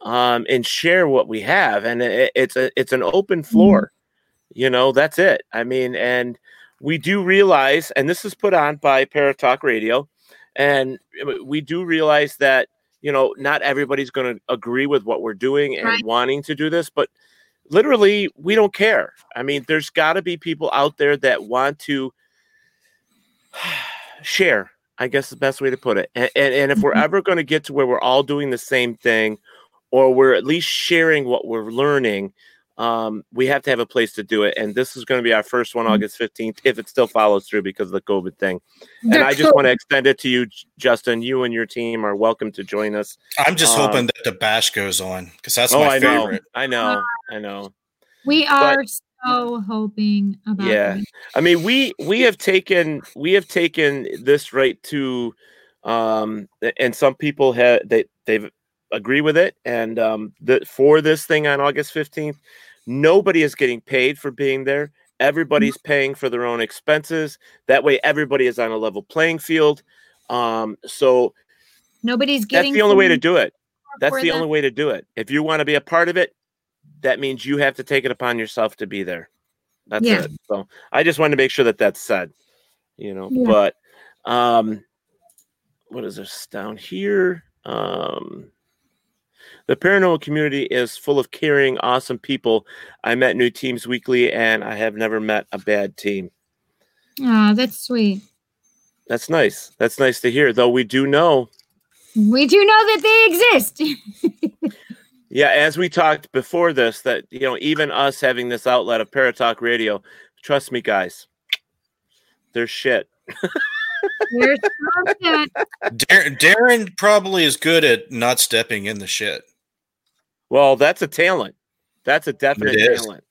[SPEAKER 2] um, and share what we have. And it, it's a it's an open floor. You know that's it. I mean and we do realize and this is put on by paratalk radio and eh, we do realize that you know not everybody's going to agree with what we're doing and
[SPEAKER 3] Right.
[SPEAKER 2] wanting to do this but literally we don't care. I mean there's got to be people out there that want to share i guess the best way to put it. And, and, and if we're mm-hmm. ever going to get to where we're all doing the same thing or we're at least sharing what we're learning um, we have to have a place to do it and this is going to be our first one august 15th if it still follows through because of the covid thing. And
[SPEAKER 4] The
[SPEAKER 2] i just want to extend it to you justin. You and your team are welcome to join us.
[SPEAKER 4] I'm just
[SPEAKER 2] Um,
[SPEAKER 4] hoping that the bash goes on because that's
[SPEAKER 2] oh
[SPEAKER 4] my
[SPEAKER 2] i know.
[SPEAKER 4] favorite.
[SPEAKER 2] i know. I know.
[SPEAKER 3] We are so hoping about
[SPEAKER 2] yeah.
[SPEAKER 3] that.
[SPEAKER 2] i mean we we have taken we have taken this right to um and some people have they they've agree with it and um the for this thing on august 15th nobody is getting paid for being there everybody's paying for their own expenses that way everybody is on a level playing field um so
[SPEAKER 3] Nobody's getting
[SPEAKER 2] that's the only way to do it That's the
[SPEAKER 3] them.
[SPEAKER 2] only way to do it. If you want to be a part of it, that means you have to take it upon yourself to be there. That's
[SPEAKER 3] Yeah.
[SPEAKER 2] it. So I just wanted to make sure that that's said, you know.
[SPEAKER 3] Yeah.
[SPEAKER 2] But um, what is this down here? Um, the paranormal community is full of caring, awesome people. I met new teams weekly, and I have never met a bad team.
[SPEAKER 3] Oh, that's sweet.
[SPEAKER 2] That's nice. That's nice to hear. Though we do know
[SPEAKER 3] We do know that they exist.
[SPEAKER 2] Yeah, as we talked before this, that you know, even us having this outlet of Paratalk Radio, trust me, guys, there's shit.
[SPEAKER 3] There's something.
[SPEAKER 4] Darren, Darren probably is good at not stepping in the shit.
[SPEAKER 2] Well, that's a talent. That's a definite talent.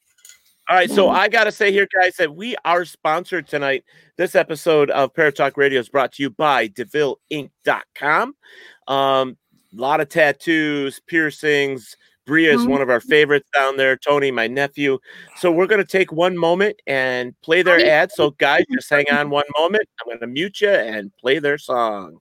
[SPEAKER 2] All right, so I gotta say here, guys, that we are sponsored tonight. This episode of Paratalk Radio is brought to you by DeVilleInc.com. Um, a lot of tattoos, piercings. Bria is
[SPEAKER 3] Mhm.
[SPEAKER 2] one of our favorites down there. Tony, my nephew. So we're gonna take one moment and play their ad. So guys, just hang on one moment. I'm gonna mute you and play their song.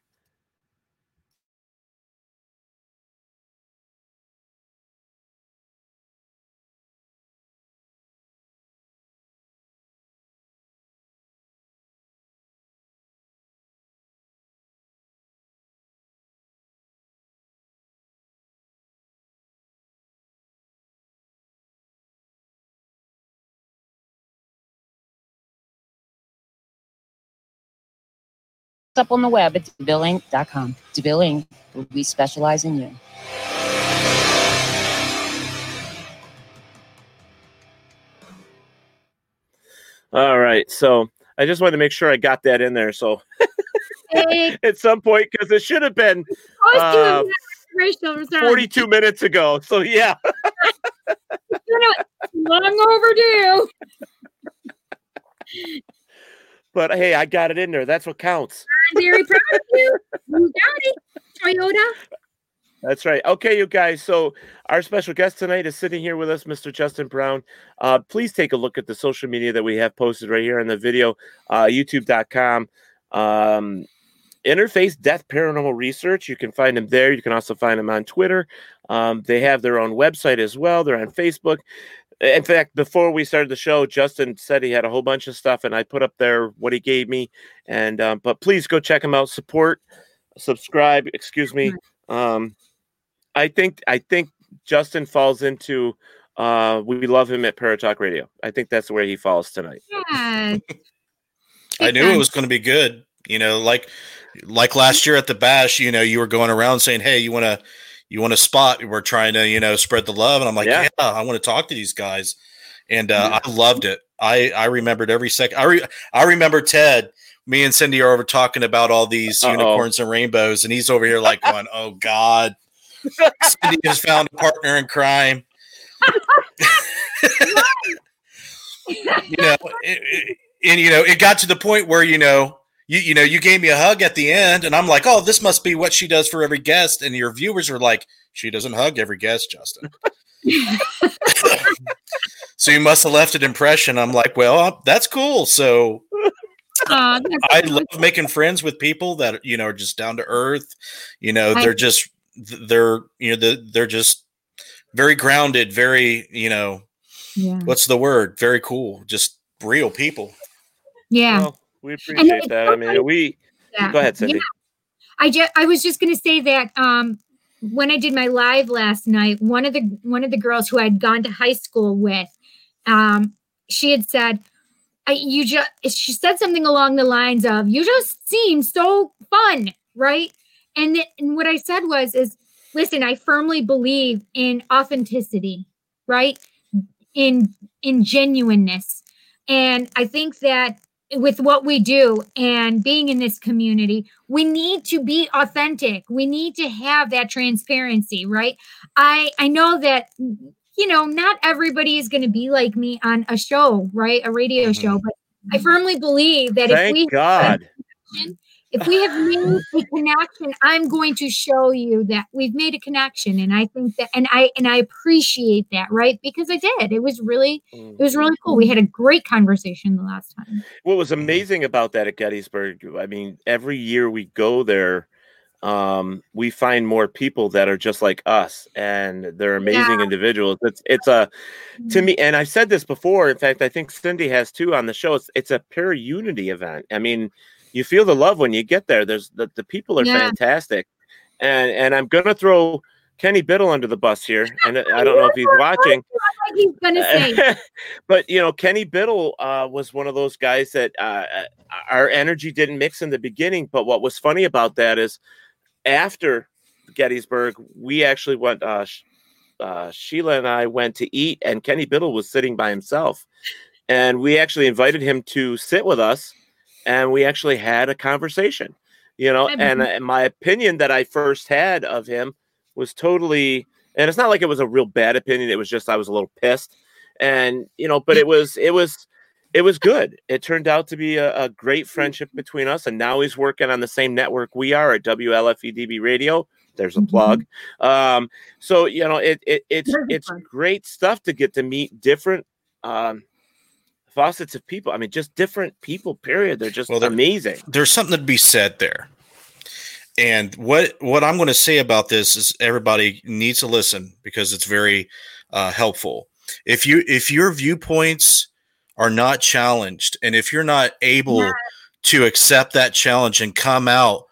[SPEAKER 13] Up on the web at DeVilleInc.com. DeVille Inc. We specialize in you.
[SPEAKER 2] All right. So I just wanted to make sure I got that in there. So at some point, because it should have been uh,
[SPEAKER 3] a racial return.
[SPEAKER 2] 42 minutes ago. So yeah.
[SPEAKER 3] You know, it's long overdue.
[SPEAKER 2] But hey, I got it in there. That's what counts.
[SPEAKER 3] I'm very proud of you. You got it, Toyota.
[SPEAKER 2] That's right. Okay, you guys. So our special guest tonight is sitting here with us, Mr. Justin Brown. Uh, please take a look at the social media that we have posted right here in the video, uh, youtube.com. Um, Interface Death Paranormal Research. You can find them there. You can also find them on Twitter. Um, they have their own website as well. They're on Facebook. In fact, before we started the show, Justin said he had a whole bunch of stuff, and I put up there what he gave me. And um, but please go check him out. Support, subscribe. Excuse me. Um, I think I think Justin falls into. Uh, we love him at Paratalk Radio. I think that's where he falls tonight.
[SPEAKER 3] Yeah.
[SPEAKER 4] I knew it was going to be good. You know, like like last year at the bash, you know, you were going around saying, "Hey, you want to you want a spot? We're trying to, you know, spread the love." And I'm like,
[SPEAKER 2] Yeah.
[SPEAKER 4] "Yeah, I want to talk to these guys." And uh, I loved it. I I remembered every second. I re- I remember Ted. Me and Cindy are over talking about all these
[SPEAKER 2] Uh-oh.
[SPEAKER 4] unicorns and rainbows, and he's over here like going, "Oh God." Cindy has found a partner in crime. you know, it, it- and you know, it got to the point where you know, you you know, you gave me a hug at the end, and I'm like, oh, this must be what she does for every guest, and your viewers are like, she doesn't hug every guest, Justin. so you must have left an impression. I'm like, well, that's cool. So
[SPEAKER 3] Aw, that's
[SPEAKER 4] I love making friends with people that you know are just down to earth. You know,
[SPEAKER 3] I-
[SPEAKER 4] they're just they're you know they're just very grounded, very you know
[SPEAKER 3] yeah.
[SPEAKER 4] what's the word? Very cool, just real people.
[SPEAKER 3] Yeah.
[SPEAKER 2] Well, we appreciate that. I mean, we
[SPEAKER 3] Yeah.
[SPEAKER 2] go ahead, Cindy.
[SPEAKER 3] Yeah. I just I was just gonna say that um when I did my live last night, one of the one of the girls who I'd gone to high school with, um, she had said, I, "You just," she said something along the lines of, "You just seem so fun, right?" And, th- and what I said was, "Is listen, I firmly believe in authenticity, right? In in genuineness, and I think that with what we do and being in this community, we need to be authentic. We need to have that transparency, right? I I know that you know not everybody is going to be like me on a show, right? A radio show, mm-hmm. but I firmly believe that if we
[SPEAKER 2] God.
[SPEAKER 3] If we have made a connection, I'm going to show you that we've made a connection, and I think that, and I and I appreciate that, right? Because I did. It was really, it was really cool. We had a great conversation the last time.
[SPEAKER 2] What was amazing about that at Gettysburg, I mean, every year we go there, um, we find more people that are just like us, and they're amazing
[SPEAKER 3] Yeah.
[SPEAKER 2] individuals. It's it's a to me, and I've said this before. In fact, I think Cindy has too on the show. It's it's a pure unity event. I mean, you feel the love when you get there. There's the, the people are
[SPEAKER 3] Yeah.
[SPEAKER 2] fantastic, and and I'm gonna throw Kenny Biddle under the bus here, and I don't know if he's watching.
[SPEAKER 3] Like he's gonna say.
[SPEAKER 2] but you know, Kenny Biddle uh, was one of those guys that uh, our energy didn't mix in the beginning. But what was funny about that is after Gettysburg, we actually went. Uh, uh, Sheila and I went to eat, and Kenny Biddle was sitting by himself, and we actually invited him to sit with us, and we actually had a conversation. You know, and, uh, my opinion that I first had of him was totally and it's not like it was a real bad opinion it was just i was a little pissed and you know but it was it was it was good. It turned out to be a, a great friendship between us and now he's working on the same network we are at wlfedb radio. There's a plug. Um so you know it, it it's it's great stuff to get to meet different um facets of people i mean just different people period they're just
[SPEAKER 4] Well, they're-
[SPEAKER 2] amazing
[SPEAKER 4] there's something to be said there. And what what I'm going to say about this is everybody needs to listen because it's very uh, helpful. If you if your viewpoints are not challenged, and if you're not able to accept that challenge and come out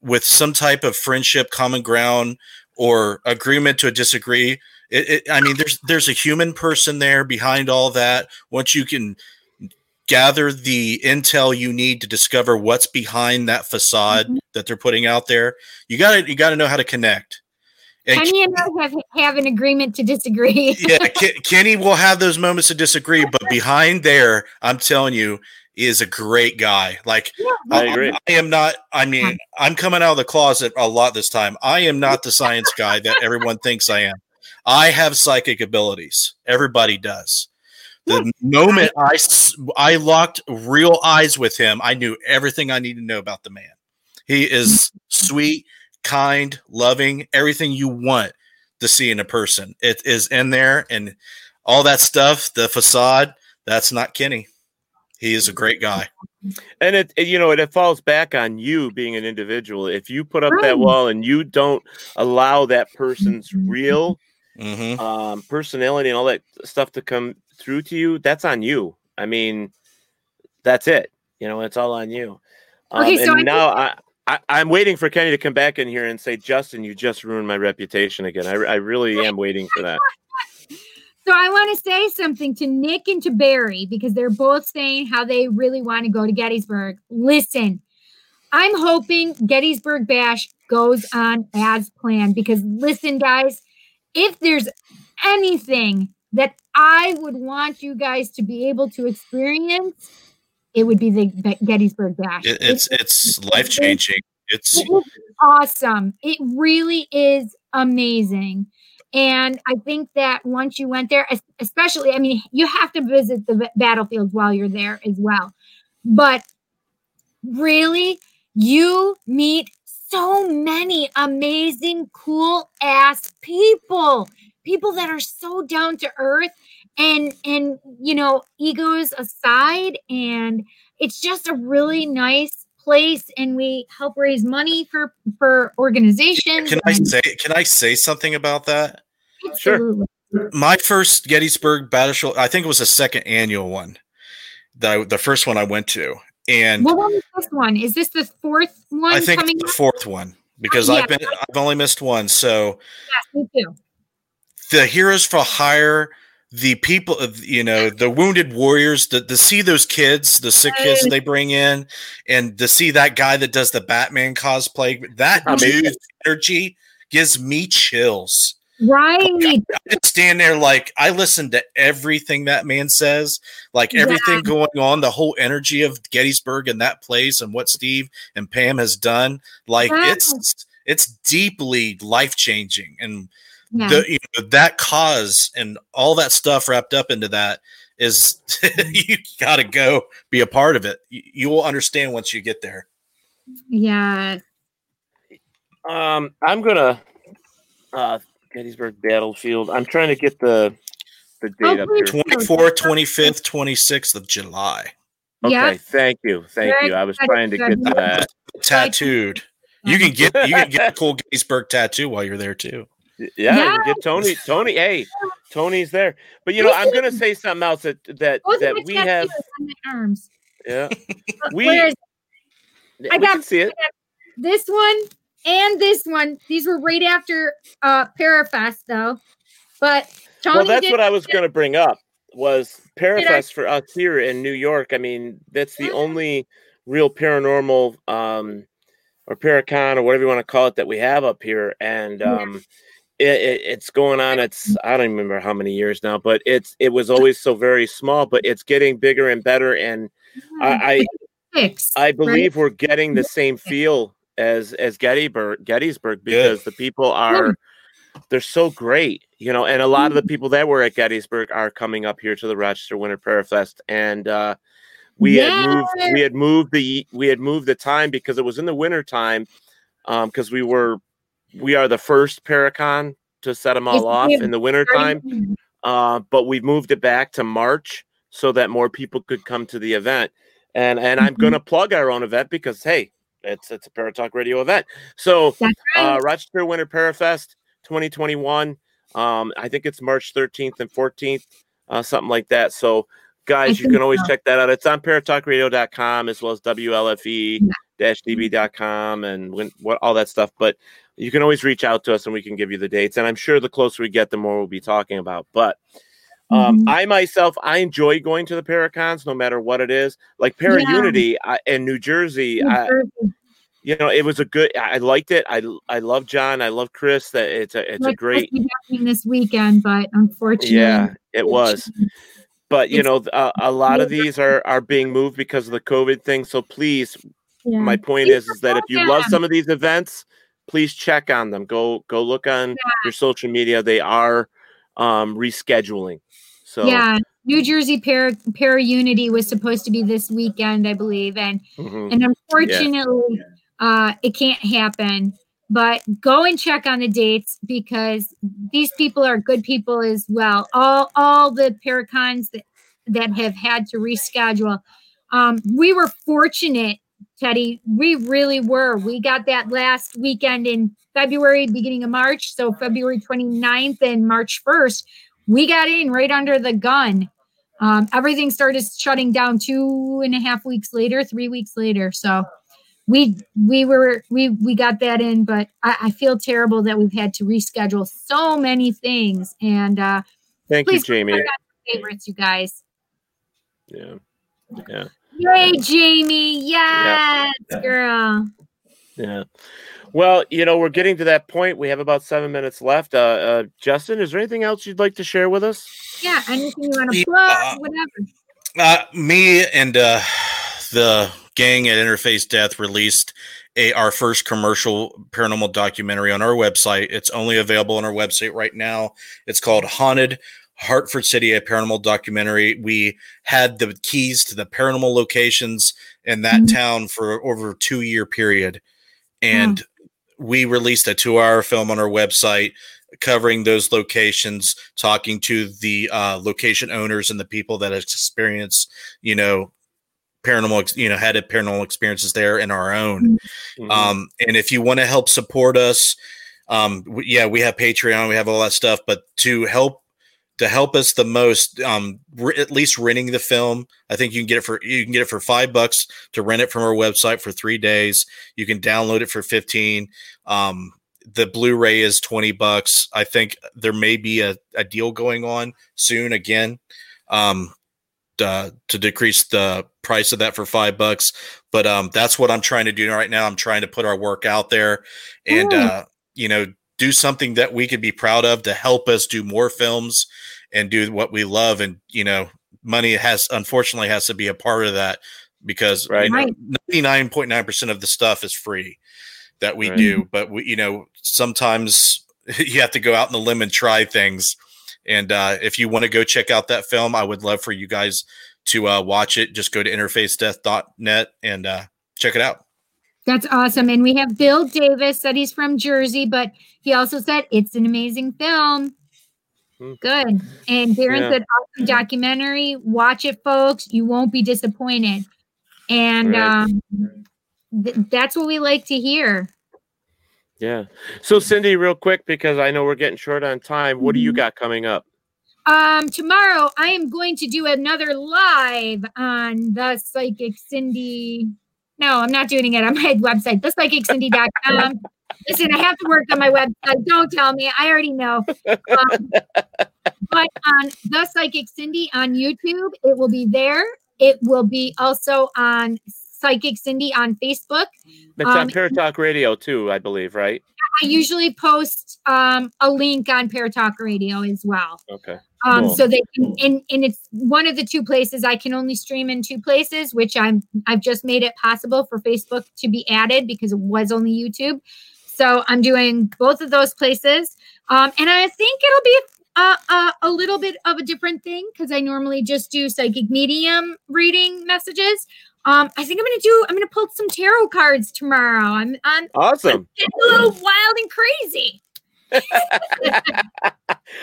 [SPEAKER 4] with some type of friendship, common ground, or agreement to disagree, it, it, I mean, there's there's a human person there behind all that. Once you can gather the intel you need to discover what's behind that facade mm-hmm. that they're putting out there, you got to you got to know how to connect. And
[SPEAKER 3] Kenny and I have, have an agreement to disagree.
[SPEAKER 4] yeah, Ke- Kenny will have those moments to disagree, but behind there, I'm telling you, is a great guy. Like
[SPEAKER 2] I agree.
[SPEAKER 4] I am not. I mean, I'm coming out of the closet a lot this time. I am not the science guy that everyone thinks I am. I have psychic abilities. Everybody does. The moment I I locked real eyes with him, I knew everything I need to know about the man. He is mm. sweet, kind, loving, everything you want to see in a person. It is in there, and all that stuff. The facade. That's not Kenny. He is a great guy.
[SPEAKER 2] and it, it- you know it, it falls back on you being an individual if you put up that wall and you don't allow that person's real
[SPEAKER 4] Mm-hmm.
[SPEAKER 2] um, personality and all that stuff to come through to you that's on you i mean that's it you know it's all on you um,
[SPEAKER 3] Okay, so
[SPEAKER 2] and
[SPEAKER 3] I
[SPEAKER 2] now I, I i'm waiting for kenny to come back in here and say justin you just ruined my reputation again i, I really am waiting for that
[SPEAKER 3] So I want to say something to Nick and to Barry because they're both saying how they really want to go to Gettysburg. Listen, I'm hoping Gettysburg Bash goes on as planned because listen, guys, if there's anything that I would want you guys to be able to experience, it would be the Gettysburg Bash.
[SPEAKER 4] It, it's it's life changing. It's
[SPEAKER 3] It is awesome. It really is amazing. And I think that once you went there, especially, I mean, you have to visit the battlefields while you're there as well. But really, you meet so many amazing, cool ass people, people that are so down to earth and, and, you know, egos aside. And it's just a really nice place. And we help raise money for, for organizations.
[SPEAKER 4] can I say can I say something about that?
[SPEAKER 3] Absolutely.
[SPEAKER 4] My first Gettysburg Battle Show, I think it was the second annual one. The the first one I went to, and
[SPEAKER 3] What one is this one? Is this the fourth one
[SPEAKER 4] I think
[SPEAKER 3] coming
[SPEAKER 4] it's the
[SPEAKER 3] up?
[SPEAKER 4] fourth one because
[SPEAKER 3] Yeah.
[SPEAKER 4] I've been I've only missed one. So
[SPEAKER 3] Yes, me too.
[SPEAKER 4] the heroes for hire, the people, of you know, the wounded warriors, to, to see those kids, the sick kids that they bring in, and to see that guy that does the Batman cosplay, that dude's energy gives me chills.
[SPEAKER 3] Right.
[SPEAKER 4] I just stand there like I listen to everything that man says, like everything
[SPEAKER 3] Yeah.
[SPEAKER 4] going on, the whole energy of Gettysburg and that place and what Steve and Pam has done. Like it's it's deeply life changing, and
[SPEAKER 3] Yeah.
[SPEAKER 4] the you know, that cause and all that stuff wrapped up into that is you got to go be a part of it. You, you will understand once you get there.
[SPEAKER 3] Yeah.
[SPEAKER 2] Um, I'm gonna uh Gettysburg Battlefield. I'm trying to get the the date up here.
[SPEAKER 4] 24th, 25th, 26th of July.
[SPEAKER 2] Okay,
[SPEAKER 3] Yeah.
[SPEAKER 2] thank you, thank
[SPEAKER 3] Very
[SPEAKER 2] you. I was
[SPEAKER 3] good,
[SPEAKER 2] trying to get that.
[SPEAKER 4] Tattooed You can get you can get a cool Gettysburg tattoo while you're there too.
[SPEAKER 2] Yeah, you can get Tony. Tony, hey, Tony's there. But you know, I'm gonna say something else that that
[SPEAKER 3] Those
[SPEAKER 2] that we have.
[SPEAKER 3] on my arms.
[SPEAKER 2] Yeah, we.
[SPEAKER 3] Where's- I
[SPEAKER 2] we
[SPEAKER 3] got
[SPEAKER 2] can see it.
[SPEAKER 3] This one and this one. These were right after uh Parafest though. But Tony
[SPEAKER 2] well, that's what I was going to bring up was Parafest for us here in New York. I mean, that's the only real paranormal um, or Paracon or whatever you want to call it that we have up here, and
[SPEAKER 3] Yeah.
[SPEAKER 2] um, it, it, it's going on. It's I don't remember how many years now, but it's it was always so very small, but it's getting bigger and better, and I I, I believe we're getting the same feel as as Gettysburg Gettysburg because the people are they're so great, you know, and a lot of the people that were at Gettysburg are coming up here to the Rochester Winter Parafest, and uh, we had moved we had moved the we had moved the time because it was in the winter time, because we were we are the first Paracon to set them all
[SPEAKER 3] Yes,
[SPEAKER 2] off in the winter time, uh, but we've moved it back to March so that more people could come to the event, and and I'm
[SPEAKER 3] Mm-hmm.
[SPEAKER 2] going to plug our own event because hey, it's it's a Paratalk Radio event, so
[SPEAKER 3] That's
[SPEAKER 2] uh. Rochester Winter Parafest 2021. Um, I think it's March 13th and 14th, uh, something like that. So, guys, you can always
[SPEAKER 3] so.
[SPEAKER 2] check that out. It's on paratalkradio.com as well as WLFE-DB.com and when, what all that stuff. But you can always reach out to us and we can give you the dates. And I'm sure the closer we get, the more we'll be talking about. But um,
[SPEAKER 3] Mhm.
[SPEAKER 2] I myself, I enjoy going to the Paracons no matter what it is. Like Para
[SPEAKER 3] Yeah.
[SPEAKER 2] Unity I, in New Jersey,
[SPEAKER 3] New
[SPEAKER 2] I, you know, it was a good. I liked it. I I love John. I love Chris. That it's a it's a great.
[SPEAKER 3] to be happening this weekend, but unfortunately,
[SPEAKER 2] Yeah, it was. But you know, a, a lot of these are are being moved because of the COVID thing. So please,
[SPEAKER 3] Yeah.
[SPEAKER 2] my point
[SPEAKER 3] Please
[SPEAKER 2] is, is that if you love some of these events, please check on them. Go go look on your social media. They are um rescheduling. So
[SPEAKER 3] yeah, New Jersey Para Para Unity was supposed to be this weekend, I believe, and
[SPEAKER 2] mhm.
[SPEAKER 3] and unfortunately, uh, it can't happen. But go and check on the dates because these people are good people as well. All all the Paracons that that have had to reschedule. Um, we were fortunate, Teddy. We really were. We got that last weekend in February, beginning of March. So February 29th and March 1st, we got in right under the gun. Um, everything started shutting down two and a half weeks later, three weeks later. So we we were we we got that in, but I, I feel terrible that we've had to reschedule so many things. And uh
[SPEAKER 2] thank you, Jamie.
[SPEAKER 3] check out your favorites, you guys.
[SPEAKER 2] Yeah, yeah.
[SPEAKER 3] Yay, Jamie! Yes, girl.
[SPEAKER 2] Yeah. Well, you know, we're getting to that point. We have about seven minutes left. Uh, uh, Justin, is there anything else you'd like to share with us?
[SPEAKER 3] Yeah, anything you want to
[SPEAKER 4] Yeah.
[SPEAKER 3] plug, whatever.
[SPEAKER 4] Uh, me and uh, the gang at Interface Death released a our first commercial paranormal documentary on our website. It's only available on our website right now. It's called Haunted Hartford City, a paranormal documentary. We had the keys to the paranormal locations in that town for over a two year period, and we released a two hour film on our website covering those locations, talking to the uh, location owners and the people that have experienced, you know, paranormal, you know, had a paranormal experiences there in our own. Um, and if you want to help support us, um, w- yeah, we have Patreon, we have all that stuff, but to help to help us the most, um, re- at least renting the film. I think you can get it for you can get it for five bucks to rent it from our website for three days. You can download it for fifteen. Um, the Blu-ray is twenty bucks. I think there may be a, a deal going on soon again. Um, uh, to decrease the price of that for five bucks. But um, that's what I'm trying to do right now. I'm trying to put our work out there and,
[SPEAKER 3] Good.
[SPEAKER 4] uh, you know, do something that we could be proud of to help us do more films and do what we love. And, you know, money has unfortunately has to be a part of that because
[SPEAKER 2] Right.
[SPEAKER 4] you know, 99.9% of the stuff is free that we
[SPEAKER 2] Right.
[SPEAKER 4] do. But, we, you know, sometimes you have to go out in the limb and try things. And uh, if you want to go check out that film, I would love for you guys to uh, watch it. Just go to interfacedeath.net and uh, check it out.
[SPEAKER 3] That's awesome. And we have Bill Davis said he's from Jersey, but he also said it's an amazing film. Good. And Darren
[SPEAKER 2] Yeah.
[SPEAKER 3] said awesome documentary. Watch it, folks. You won't be disappointed. And
[SPEAKER 2] Right.
[SPEAKER 3] um, th- that's what we like to hear.
[SPEAKER 2] Yeah. So Cindy, real quick, because I know we're getting short on time. What do you
[SPEAKER 3] Mhm.
[SPEAKER 2] got coming up?
[SPEAKER 3] Um, tomorrow I am going to do another live on the Psychic Cindy. No, I'm not doing it on my website, thepsychiccindy.com. Listen, I have to work on my website. Don't tell me. I already know. Um, but on the Psychic Cindy on YouTube, it will be there. It will be also on Psychic Cindy on Facebook.
[SPEAKER 2] It's on
[SPEAKER 3] Um,
[SPEAKER 2] Paratalk Radio too, I believe, right?
[SPEAKER 3] I usually post um, a link on Paratalk Radio as well.
[SPEAKER 2] Okay.
[SPEAKER 3] Um,
[SPEAKER 2] Cool.
[SPEAKER 3] so they can, and, and it's one of the two places I can only stream in two places, which I'm I've just made it possible for Facebook to be added because it was only YouTube. So I'm doing both of those places, um, and I think it'll be a, a, a little bit of a different thing because I normally just do psychic medium reading messages. Um, I think I'm gonna do I'm gonna pull some tarot cards tomorrow. I'm I'm
[SPEAKER 2] Awesome.
[SPEAKER 3] getting a little wild and crazy.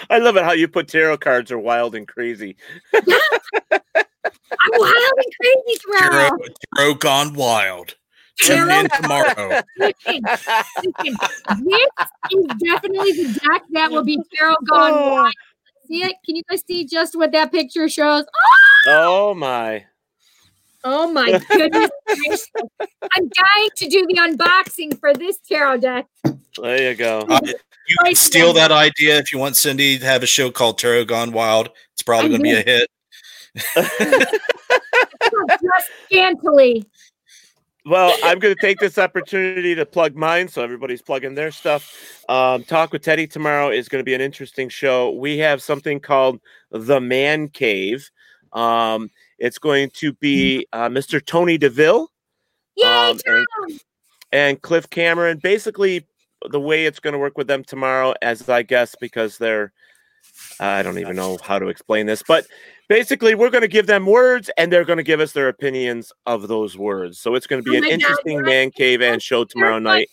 [SPEAKER 2] I love it how you put tarot cards are wild and crazy.
[SPEAKER 3] I'm wild and crazy tomorrow.
[SPEAKER 4] Tarot, tarot gone wild. Tune in tomorrow.
[SPEAKER 3] Listen, listen, this is definitely the deck that will be tarot gone
[SPEAKER 2] Oh.
[SPEAKER 3] wild. See it? Can you guys see just what that picture shows?
[SPEAKER 2] Oh my.
[SPEAKER 3] Oh my goodness gracious. I'm dying to do the unboxing for this tarot deck.
[SPEAKER 2] There you go.
[SPEAKER 4] Uh, you can steal that idea if you want Cindy to have a show called Tarot Gone Wild. It's probably going to be a hit.
[SPEAKER 3] Just scantily.
[SPEAKER 2] Well, I'm going to take this opportunity to plug mine, so everybody's plugging their stuff. Um, Talk with Teddy tomorrow is going to be an interesting show. We have something called the Man Cave. Um, it's going to be uh, Mr. Tony DeVille
[SPEAKER 3] Yay,
[SPEAKER 2] um, and, and Cliff Cameron. Basically, the way it's going to work with them tomorrow, as I guess, because they're I don't even know how to explain this, but basically, we're going to give them words and they're going to give us their opinions of those words. So it's going to be
[SPEAKER 3] Oh
[SPEAKER 2] an
[SPEAKER 3] God,
[SPEAKER 2] interesting man cave and show tomorrow night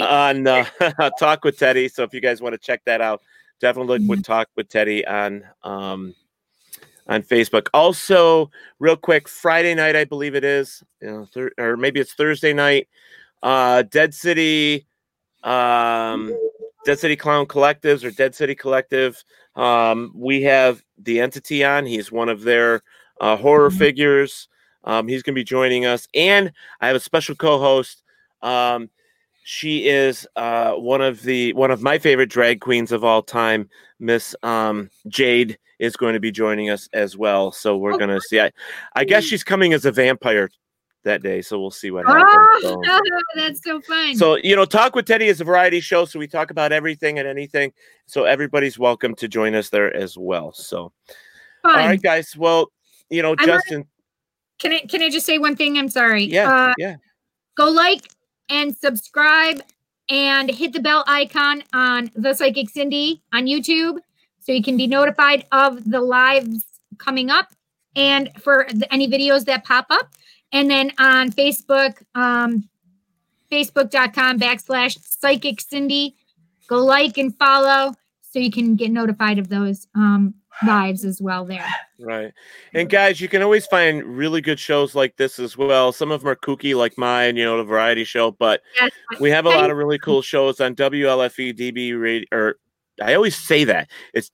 [SPEAKER 2] on uh, Talk with Teddy. So if you guys want to check that out, definitely look with Talk with Teddy on um, on Facebook. Also, real quick, Friday night, I believe it is, you know, thir- or maybe it's Thursday night. Uh, Dead City, um, Dead City Clown Collectives or Dead City Collective. Um, we have the entity on. He's one of their uh, horror figures. Um, he's going to be joining us, and I have a special co-host. Um, she is uh, one of the one of my favorite drag queens of all time. Miss um, Jade is going to be joining us as well. So we're going to see. I, I guess she's coming as a vampire that day. So we'll see what happens. So-
[SPEAKER 3] Oh, that's so fun.
[SPEAKER 2] so, you know, Talk with Teddy is a variety show, so we talk about everything and anything. So everybody's welcome to join us there as well. So,
[SPEAKER 3] Fun.
[SPEAKER 2] all right, guys. Well, you know,
[SPEAKER 3] I
[SPEAKER 2] Justin,
[SPEAKER 3] Can I can I just say one thing? I'm sorry.
[SPEAKER 2] yeah,
[SPEAKER 3] Uh,
[SPEAKER 2] yeah.
[SPEAKER 3] go like and subscribe and hit the bell icon on the psychic cindy on youtube so you can be notified of the lives coming up and for the, any videos that pop up and then on facebook um facebook.com backslash psychic cindy go like and follow so you can get notified of those um lives as well there
[SPEAKER 2] Right. And guys, you can always find really good shows like this as well. Some of them are kooky like mine, you know, the variety show, but
[SPEAKER 3] Yes.
[SPEAKER 2] we have a lot of really cool shows on WLFE DB radio or I always say that. It's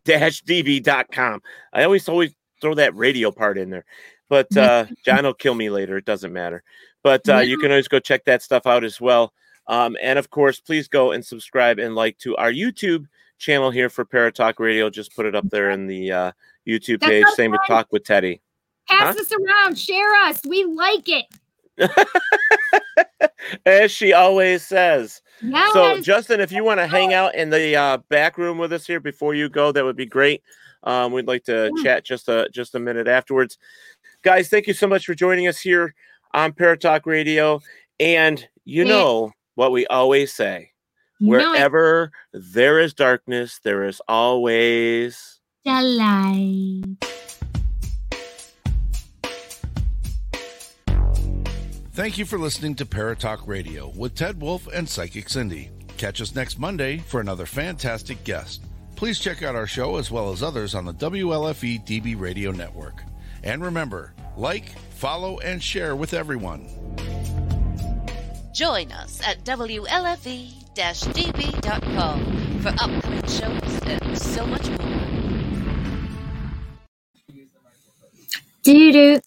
[SPEAKER 2] WLFE-DB.com. I always always throw that radio part in there. But uh John will kill me later. It doesn't matter. But uh, you can always go check that stuff out as well. Um, and of course, please go and subscribe and like to our YouTube channel here for Paratalk Radio. Just put it up there in the uh, YouTube
[SPEAKER 3] That's
[SPEAKER 2] page. Same with. Talk with Teddy.
[SPEAKER 3] pass this around share us we like it
[SPEAKER 2] As she always says.
[SPEAKER 3] Yes.
[SPEAKER 2] So, Justin, if you want to hang out in the uh, back room with us here before you go, that would be great. Um, we'd like to chat just a just a minute afterwards. Guys, thank you so much for joining us here on Paratalk Radio. And you
[SPEAKER 3] Yeah.
[SPEAKER 2] know what we always say.
[SPEAKER 3] You know it.
[SPEAKER 2] Wherever there is darkness, there is always
[SPEAKER 3] the light
[SPEAKER 1] Thank you for listening to Paratalk Radio with Ted Wolf and Psychic Cindy. Catch us next Monday for another fantastic guest. Please check out our show as well as others on the WLFE DB Radio Network. And remember, like, follow, and share with everyone.
[SPEAKER 14] Join us at WLFE-DB.com for upcoming shows and so much more.
[SPEAKER 3] Doo doo.